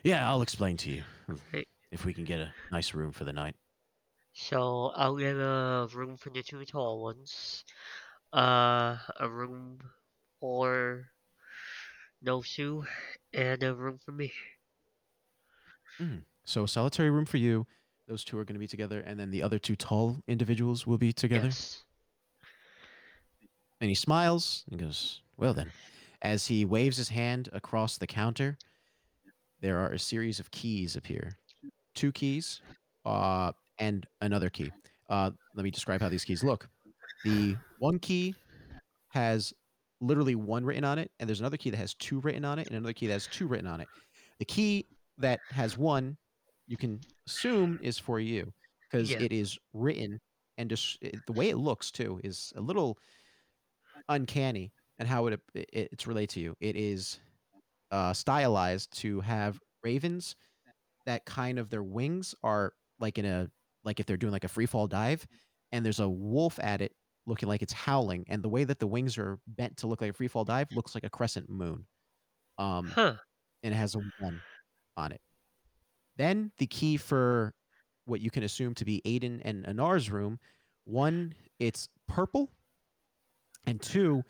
yeah, I'll explain to you Hey. if we can get a nice room for the night. So I'll get a room for the two tall ones. Uh, a room for Nosu, and a room for me. So a solitary room for you. Those two are going to be together, and then the other two tall individuals will be together. Yes. And he smiles and goes, Well, then. As he waves his hand across the counter, there are a series of keys appear two keys uh, and another key. Uh, let me describe how these keys look. The one key has literally one written on it, and there's another key that has two written on it, and another key that has two written on it. The key that has one, you can assume is for you because Yeah. it is written and just it- the way it looks too is a little uncanny and how it, it it's related to you. It is uh, stylized to have ravens that kind of their wings are like in a like if they're doing like a free fall dive, and there's a wolf at it looking like it's howling, and the way that the wings are bent to look like a free fall dive looks like a crescent moon. Um, Huh. and it has a one on it. Then the key for what you can assume to be Aiden and Anar's room, one, it's purple, and two,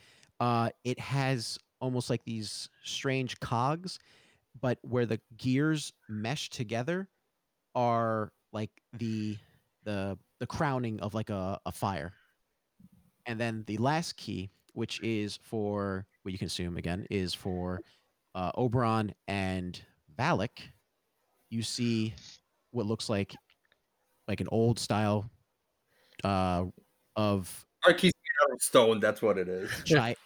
uh, it has almost like these strange cogs, but where the gears mesh together are like the the the crowning of like a, a fire. And then the last key, which is for what you can assume again, is for uh, Oberon and Valak, you see what looks like like an old style uh, of of stone. That's what it is. giant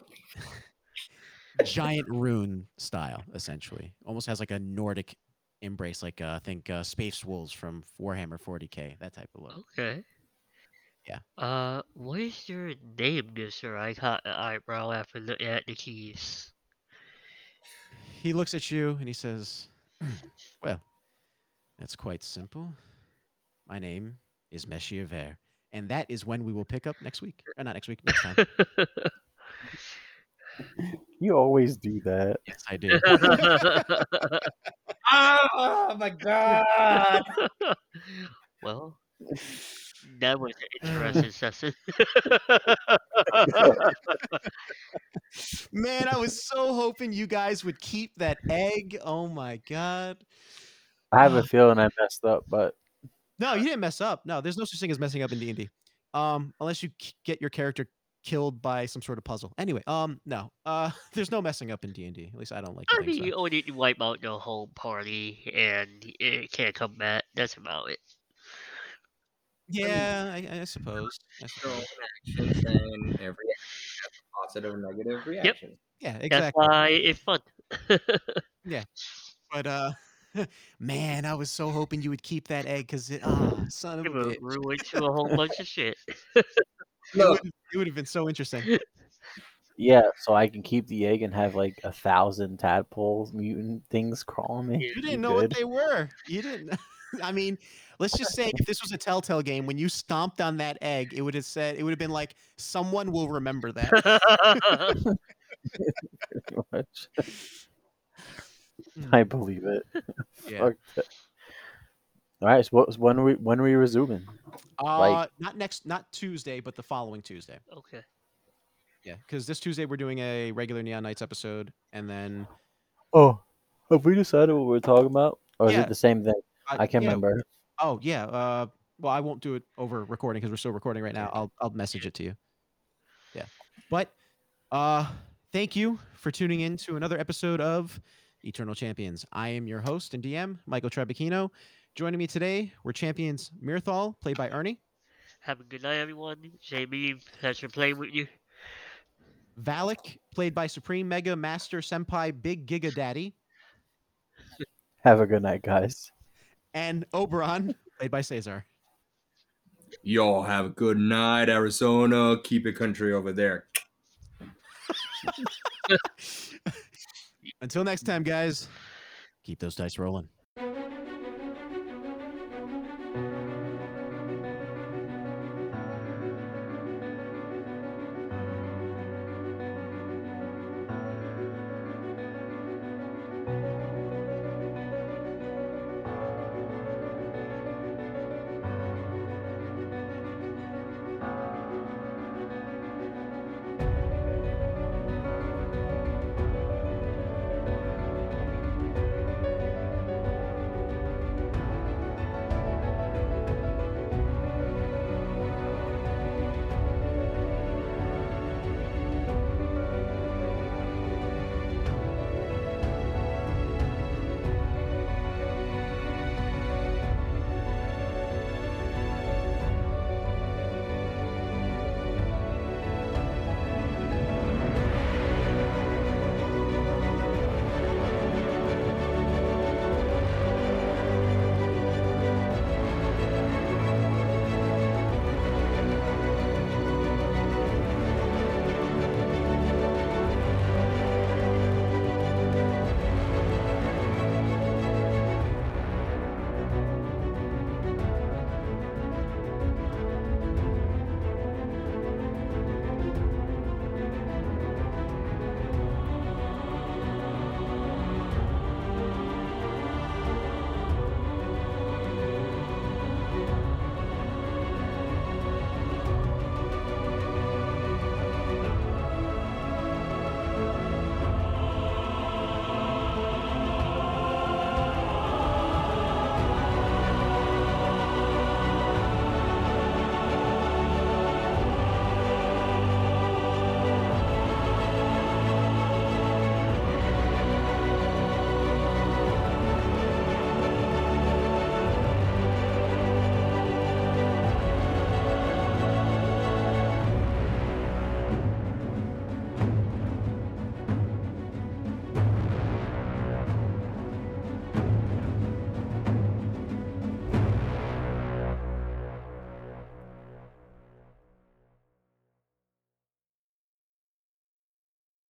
giant rune style, essentially. Almost has like a Nordic embrace, like uh, I think uh, Space Wolves from Warhammer 40k, that type of look. Okay. Yeah. Uh, what is your name, Mister? I caught an eyebrow after looking at the keys. He looks at you and he says, [clears throat] "Well, that's quite simple. My name is Messier Ver, and that is when we will pick up next week. Or not next week, next time. [laughs] You always do that. yes, I do. [laughs] oh my god! [laughs] well, that was an interesting [sighs] session. [laughs] Man, I was so hoping you guys would keep that egg. Oh my god. I have a Ah. feeling I messed up, but No, you didn't mess up. No, there's no such thing as messing up in D and D, um, unless you k- get your character killed by some sort of puzzle. Anyway, um, no, uh, [laughs] there's no messing up in D and D. At least I don't like to I mean, so. you only wipe out the whole party and it can't come back. That's about it. Yeah, I, I suppose. I suppose. actions and every action has a positive and negative reaction. Yep. Yeah, exactly. That's exactly. why it's fun. [laughs] Yeah, but uh, [laughs] man, I was so hoping you would keep that egg because it, ah, son of a Give a bitch. ruin to a whole bunch of shit. It Look, would, it would have been so interesting. [laughs] yeah, so I can keep the egg and have like a thousand tadpoles, mutant things crawling me. You You didn't know what they were. You didn't. [laughs] I mean, let's just say if this was a Telltale game, when you stomped on that egg, it would have said it would have been like someone will remember that. [laughs] pretty much. Mm. I believe it. Yeah. Fuck that. All right, so what, when are we when are we resuming? Uh, not next, not Tuesday, but the following Tuesday. okay. Yeah, because this Tuesday we're doing a regular Neon Nights episode, and then Oh, have we decided what we're talking about, or is it the same thing? uh, I can't yeah, remember. Oh yeah. Uh, well, I won't do it over recording because we're still recording right now. I'll I'll message it to you. Yeah, but uh, thank you for tuning in to another episode of Eternal Champions. I am your host and DM, Michael Trebekino. Joining me today were champions Mirthal, played by Ernie, Have a good night, everyone. Jamie, pleasure playing with you. Valak, played by Supreme Mega Master Senpai Big Giga Daddy, Have a good night, guys. and Oberon, played by Cesar. y'all have a good night, Arizona. Keep it country over there. [laughs] Until next time, guys, keep those dice rolling.